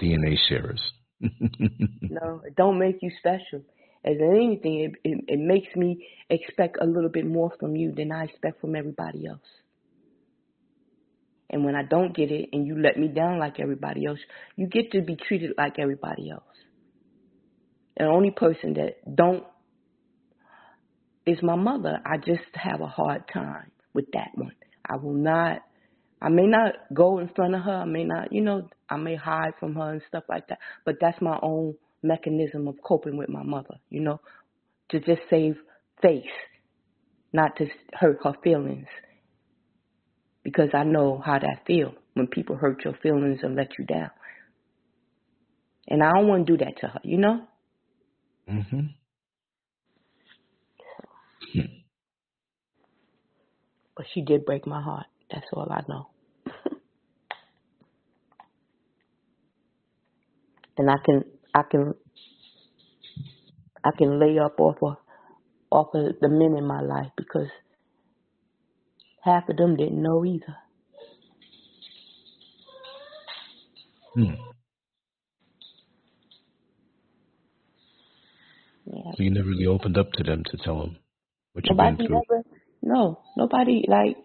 DNA sharers. (laughs) no, it don't make you special. As anything, it, it, it makes me expect a little bit more from you than I expect from everybody else. And when I don't get it and you let me down like everybody else, you get to be treated like everybody else. The only person that don't is my mother. I just have a hard time with that one. I will not, I may not go in front of her. I may not, you know, I may hide from her and stuff like that. But that's my own mechanism of coping with my mother, you know, to just save face, not to hurt her feelings. Because I know how that feel when people hurt your feelings and let you down. And I don't want to do that to her, you know? Mhm. But she did break my heart. That's all I know. (laughs) and I can I can I can lay up off of off of the men in my life because half of them didn't know either. Hmm. Yeah. So you never really opened up to them to tell them what you've been through. ever no, nobody like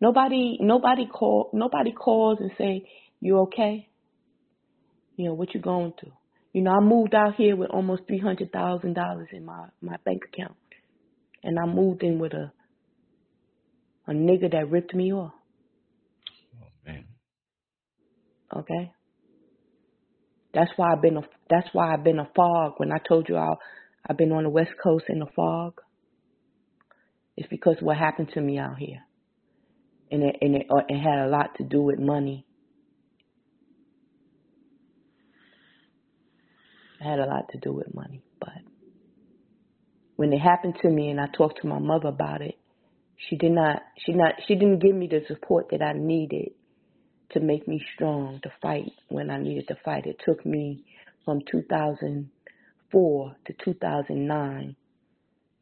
nobody nobody call nobody calls and say, You okay? You know, what you going through? You know, I moved out here with almost three hundred thousand dollars in my, my bank account. And I moved in with a a nigga that ripped me off, Oh man. okay? That's why I've been a that's why I've been a fog when I told you I I've been on the west coast in a fog. It's because what happened to me out here. And it and it, uh, it had a lot to do with money. It had a lot to do with money, but when it happened to me and I talked to my mother about it, she did not she not she didn't give me the support that I needed to make me strong to fight when I needed to fight. It took me from 2004 to 2009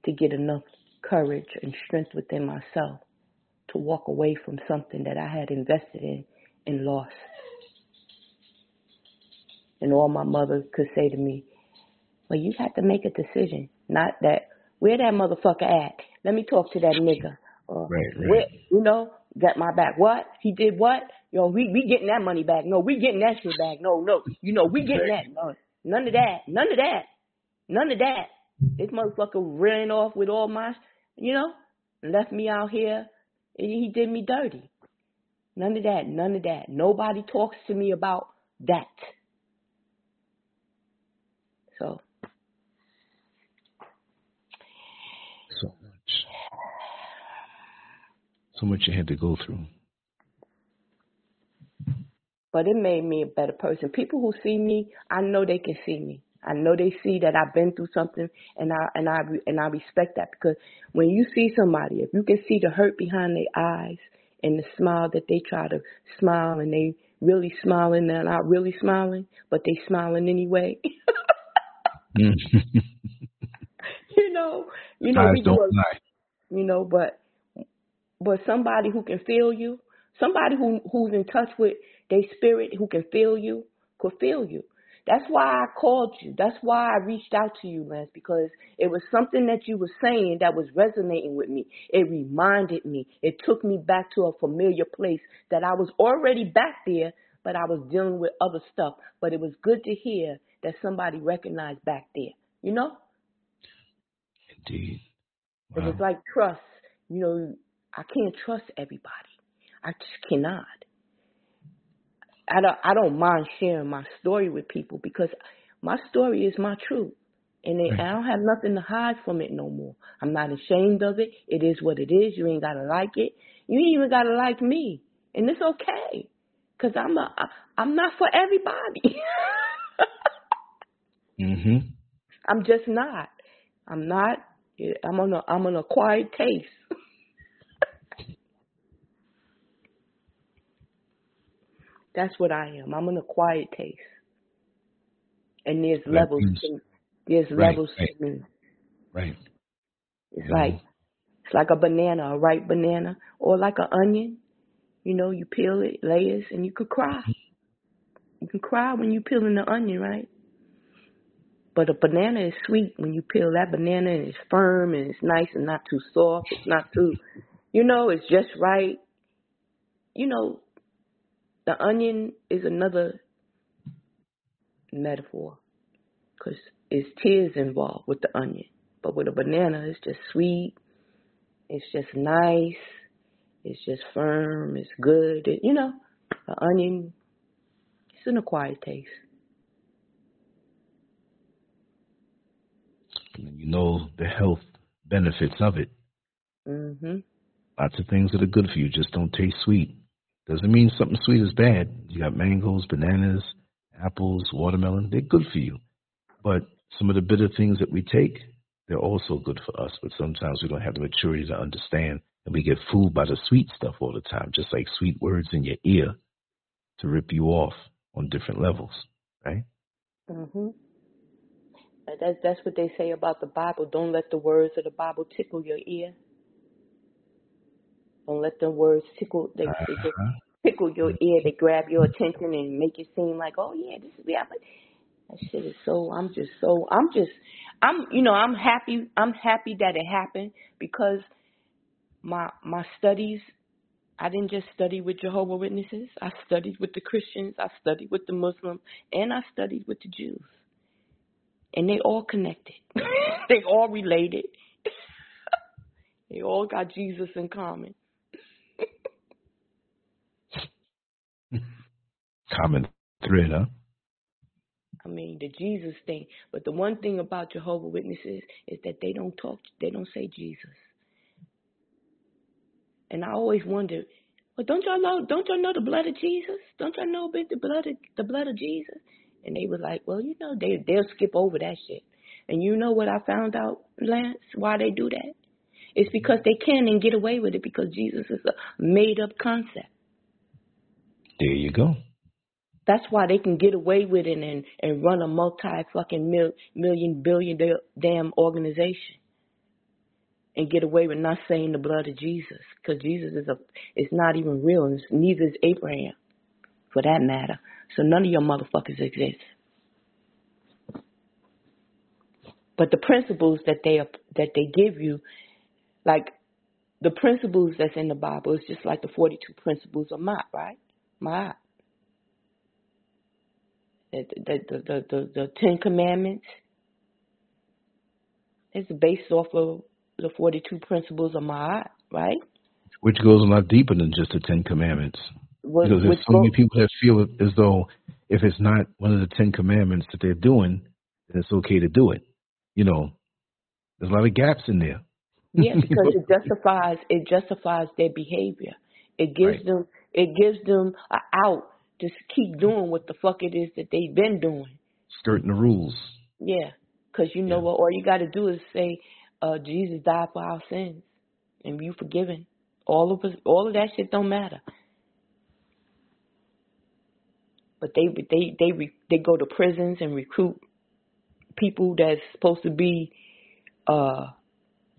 to get enough courage and strength within myself to walk away from something that I had invested in and lost. And all my mother could say to me, well, you have to make a decision. Not that, where that motherfucker at? Let me talk to that nigga. Or, Right, right. Where, you know, got my back. What? He did what? Yo, we, we getting that money back. No, we getting that shit back. No, no. You know, we getting that. No, none of that. None of that. None of that. This motherfucker ran off with all my, you know, left me out here. And he did me dirty. None of that. None of that. Nobody talks to me about that. So, So much. So much you had to go through. but it made me a better person. People who see me, I know they can see me. I know they see that I've been through something, and I and I and I respect that because when you see somebody, if you can see the hurt behind their eyes and the smile that they try to smile and they really smiling, they're not really smiling, but they smiling anyway. Mm. (laughs) you know, you know Eyes we do a, lie. you know, but but somebody who can feel you, somebody who who's in touch with their spirit, who can feel you, could feel you. That's why I called you. That's why I reached out to you, Lance, because it was something that you were saying that was resonating with me. It reminded me. It took me back to a familiar place that I was already back there, but I was dealing with other stuff. But it was good to hear that somebody recognized back there. You know? Indeed. It was like trust. You know, I can't trust everybody. I just cannot. I don't I don't mind sharing my story with people because my story is my truth. And Right. I don't have nothing to hide from it no more. I'm not ashamed of it. It is what it is. You ain't gotta like it. You ain't even gotta like me, and it's okay. Cause I'm a I, I'm not for everybody. (laughs) Mm-hmm. I'm just not. I'm not. I'm on a I'm on a acquired taste. That's what I am. I'm an acquired taste. And there's That levels means- to there's Right, levels right. to me. Right. It's Mhm. like it's like a banana, a ripe banana, or like an onion. You know, you peel it, layers, and you could cry. You can cry when you peeling the onion, right? But a banana is sweet when you peel that banana and it's firm and it's nice and not too soft. It's not too, you know, it's just right. You know, the onion is another metaphor because it's tears involved with the onion. But with a banana, it's just sweet. It's just nice. It's just firm. It's good. It, you know, the onion, it's an acquired taste. And you know the health benefits of it. Mm-hmm. Lots of things that are good for you just don't taste sweet. Doesn't mean something sweet is bad. You got mangoes, bananas, apples, watermelon. They're good for you. But some of the bitter things that we take, they're also good for us. But sometimes we don't have the maturity to understand. And we get fooled by the sweet stuff all the time, just like sweet words in your ear to rip you off on different levels, right? Mhm. That's that's what they say about the Bible. Don't let the words of the Bible tickle your ear. Don't let the words tickle they, they just Uh-huh. tickle your ear. They grab your attention and make it seem like, oh yeah, this is yeah. But that shit is so. I'm just so. I'm just. I'm. You know. I'm happy. I'm happy that it happened because my my studies. I didn't just study with Jehovah Witnesses. I studied with the Christians. I studied with the Muslims, and I studied with the Jews. And they all connected. (laughs) they all related. (laughs) they all got Jesus in common. Common thread, huh? I mean, the Jesus thing. But the one thing about Jehovah Witnesses is that they don't talk, they don't say Jesus. And I always wondered, well, don't y'all know? Don't y'all know the blood of Jesus? Don't y'all know about the blood of the blood of Jesus? And they were like, well, you know, they they'll skip over that shit. And you know what I found out, Lance? Why they do that? It's because they can and get away with it because Jesus is a made up concept. There you go. That's why they can get away with it and and run a multi fucking mil, million billion da- damn organization and get away with not saying the blood of Jesus because Jesus is a is not even real and neither is Abraham for that matter. So none of your motherfuckers exist. But the principles that they that they give you, like the principles that's in the Bible, is just like the forty two principles of Ma'at, right? Ma'at. The the, the the the Ten Commandments. It's based off of the forty two principles of Ma'at, right? Which goes a lot deeper than just the Ten Commandments. What, Because there's so many people that feel as though if it's not one of the Ten Commandments that they're doing, then it's okay to do it. You know, there's a lot of gaps in there. Yeah, (laughs) because it justifies it justifies their behavior. It gives Right. them it gives them a out s- keep doing what the fuck it is that they've been doing. Skirting the rules. Yeah, because you know Yeah. what? All you got to do is say, uh, "Jesus died for our sins, and you forgiven." All of us, all of that shit don't matter. But they they they re, they go to prisons and recruit people that's supposed to be uh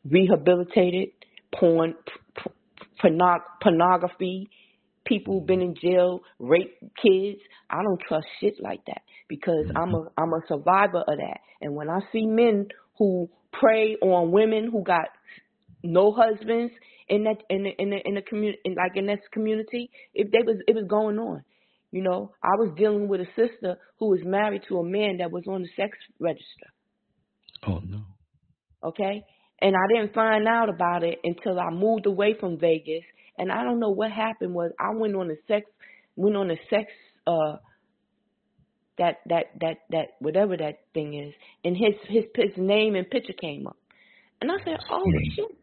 rehabilitated, porn, p- p- pornog- pornography, people who've been in jail, rape kids. I don't trust shit like that because mm-hmm. I'm a I'm a survivor of that. And when I see men who prey on women who got no husbands in that in the in the in the community in, like in this community, if they was it was going on. You know, I was dealing with a sister who was married to a man that was on the sex register Oh no. okay? And I didn't find out about it until I moved away from Vegas. And I don't know what happened was I went on a sex went on a sex uh that that that that whatever that thing is, and his his his name and picture came up, and I said, oh Hmm. shit.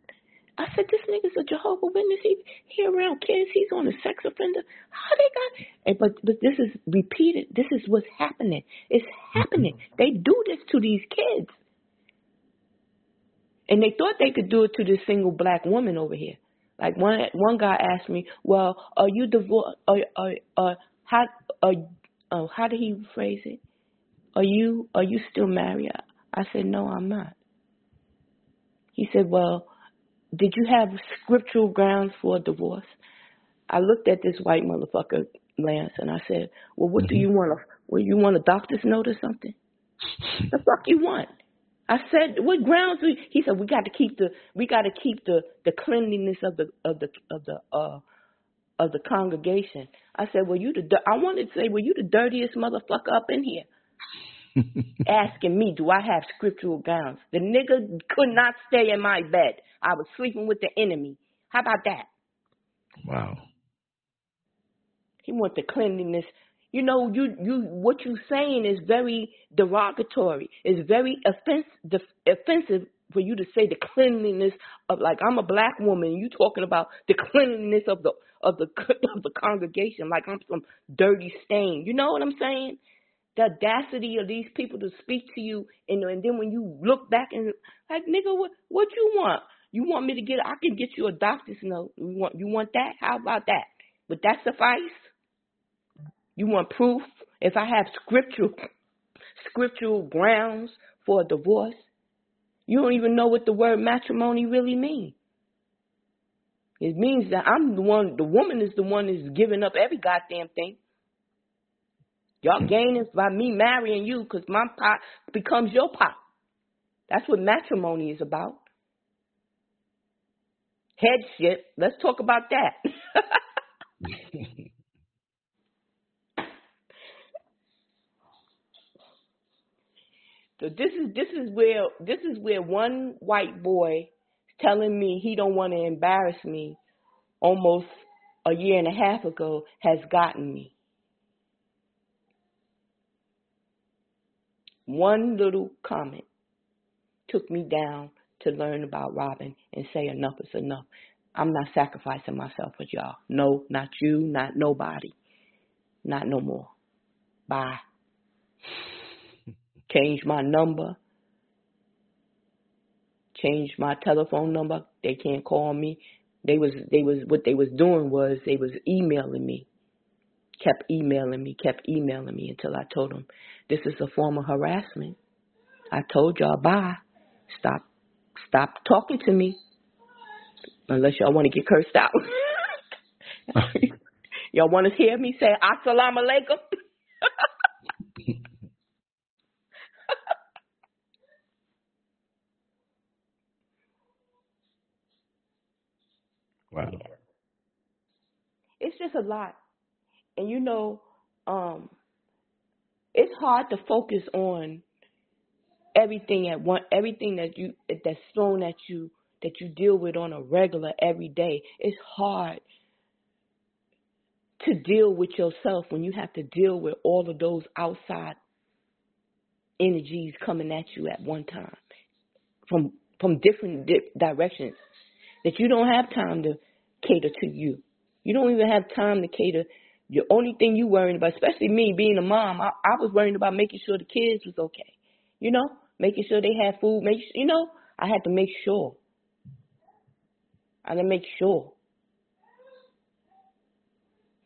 I said, this nigga's a Jehovah Witness. He he around kids. He's on a sex offender. How they got? And, but but this is repeated. This is what's happening. It's happening. They do this to these kids. And they thought they could do it to this single black woman over here. Like one one guy asked me, "Well, are you divorced? Are, are, are, how are, uh, how did he phrase it? Are you are you still married?" I said, "No, I'm not." He said, "Well, did you have scriptural grounds for a divorce?" I looked at this white motherfucker, Lance, and I said, "Well, what do Mhm. you want? A, well, you want a doctor's note or something? the fuck you want?" I said, "What grounds?" We, he said, "We got to keep the we got to keep the the cleanliness of the of the of the uh of the congregation." I said, "Well, you the I wanted to say, well, you the dirtiest motherfucker up in here." (laughs) asking me, do I have scriptural grounds? The nigga could not stay in my bed. I was sleeping with the enemy. How about that? wow. He want the cleanliness. You know, you you what you saying is very derogatory. It's very offensive offensive for you to say the cleanliness of like I'm a black woman, you talking about the cleanliness of the of the (laughs) of the congregation, like I'm some dirty stain. You know what I'm saying? The audacity of these people to speak to you, and and then when you look back and like, nigga, what what you want? You want me to get? I can get you a doctor's note. You want you want that? How about that? Would that suffice? You want proof? If I have scriptural scriptural grounds for a divorce, you don't even know what the word matrimony really means. It means that I'm the one, the woman is the one that's giving up every goddamn thing. Y'all gaining by me marrying you because my pot becomes your pot. That's what matrimony is about. Headship. Let's talk about that. (laughs) so this is this is where this is where one white boy telling me he don't want to embarrass me almost a year and a half ago has gotten me. One little comment took me down to learn about Robin and say enough is enough. I'm not sacrificing myself for y'all. No, not you, not nobody. Not no more. Bye. Change my number. Change my telephone number. They can't call me. They was they was what they was doing was they was emailing me. Kept emailing me, kept emailing me until I told them this is a form of harassment. I told y'all bye. Stop stop talking to me. Unless y'all want to get cursed out. (laughs) (laughs) y'all want to hear me say assalamu alaikum? (laughs) wow. Yeah. It's just a lot. And you know, um, it's hard to focus on everything at one everything that you that's thrown at you that you deal with on a regular every day. It's hard to deal with yourself when you have to deal with all of those outside energies coming at you at one time from from different di- directions that you don't have time to cater to you. You don't even have time to cater. The only thing you worrying about, especially me being a mom, I, I was worrying about making sure the kids was okay. You know, making sure they had food. Make you know, I had to make sure. I had to make sure.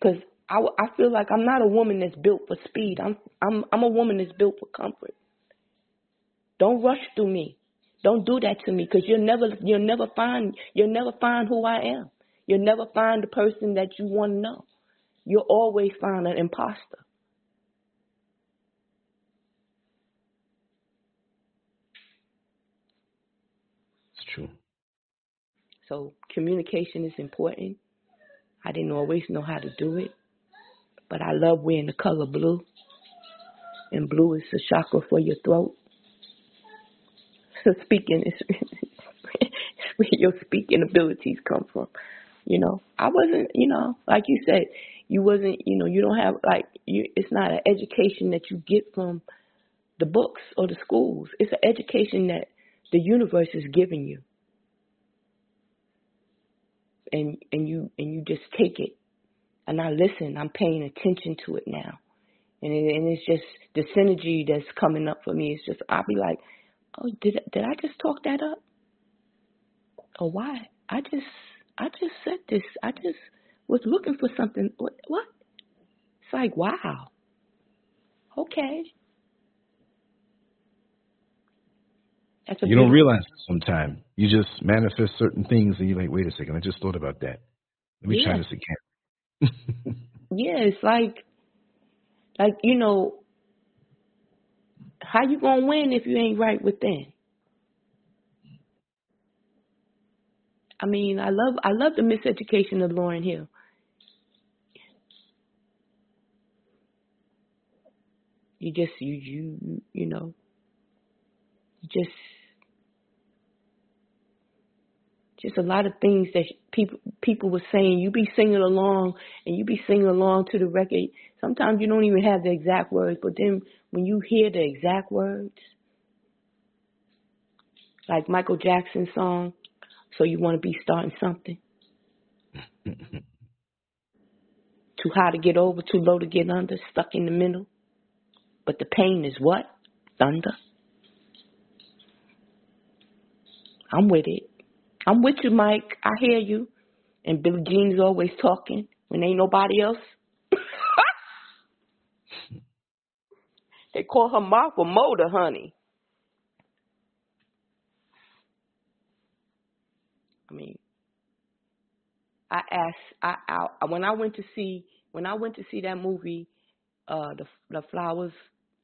Cause I, I feel like I'm not a woman that's built for speed. I'm I'm I'm a woman that's built for comfort. Don't rush through me. Don't do that to me because you'll never you'll never find you'll never find who I am. You'll never find the person that you want to know. You'll always find an imposter. It's true. So communication is important. I didn't always know how to do it, but I love wearing the color blue. And blue is the chakra for your throat. So (laughs) speaking is (laughs) where your speaking abilities come from. You know, I wasn't, you know, like you said, you wasn't, you know, you don't have like you. It's not an education that you get from the books or the schools. It's an education that the universe is giving you, and and you and you just take it. And I listen. I'm paying attention to it now, and it, and it's just the synergy that's coming up for me. It's just I'll be like, oh, did did I just talk that up? Or why? I just I just said this. I just was looking for something. What? What? It's like wow. Okay. That's a You don't realize it sometimes. You just manifest certain things and you're like, wait a second, I just thought about that. Let me try this again. (laughs) Yeah, it's like, like you know, how you gonna win if you ain't right within? I mean, I love I love the miseducation of Lauryn Hill. You just you you you know, you just just a lot of things that people people were saying. You be singing along and you be singing along to the record. Sometimes you don't even have the exact words, but then when you hear the exact words, Like Michael Jackson's song, So You Want to Be Starting Something. too high to get over, too low to get under, stuck in the middle. But the pain is what? Thunder. I'm with it. I'm with you, Mike. I hear you. And Billie Jean's always talking when ain't nobody else. (laughs) they call her Martha Motor, honey. I mean, I asked, I, I when I went to see when I went to see that movie, uh, the the Flowers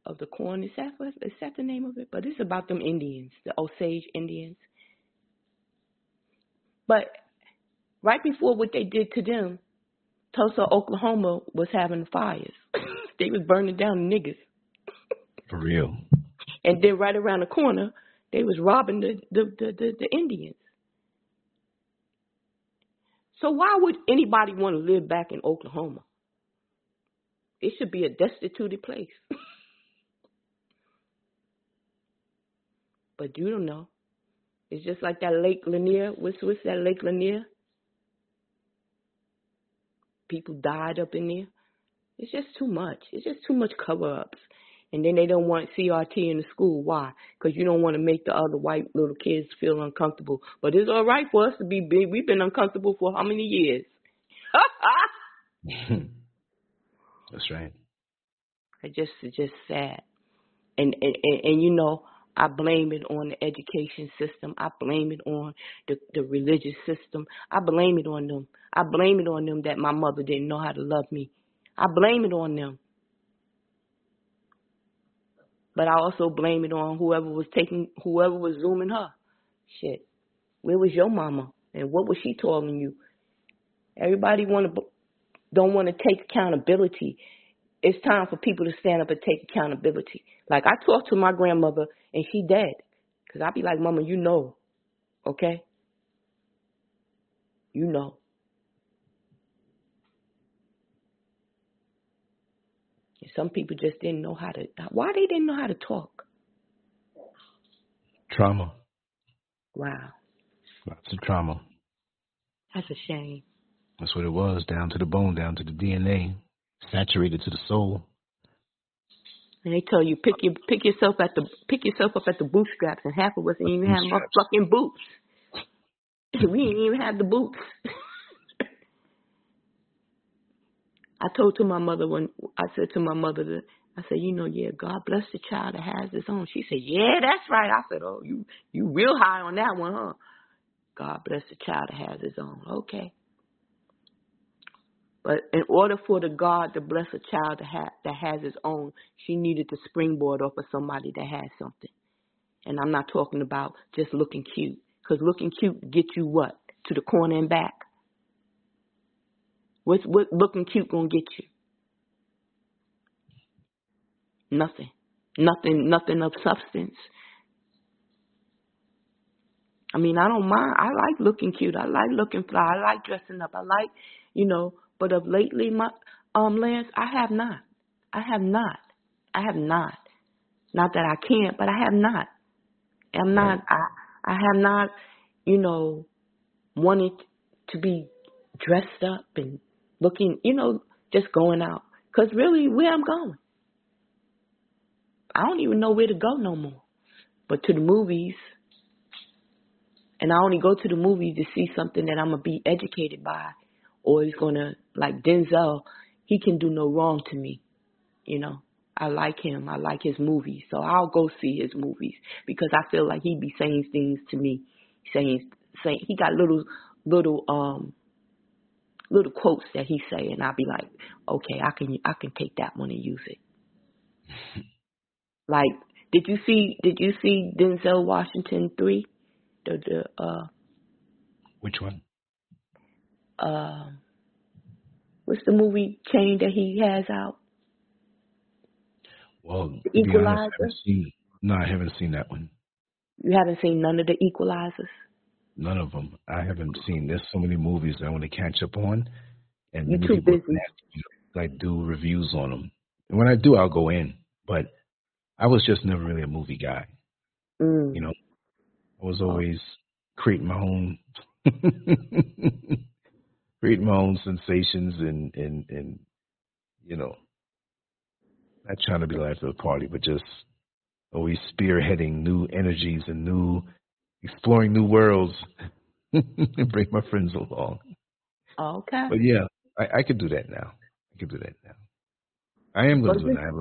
of the Corn. Is that what, is that the name of it? But it's about them Indians, the Osage Indians. But right before what they did to them, Tulsa, Oklahoma was having fires. (coughs) they was burning down niggas. For real. And then right around the corner, they was robbing the the, the, the, the Indians. So why would anybody want to live back in Oklahoma? It should be a destituted place. (laughs) but you don't know. It's just like that Lake Lanier. What's, what's that Lake Lanier? People died up in there. It's just too much. It's just too much cover ups. And then they don't want CRT in the school. Why? Because you don't want to make the other white little kids feel uncomfortable. But it's all right for us to be big. We've been uncomfortable for how many years? (laughs) That's right. It just it's just sad. And, and and and you know, I blame it on the education system. I blame it on the, the religious system. I blame it on them. I blame it on them that my mother didn't know how to love me. I blame it on them. But I also blame it on whoever was taking, whoever was zooming her. Shit, where was your mama and what was she telling you? Everybody want to don't want to take accountability it's time for people to stand up and take accountability. Like I talked to my grandmother and she dead. Cause I be like, Mama, you know, okay? You know. Some people just didn't know how to. Why they didn't know how to talk? Trauma. Wow. Lots of trauma. That's a shame. That's what it was, down to the bone, down to the DNA saturated to the soul. And they tell you pick your pick yourself at the pick yourself up at the bootstraps, and half of us ain't even have fucking boots. (laughs) we ain't even have the boots. (laughs) I told to my mother when I said to my mother that I said, you know, yeah, God bless the child that has his own. She said, yeah, that's right. I said, oh, you you real high on that one, huh? God bless the child that has his own. Okay. But in order for the God to bless a child that, ha- that has his own, she needed to springboard off of somebody that has something. And I'm not talking about just looking cute, because looking cute gets you what? To the corner and back. What's what looking cute gonna get you? Nothing. Nothing. Nothing of substance. I mean, I don't mind. I like looking cute. I like looking fly. I like dressing up. I like, you know, but of lately, my um Lance, I have not. I have not. I have not. Not that I can't, but I have not. I'm not. I I have not. You know, wanted to be dressed up and looking. You know, just going out. Cause really, where I'm going, I don't even know where to go no more. But to the movies, and I only go to the movies to see something that I'm gonna be educated by or he's gonna like Denzel, he can do no wrong to me. You know, I like him. I like his movies, so I'll go see his movies because I feel like he be saying things to me, saying saying he got little little um little quotes that he say, and I'll be like, okay, I can I can take that one and use it. (laughs) like, did you see did you see Denzel Washington three? The the uh. Which one? uh, what's the movie chain that he has out? Well, the Equalizer. Honest, I seen, no, I haven't seen that one. You haven't seen none of the Equalizers. None of them. I haven't seen. There's so many movies I want to catch up on, and you too busy. Like do reviews on them. And when I do, I'll go in. But I was just never really a movie guy. Mm. You know, I was always creating my own (laughs) creating my own sensations and and and you know not trying to be the life of the party, but just always spearheading new energies and new exploring new worlds (laughs) and bring my friends along. Okay. But yeah, I, I could do that now. I could do that now. I am going to do that.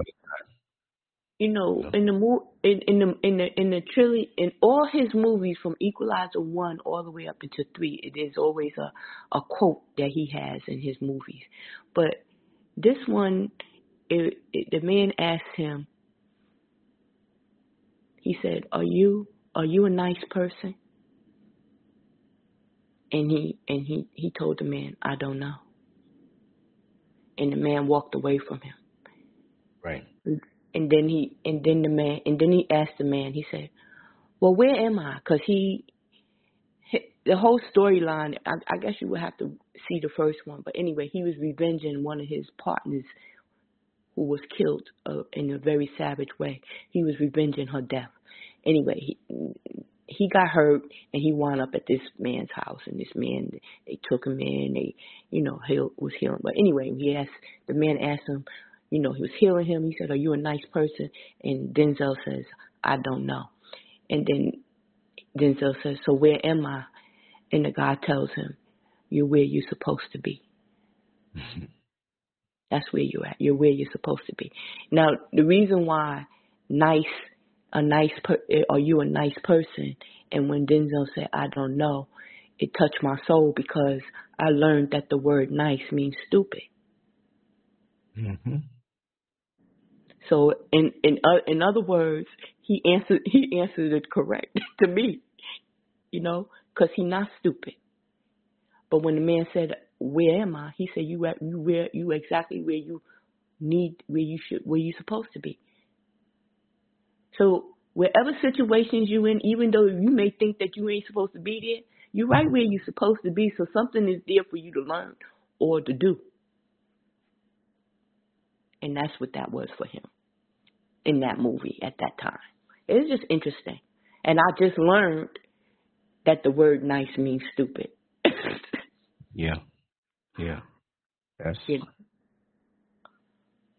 You know, in the mo- in in the in the in the trilogy in all his movies from Equalizer one all the way up into three, it is always a a quote that he has in his movies. But this one, it, it, the man asked him. He said, "Are you are you a nice person?" And he and he he told the man, "I don't know." And the man walked away from him. Right. And then he and then the man and then he asked the man. He said, "Well, where am I?" Because he, he, the whole storyline. I, I guess you would have to see the first one. But anyway, he was revenging one of his partners who was killed uh, in a very savage way. He was revenging her death. Anyway, he he got hurt and he wound up at this man's house and this man they took him in they you know he was healing but anyway he asked the man asked him you know, he was healing him. He said, Are you a nice person? And Denzel says, I don't know. And then Denzel says, So where am I? And the guy tells him, You're where you're supposed to be. (laughs) That's where you're at. You're where you're supposed to be. Now, the reason why nice, a nice, per, are you a nice person? And when Denzel said, I don't know, it touched my soul because I learned that the word nice means stupid. Mm-hmm. So in in uh, in other words, he answered he answered it correct (laughs) to me, you know, because he's not stupid. But when the man said, "Where am I?" He said, "You at you where you exactly where you need where you should where you supposed to be." So wherever situations you in, even though you may think that you ain't supposed to be there, you're right where you're supposed to be. So something is there for you to learn or to do. And that's what that was for him in that movie at that time. It was just interesting. And I just learned that the word nice means stupid. (laughs) yeah. Yeah. That's yeah.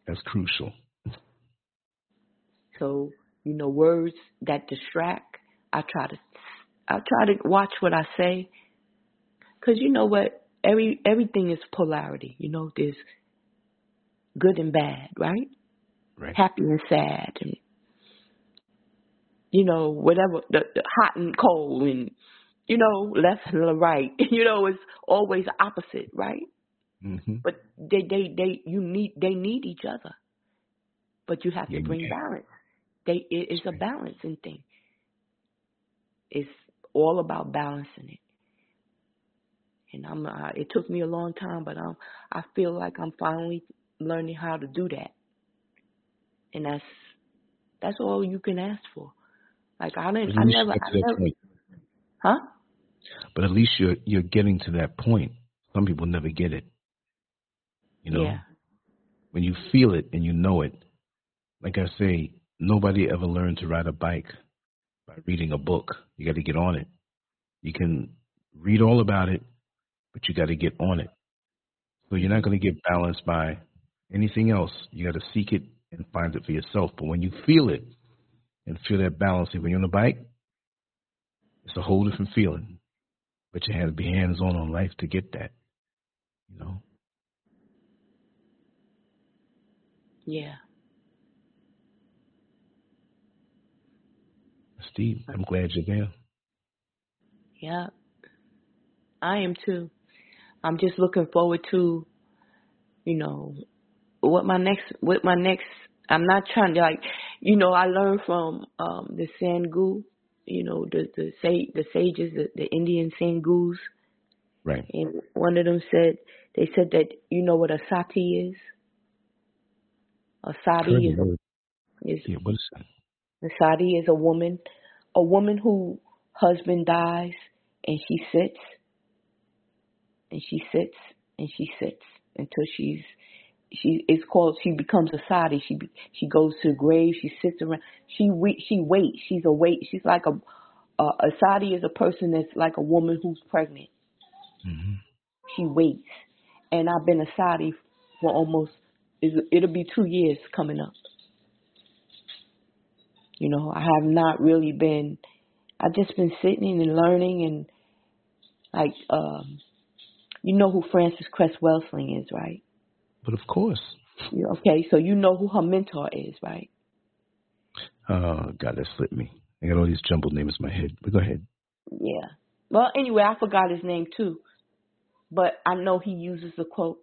that's crucial. So, you know, words that distract, I try to I try to watch what I say cuz you know what? Every everything is polarity. You know, there's good and bad, right? right. happy and sad, and you know whatever the, the hot and cold, and you know left and right. (laughs) You know it's always opposite, right? Mm-hmm. But they they they you need they need each other, but you have yeah, to bring yeah. balance. They it, it's a balancing thing. It's all about balancing it and I'm uh, it took me a long time, but I'm I feel like I'm finally learning how to do that and that's that's all you can ask for. Like I didn't, I never, I never huh? But at least you're you're getting to that point. Some people never get it. You know, yeah. when you feel it and you know it. Like I say, nobody ever learned to ride a bike by reading a book. You got to get on it. You can read all about it, but you got to get on it. So you're not going to get balanced by anything else. You got to seek it and find it for yourself. But when you feel it and feel that balance, when you're on the bike, it's a whole different feeling. But you have to be hands on on life to get that, you know. Yeah. Steve, I'm glad you're there. Yeah. I am too. I'm just looking forward to, you know, what my next what my next I'm not trying to like you know I learned from um the Sangu you know the the say the sages the, the Indian Sangus right and one of them said they said that you know what a sati is a sati is is yeah, what is that? a sati is a woman a woman who husband dies and she sits and she sits and she sits until she's she it's called she becomes a sadi. She she goes to the grave. She sits around. She she waits. She's a wait. She's like a uh, sadi is a person that's like a woman who's pregnant. hmm She waits, and I've been a sadi for almost it'll be two years coming up. You know, I have not really been. I've just been sitting and learning and like um you know who Frances Cress Welsing is, right? But of course. Okay, so you know who her mentor is, right? Oh, God, that slipped me. I got all these jumbled names in my head. But go ahead. Yeah. Well, anyway, I forgot his name too, but I know he uses the quote.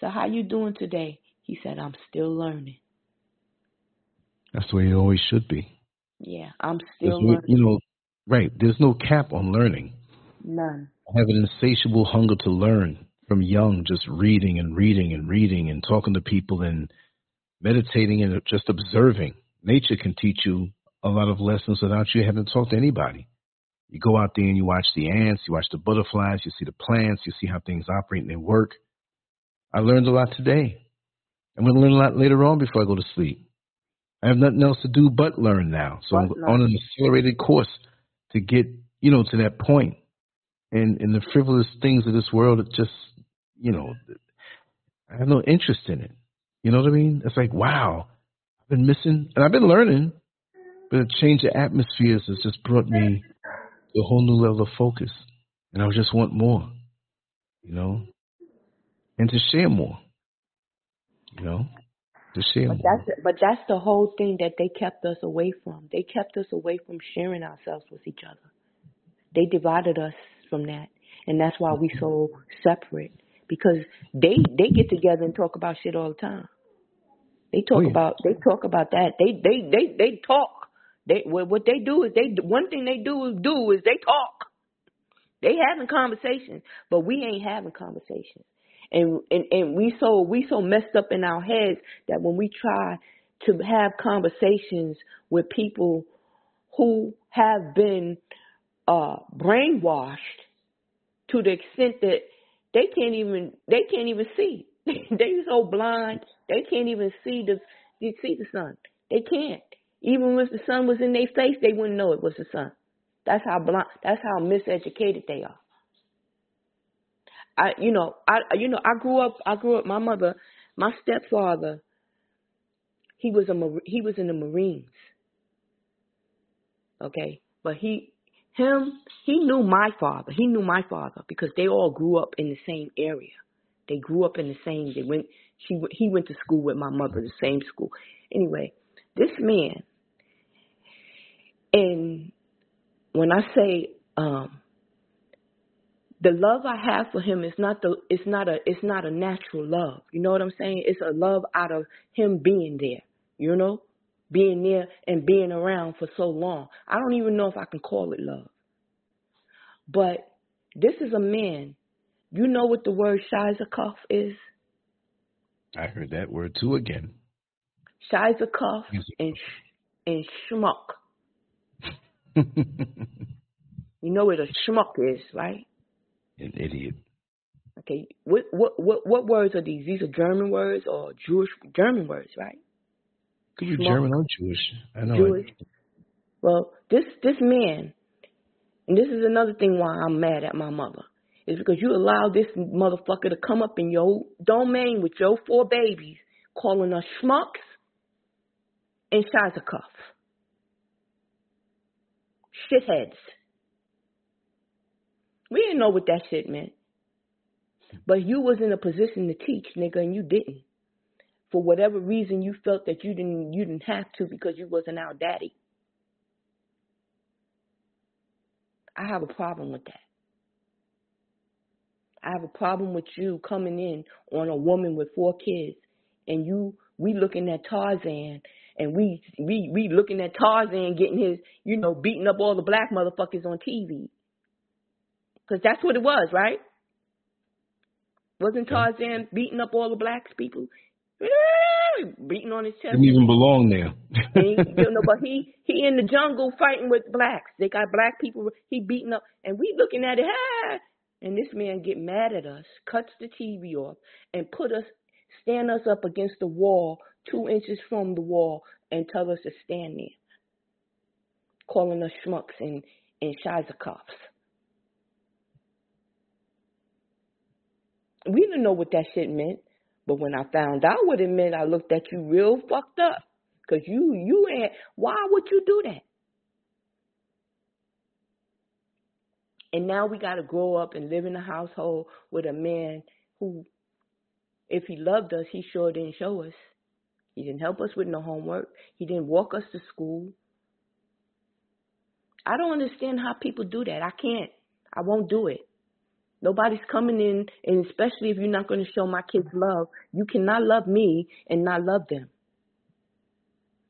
So how you doing today? He said, "I'm still learning." That's the way it always should be. Yeah, I'm still no- learning. you know, right? There's no cap on learning. None. I have an insatiable hunger to learn from young, just reading and reading and reading and talking to people and meditating and just observing. Nature can teach you a lot of lessons without you having to talk to anybody. You go out there and you watch the ants, you watch the butterflies, you see the plants, you see how things operate and they work. I learned a lot today. I'm going to learn a lot later on before I go to sleep. I have nothing else to do but learn now. So I'm learn. on an accelerated course to get, you know, to that point. And and the frivolous things of this world, it just, you know, I have no interest in it. You know what I mean? It's like, wow, I've been missing, and I've been learning, but a change of atmospheres has just brought me to a whole new level of focus. And I just want more, you know, and to share more, you know, to share But that's but that's the whole thing that they kept us away from. They kept us away from sharing ourselves with each other. They divided us from that, and that's why we so separate. Because they they get together and talk about shit all the time. They talk Oh, yeah. about they talk about that. They they they they talk. They what what they do is they one thing they do is do is they talk. They having conversations, but we ain't having conversations. And and and we so we so messed up in our heads that when we try to have conversations with people who have been uh brainwashed to the extent that they can't even they can't even see. (laughs) they so blind they can't even see the you see the sun. They can't. Even if the sun was in their face, they wouldn't know it was the sun. That's how blind. That's how miseducated they are. I, you know, I, you know, I grew up. I grew up. My mother, my stepfather, he was a he was in the Marines. Okay, but he, him, he knew my father. He knew my father because they all grew up in the same area. They grew up in the same. They went. She he went to school with my mother, the same school. Anyway, this man, and when I say um, the love I have for him is not the it's not a it's not a natural love. You know what I'm saying? It's a love out of him being there. You know, being there and being around for so long. I don't even know if I can call it love. But this is a man. You know what the word Shizakov is? I heard that word too again. Shizakov and and schmuck. (laughs) You know what a schmuck is, right? An idiot. Okay. What what what what words are these? These are German words or Jewish German words, right? Could be German or Jewish. I know. Jewish. Well, this this man, and this is another thing why I'm mad at my mother, is because you allow this motherfucker to come up in your domain with your four babies, calling us schmucks and Shizakov. Shitheads. We didn't know what that shit meant. But you was in a position to teach, nigga, and you didn't. For whatever reason you felt that you didn't you didn't have to because you wasn't our daddy. I have a problem with that. I have a problem with you coming in on a woman with four kids and you we looking at Tarzan and we we we looking at Tarzan getting his you know beating up all the black motherfuckers on TV. Cuz that's what it was, right? Wasn't Tarzan beating up all the black people? (laughs) Beating on his chest. Didn't even belong there. (laughs) He, you know, but (laughs) he he in the jungle fighting with blacks. They got black people. He beating up, and we looking at it. Ah! And this man get mad at us, cuts the TV off, and put us stand us up against the wall, two inches from the wall, and tell us to stand there. calling us schmucks and, and cuffs. We didn't know what that shit meant, but when I found out what it meant, I looked at you real fucked up. Cause you, you ain't, why would you do that? And now we got to grow up and live in a household with a man who, if he loved us, he sure didn't show us. He didn't help us with no homework. He didn't walk us to school. I don't understand how people do that. I can't. I won't do it. Nobody's coming in, and especially if you're not going to show my kids love, you cannot love me and not love them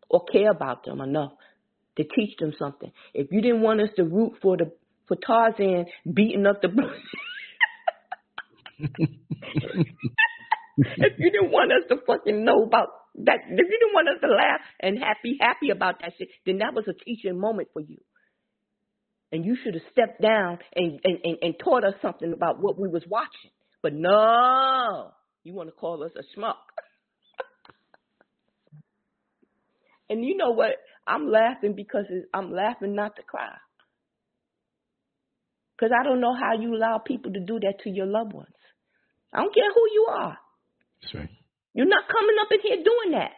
or care about them enough to teach them something. If you didn't want us to root for the for Tarzan beating up the (laughs) if you didn't want us to fucking know about that, if you didn't want us to laugh and happy happy about that shit, then that was a teaching moment for you. And you should have stepped down and, and, and, and taught us something about what we was watching. But no, you want to call us a schmuck. (laughs) and you know what? I'm laughing because I'm laughing not to cry. Because I don't know how you allow people to do that to your loved ones. I don't care who you are. That's right. You're not coming up in here doing that.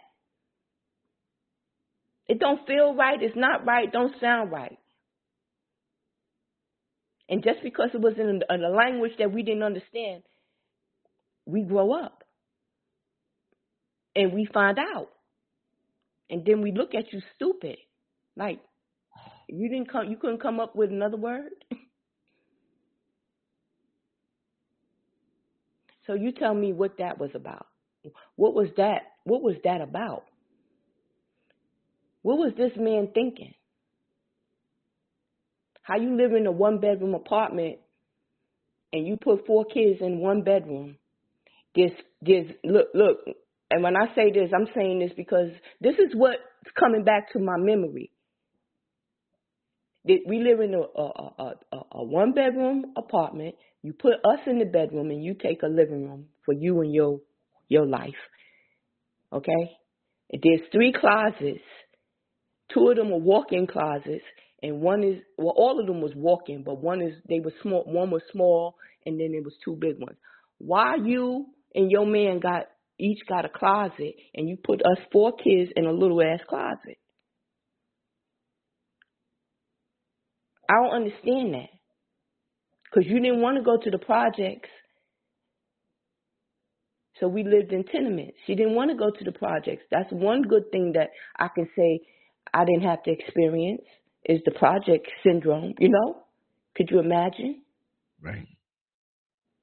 It don't feel right. It's not right. Don't sound right. And just because it was in a, language that we didn't understand, we grow up and we find out. And then we look at you stupid. Like you didn't come you couldn't come up with another word? (laughs) so you tell me what that was about. What was that? What was that about? What was this man thinking? How you live in a one bedroom apartment and you put four kids in one bedroom? This, this, look, look. And when I say this, I'm saying this because this is what's coming back to my memory. That We live in a, a, a, a one bedroom apartment. You put us in the bedroom and you take a living room for you and your your life. Okay? There's three closets. Two of them are walk-in closets, and one is well, all of them was walk-in, but one is they were small. One was small, and then there was two big ones. Why you and your man got each got a closet, and you put us four kids in a little ass closet? I don't understand that. Because you didn't want to go to the projects so we lived in tenements. She didn't want to go to the projects. That's one good thing that I can say I didn't have to experience is the project syndrome, you know? Could you imagine? Right.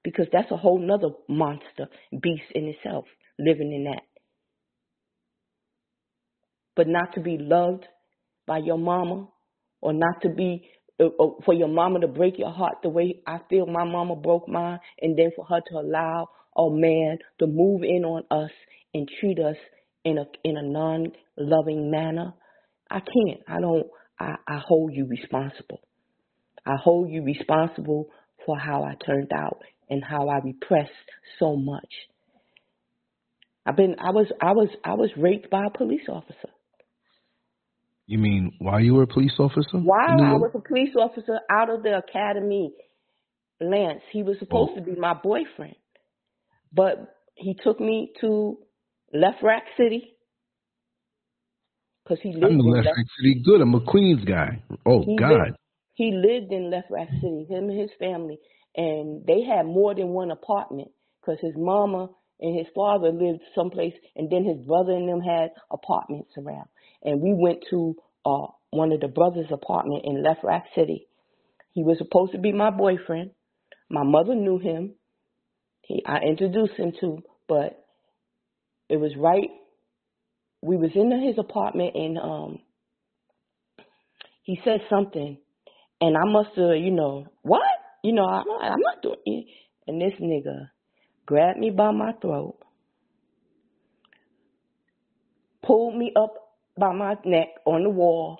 Because that's a whole nother monster, beast in itself, living in that. But not to be loved by your mama or not to be uh, uh, for your mama to break your heart the way I feel my mama broke mine, and then for her to allow a man to move in on us and treat us in a in a non loving manner. I can't. I don't. I, I hold you responsible. I hold you responsible for how I turned out and how I repressed so much. I've been. I was. I was. I was raped by a police officer. You mean while you were a police officer? While I was a police officer out of the academy, Lance, he was oh. supposed oh. to be my boyfriend. But he took me to Lefrak City because he lived. I'm in Lefrak City. Good. I'm a Queens guy. Oh he God. Lived, he lived in Lefrak City. Him and his family, and they had more than one apartment because his mama and his father lived someplace, and then his brother and them had apartments around. And we went to uh, one of the brothers' apartment in Lefrak City. He was supposed to be my boyfriend. My mother knew him he I introduced him to, but it was right. We was in his apartment and um he said something, and I must have, you know, what? You know, I'm not, I'm not doing. It. And this nigga grabbed me by my throat, pulled me up by my neck on the wall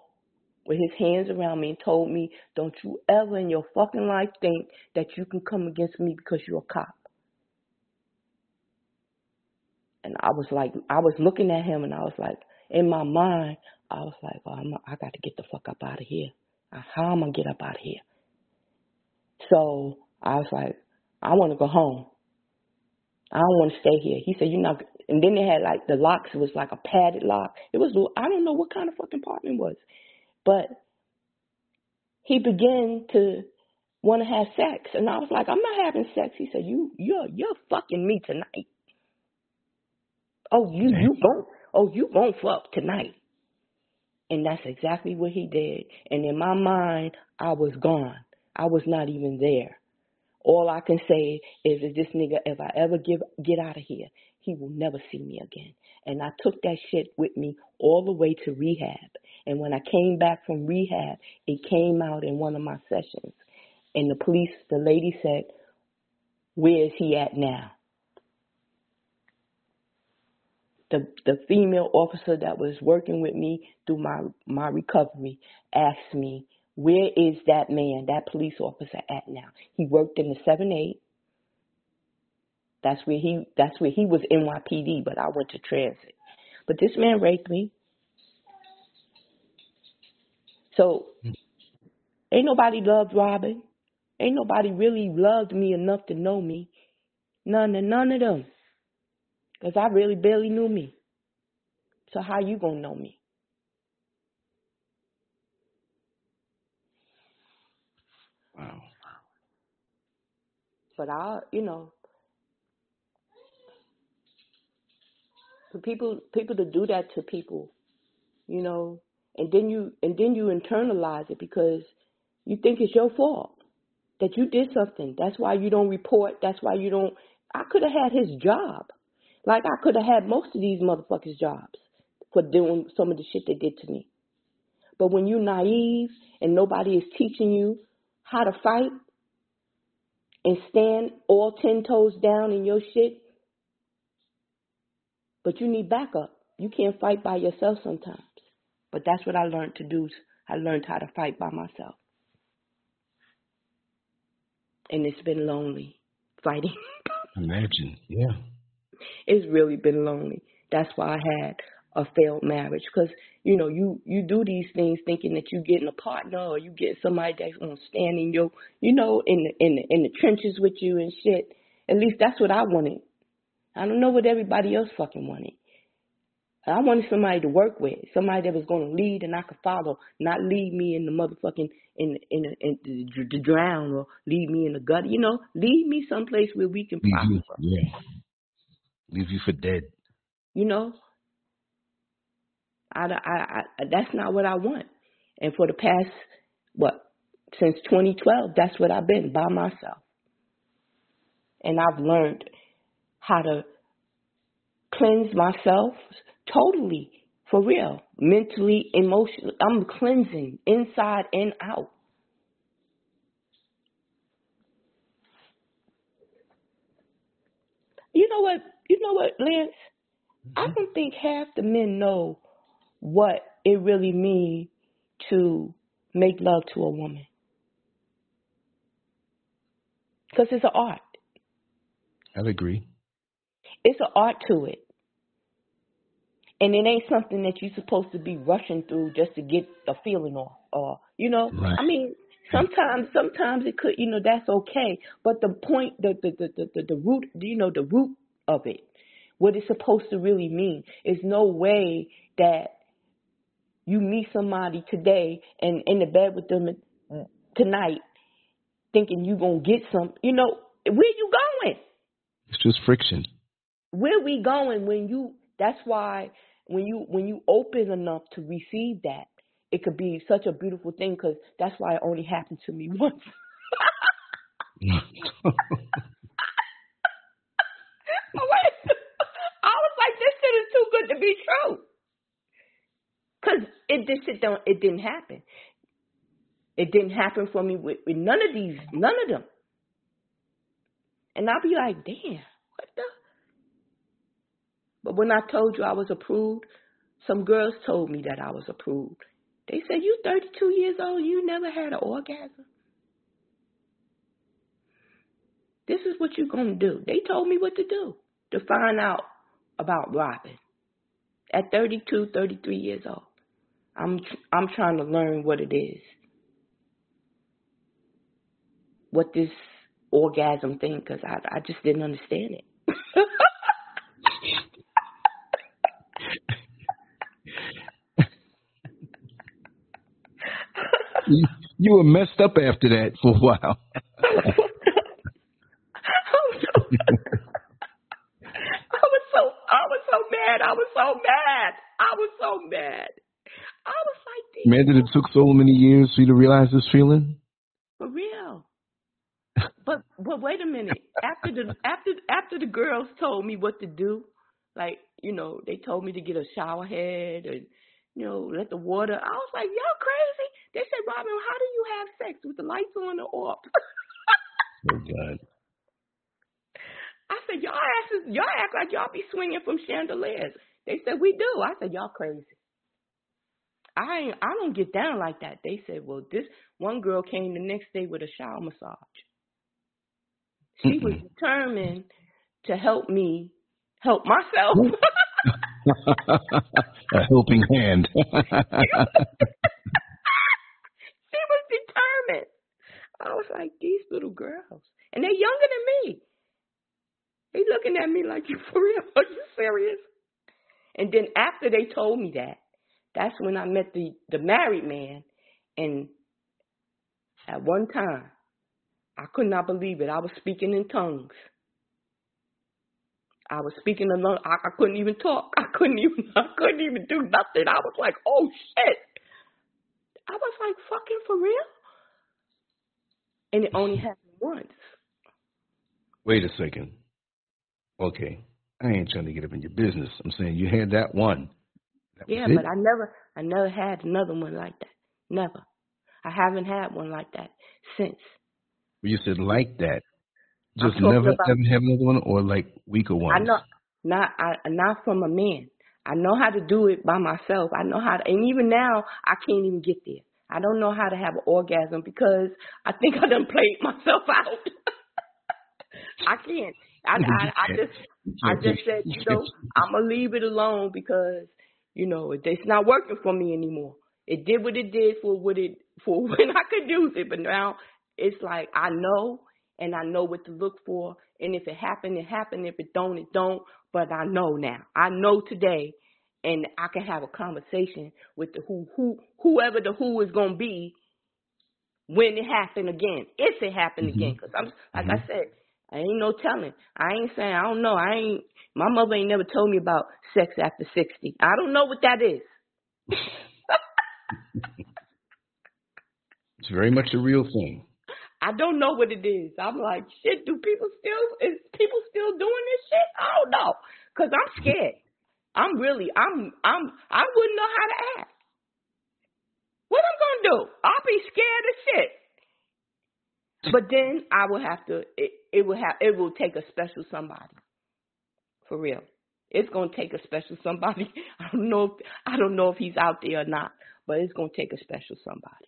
with his hands around me and told me, Don't you ever in your fucking life think that you can come against me because you're a cop. And I was like, I was looking at him and I was like, in my mind, I was like, oh, I'm, I got to get the fuck up out of here. Uh, how am I gonna get up out of here? So I was like, I want to go home. I don't want to stay here. He said, you're not. And then they had like the locks. It was like a padded lock. It was. I don't know what kind of fucking apartment it was, but he began to want to have sex, and I was like, I'm not having sex. He said, you you're you're fucking me tonight. Oh, you you won't. Oh, you won't fuck tonight. And that's exactly what he did. And in my mind, I was gone. I was not even there. All I can say is that this nigga, if I ever give, get out of here, he will never see me again. And I took that shit with me all the way to rehab. And when I came back from rehab, it came out in one of my sessions. And the police, the lady said, Where is he at now? The the female officer that was working with me through my my recovery asked me, "Where is that man, that police officer at now?" He worked in the seven eight. That's where he that's where he was NYPD, but I went to transit. But this man raped me. So ain't nobody loved Robin. Ain't nobody really loved me enough to know me. None of none of them. Because I really barely knew me. So how you going to know me? Wow. But I, you know, for people people to do that to people, you know, and then you and then you internalize it because you think it's your fault that you did something. That's why you don't report. That's why you don't. I could have had his job. Like I could have had most of these motherfuckers' jobs for doing some of the shit they did to me. But when you're naive and nobody is teaching you how to fight and stand all ten toes down in your shit, but you need backup. You can't fight by yourself sometimes. But that's what I learned to do. I learned how to fight by myself. And it's been lonely fighting. (laughs) Imagine, yeah. It's really been lonely. That's why I had a failed marriage because you know you you do these things thinking that you're getting a partner or you get somebody that's gonna stand in your you know in the in the in the trenches with you and shit. At least that's what I wanted. I don't know what everybody else fucking wanted. I wanted somebody to work with, somebody that was going to lead and I could follow, not lead me in the motherfucking in in, in, in the, the drown or lead me in the gut. You know, lead me someplace where we can prosper. Yeah leave you for dead. You know, I, I, I, that's not what I want. And for the past, what, since 2012, that's what I've been by myself. And I've learned how to cleanse myself totally, for real, mentally, emotionally. I'm cleansing inside and out. You know what? You know what, Lance? Mm-hmm. I don't think half the men know what it really means to make love to a woman. Because it's an art. I'd agree. It's an art to it. And it ain't something that you're supposed to be rushing through just to get the feeling off. Or, you know, right. I mean, sometimes sometimes it could you know that's okay but the point the the the the, the root you know the root of it. What it's supposed to really mean. is no way that you meet somebody today and in the bed with them tonight thinking you're going to get some. You know, where you going? It's just friction. Where we going when you, that's why when you, when you open enough to receive that, it could be such a beautiful thing because that's why it only happened to me (laughs) once. (laughs) (laughs) I was like, this shit is too good to be true. Cause it this shit don't it didn't happen. It didn't happen for me with, with none of these, none of them. And I'll be like, damn, what the? But when I told you I was approved, some girls told me that I was approved. They said, You 32 years old, you never had an orgasm. This is what you're going to do. They told me what to do to find out about Robin at 32, 33 years old. I'm I'm trying to learn what it is. What this orgasm thing cuz I I just didn't understand it. (laughs) you, you were messed up after that for a while. (laughs) mad. I was so mad. I was so mad. I was like, man, did it took so many years for you to realize this feeling? For real. but but wait a minute. After the after after the girls told me what to do, like you know, they told me to get a shower head and you know let the water. I was like, y'all crazy. They said, Robin, how do you have sex with the lights on or off? oh God. I said, y'all act, y'all act like y'all be swinging from chandeliers. They said, we do. I said, y'all crazy. I ain't, I don't get down like that. They said, well, this one girl came the next day with a shower massage. She was mm-hmm. determined to help me help myself. (laughs) a helping hand. (laughs) she was determined. I was like, these little girls. And they're younger than me. They looking at me like, (laughs) you for real? Are you serious? And then after they told me that, that's when I met the, the married man. And at one time, I could not believe it. I was speaking in tongues. I was speaking alone. I, I couldn't even talk. (laughs) I couldn't even. I couldn't even do nothing. I was like, "Oh shit!" I was like, "Fucking for real?" And it only happened once. Wait a second. Okay. I ain't trying to get up in your business. I'm saying you had that one. That yeah, but I never I never had another one like that. Never. I haven't had one like that since. Well, you said like that. Just never about, ever have another one or like weaker ones? I know not I not from a man. I know how to do it by myself. I know how to and even now I can't even get there. I don't know how to have an orgasm because I think I done played (laughs) myself out. (laughs) I can't. I, I, I just I just said, you know, I'm gonna leave it alone because you know it's not working for me anymore. It did what it did for what it for (laughs) when I could use it, but now it's like I know and I know what to look for. And if it happened, it happened. If it don't, it don't. But I know now. I know today, and I can have a conversation with the who who whoever the who is gonna be when it happen again, if it happen mm-hmm. again. Because I'm like mm-hmm. I said, I ain't no telling. I ain't saying I don't know. I ain't. My mother ain't never told me about sex after sixty. I don't know what that is. it's very much a real thing. (laughs) I don't know what it is. I'm like, shit. Do people still is people still doing this shit? I don't know, cause I'm scared. I'm really. I'm. I'm. I wouldn't know how to act. What I'm gonna do? I'll be scared as shit. But then I will have to. It, it will have. It will take a special somebody. For real, it's gonna take a special somebody. (laughs) I don't know. If, I don't know if he's out there or not, but it's gonna take a special somebody.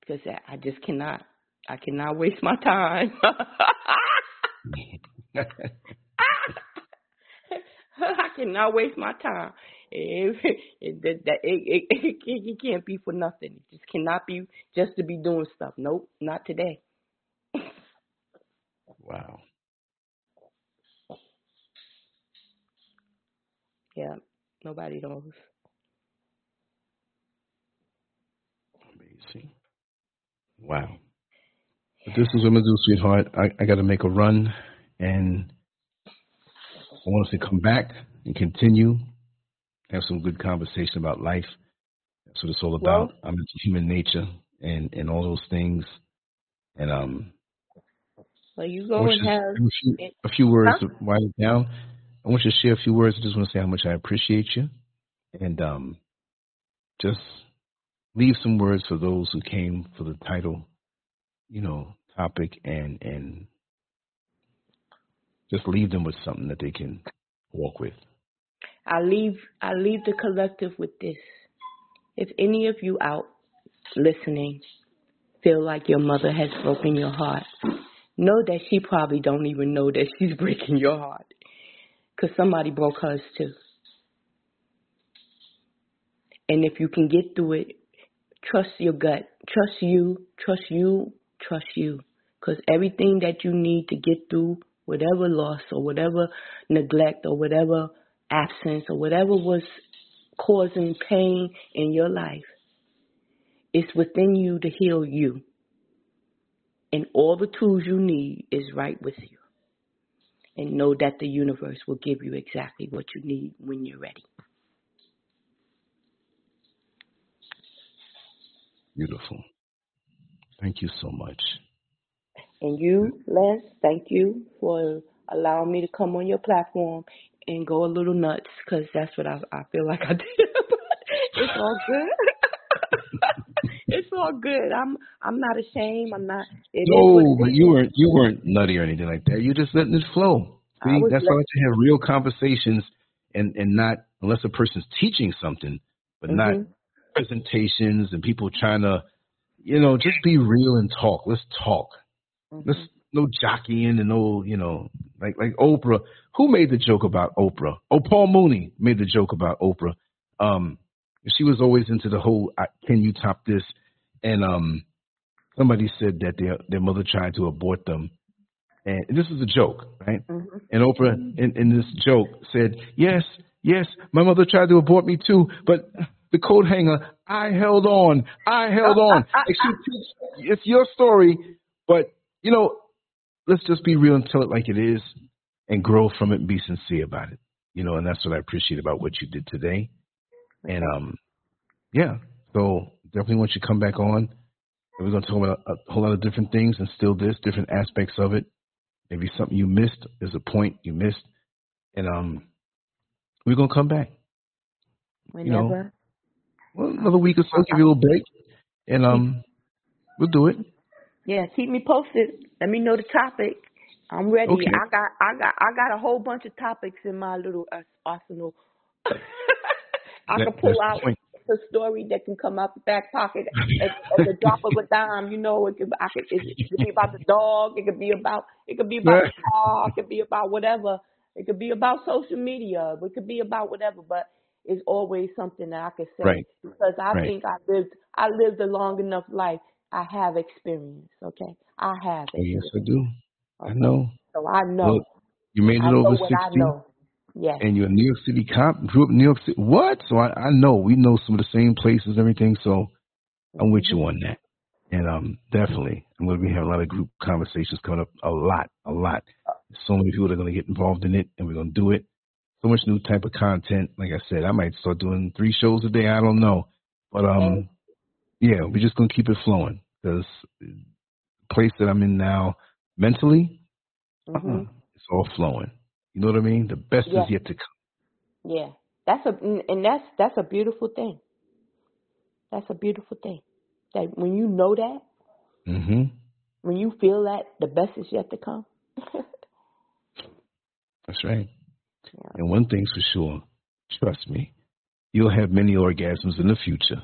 Because I just cannot. I cannot waste my time. (laughs) (laughs) I cannot waste my time. (laughs) It, it, that, it, it, (laughs) it, it can't be for nothing. It just cannot be just to be doing stuff. Nope, not today. wow. Yeah, nobody knows. Amazing. Wow. But this is what I'm gonna do, sweetheart. I, I got to make a run, and I want us to come back and continue have some good conversation about life. That's what it's all about. Well, I'm into human nature and and all those things. And um. Well, you go and have a few, a few words huh? to write it down. I want you to share a few words. I just want to say how much I appreciate you, and um, just leave some words for those who came for the title, you know, topic, and and just leave them with something that they can walk with. I leave I leave the collective with this. If any of you out listening feel like your mother has broken your heart, know that she probably don't even know that she's (laughs) breaking your heart. Cause somebody broke hers too. And if you can get through it, trust your gut. Trust you. Trust you. Trust you. Because everything that you need to get through whatever loss or whatever neglect or whatever absence or whatever was causing pain in your life, it's within you to heal you. And all the tools you need is right with you. And know that the universe will give you exactly what you need when you're ready. Beautiful. Thank you so much. And you, Les, thank you for allowing me to come on your platform and go a little nuts because that's what I, I feel like I (laughs) did. it's all good. (laughs) it's all good. I'm I'm not ashamed. I'm not. no, but you weren't you weren't nutty or anything like that. You're just letting it flow. See, that's why you have real conversations and and not unless a person's teaching something, but mm-hmm. not presentations and people trying to, you know, just be real and talk. Let's talk. Mm-hmm. Let's no jockeying and no, you know, like like Oprah. Who made the joke about Oprah? Oh, Paul Mooney made the joke about Oprah. Um, she was always into the whole "Can you top this?" And um, somebody said that their their mother tried to abort them, and this is a joke, right? Mm-hmm. And Oprah in, in this joke said, "Yes, yes, my mother tried to abort me too, but." The coat hanger, I held on. I held on. (laughs) it's your story, but you know, let's just be real and tell it like it is and grow from it and be sincere about it. You know, and that's what I appreciate about what you did today. And um, yeah, so definitely want you to come back on. And we're going to talk about a, whole lot of different things and still this, different aspects of it. Maybe something you missed. There's a point you missed. And um, we're going to come back. Whenever. You know, well, another week or so, give you a little break. And um, we'll do it. Yeah, keep me posted. Let me know the topic. I'm ready. Okay. I got I got I got a whole bunch of topics in my little uh, arsenal. (laughs) I that, can pull out a story that can come out the back pocket at, at the drop of a dime. You know, it could I could it, it could be about the dog. It could be about it could be about the (laughs) car. It could be about whatever. It could be about social media. It could be about whatever. But it's always something that I can say right. because I right. think I lived I lived a long enough life I have experience. Okay, I have. Experience. Yes, I do. Okay. I know. So I know. Look, you made it I over sixty. I know. Yes. And you're a New York City cop. Grew up in New York City. What? So I, I know we know some of the same places, and everything. So I'm with you mm-hmm. on that. And um, definitely, I'm going to be having a lot of group conversations coming up. A lot, a lot. So many people that are going to get involved in it, and we're going to do it. So much new type of content. Like I said, I might start doing three shows a day. I don't know, but um, yeah, we're just gonna keep it flowing because the place that I'm in now mentally, mm-hmm. uh it's all flowing. You know what I mean? The best yeah. is yet to come. Yeah, that's a and that's that's a beautiful thing. That's a beautiful thing. That when you know that, mm-hmm. when you feel that, the best is yet to come. (laughs) that's right. Yeah. And one thing's for sure, trust me, you'll have many orgasms in the future.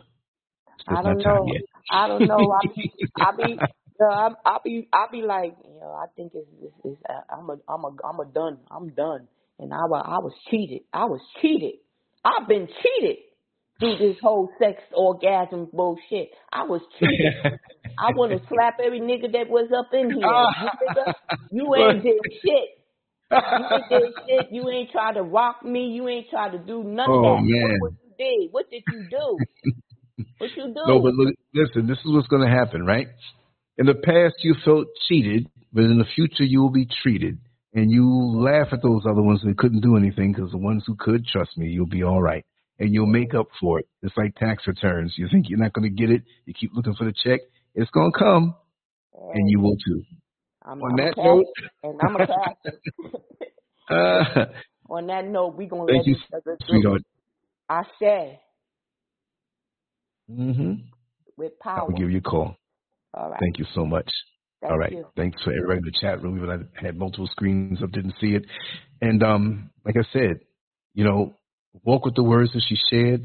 I don't know. I don't know. I be, (laughs) I be, I, I be, I be like, you know, I think it's, it's, it's uh, I'm a, I'm a, I'm a done. I'm done. And I, was, I was cheated. I was cheated. I've been cheated through this whole sex orgasm bullshit. I was cheated. I want to (laughs) slap every nigga that was up in here. You, nigga, you (laughs) ain't did shit. You ain't did shit. You ain't tried to rock me. You ain't tried to do none oh, of that. Man. What you did? What did you do? What you do? No, but look, listen, this is what's going to happen, right? In the past, you felt cheated, but in the future, you will be treated. And you laugh at those other ones that couldn't do anything because the ones who could, trust me, you'll be all right. And you'll make up for it. It's like tax returns. You think you're not going to get it, you keep looking for the check. It's going to come, and you will too. I'm, On I'm that note, and I'm a (laughs) (laughs) uh, On that note, we're going to let you, sweetheart. I say. Mm-hmm. With power. I'll give you a call. All right. Thank you so much. Thank All right. You. Thanks for everybody in the chat room. Even I had multiple screens up, didn't see it. And um, like I said, you know, walk with the words that she shared.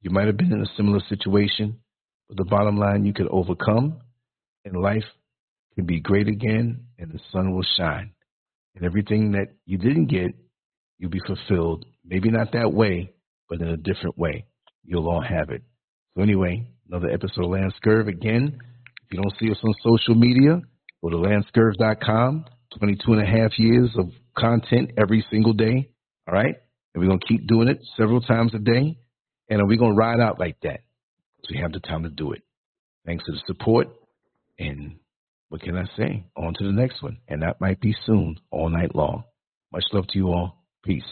You might have been in a similar situation, but the bottom line, you could overcome, and life can be great again, and the sun will shine. And everything that you didn't get, you'll be fulfilled. Maybe not that way, but in a different way. you'll all have it. So anyway, another episode of Lance Scurv. Again, if you don't see us on social media, go to lancescurv.com. 22 and a half years of content every single day. All right. And we're going to keep doing it several times a day. And we're going to ride out like that because we have the time to do it. Thanks for the support. And what can I say? On to the next one. And that might be soon, all night long. Much love to you all. Peace.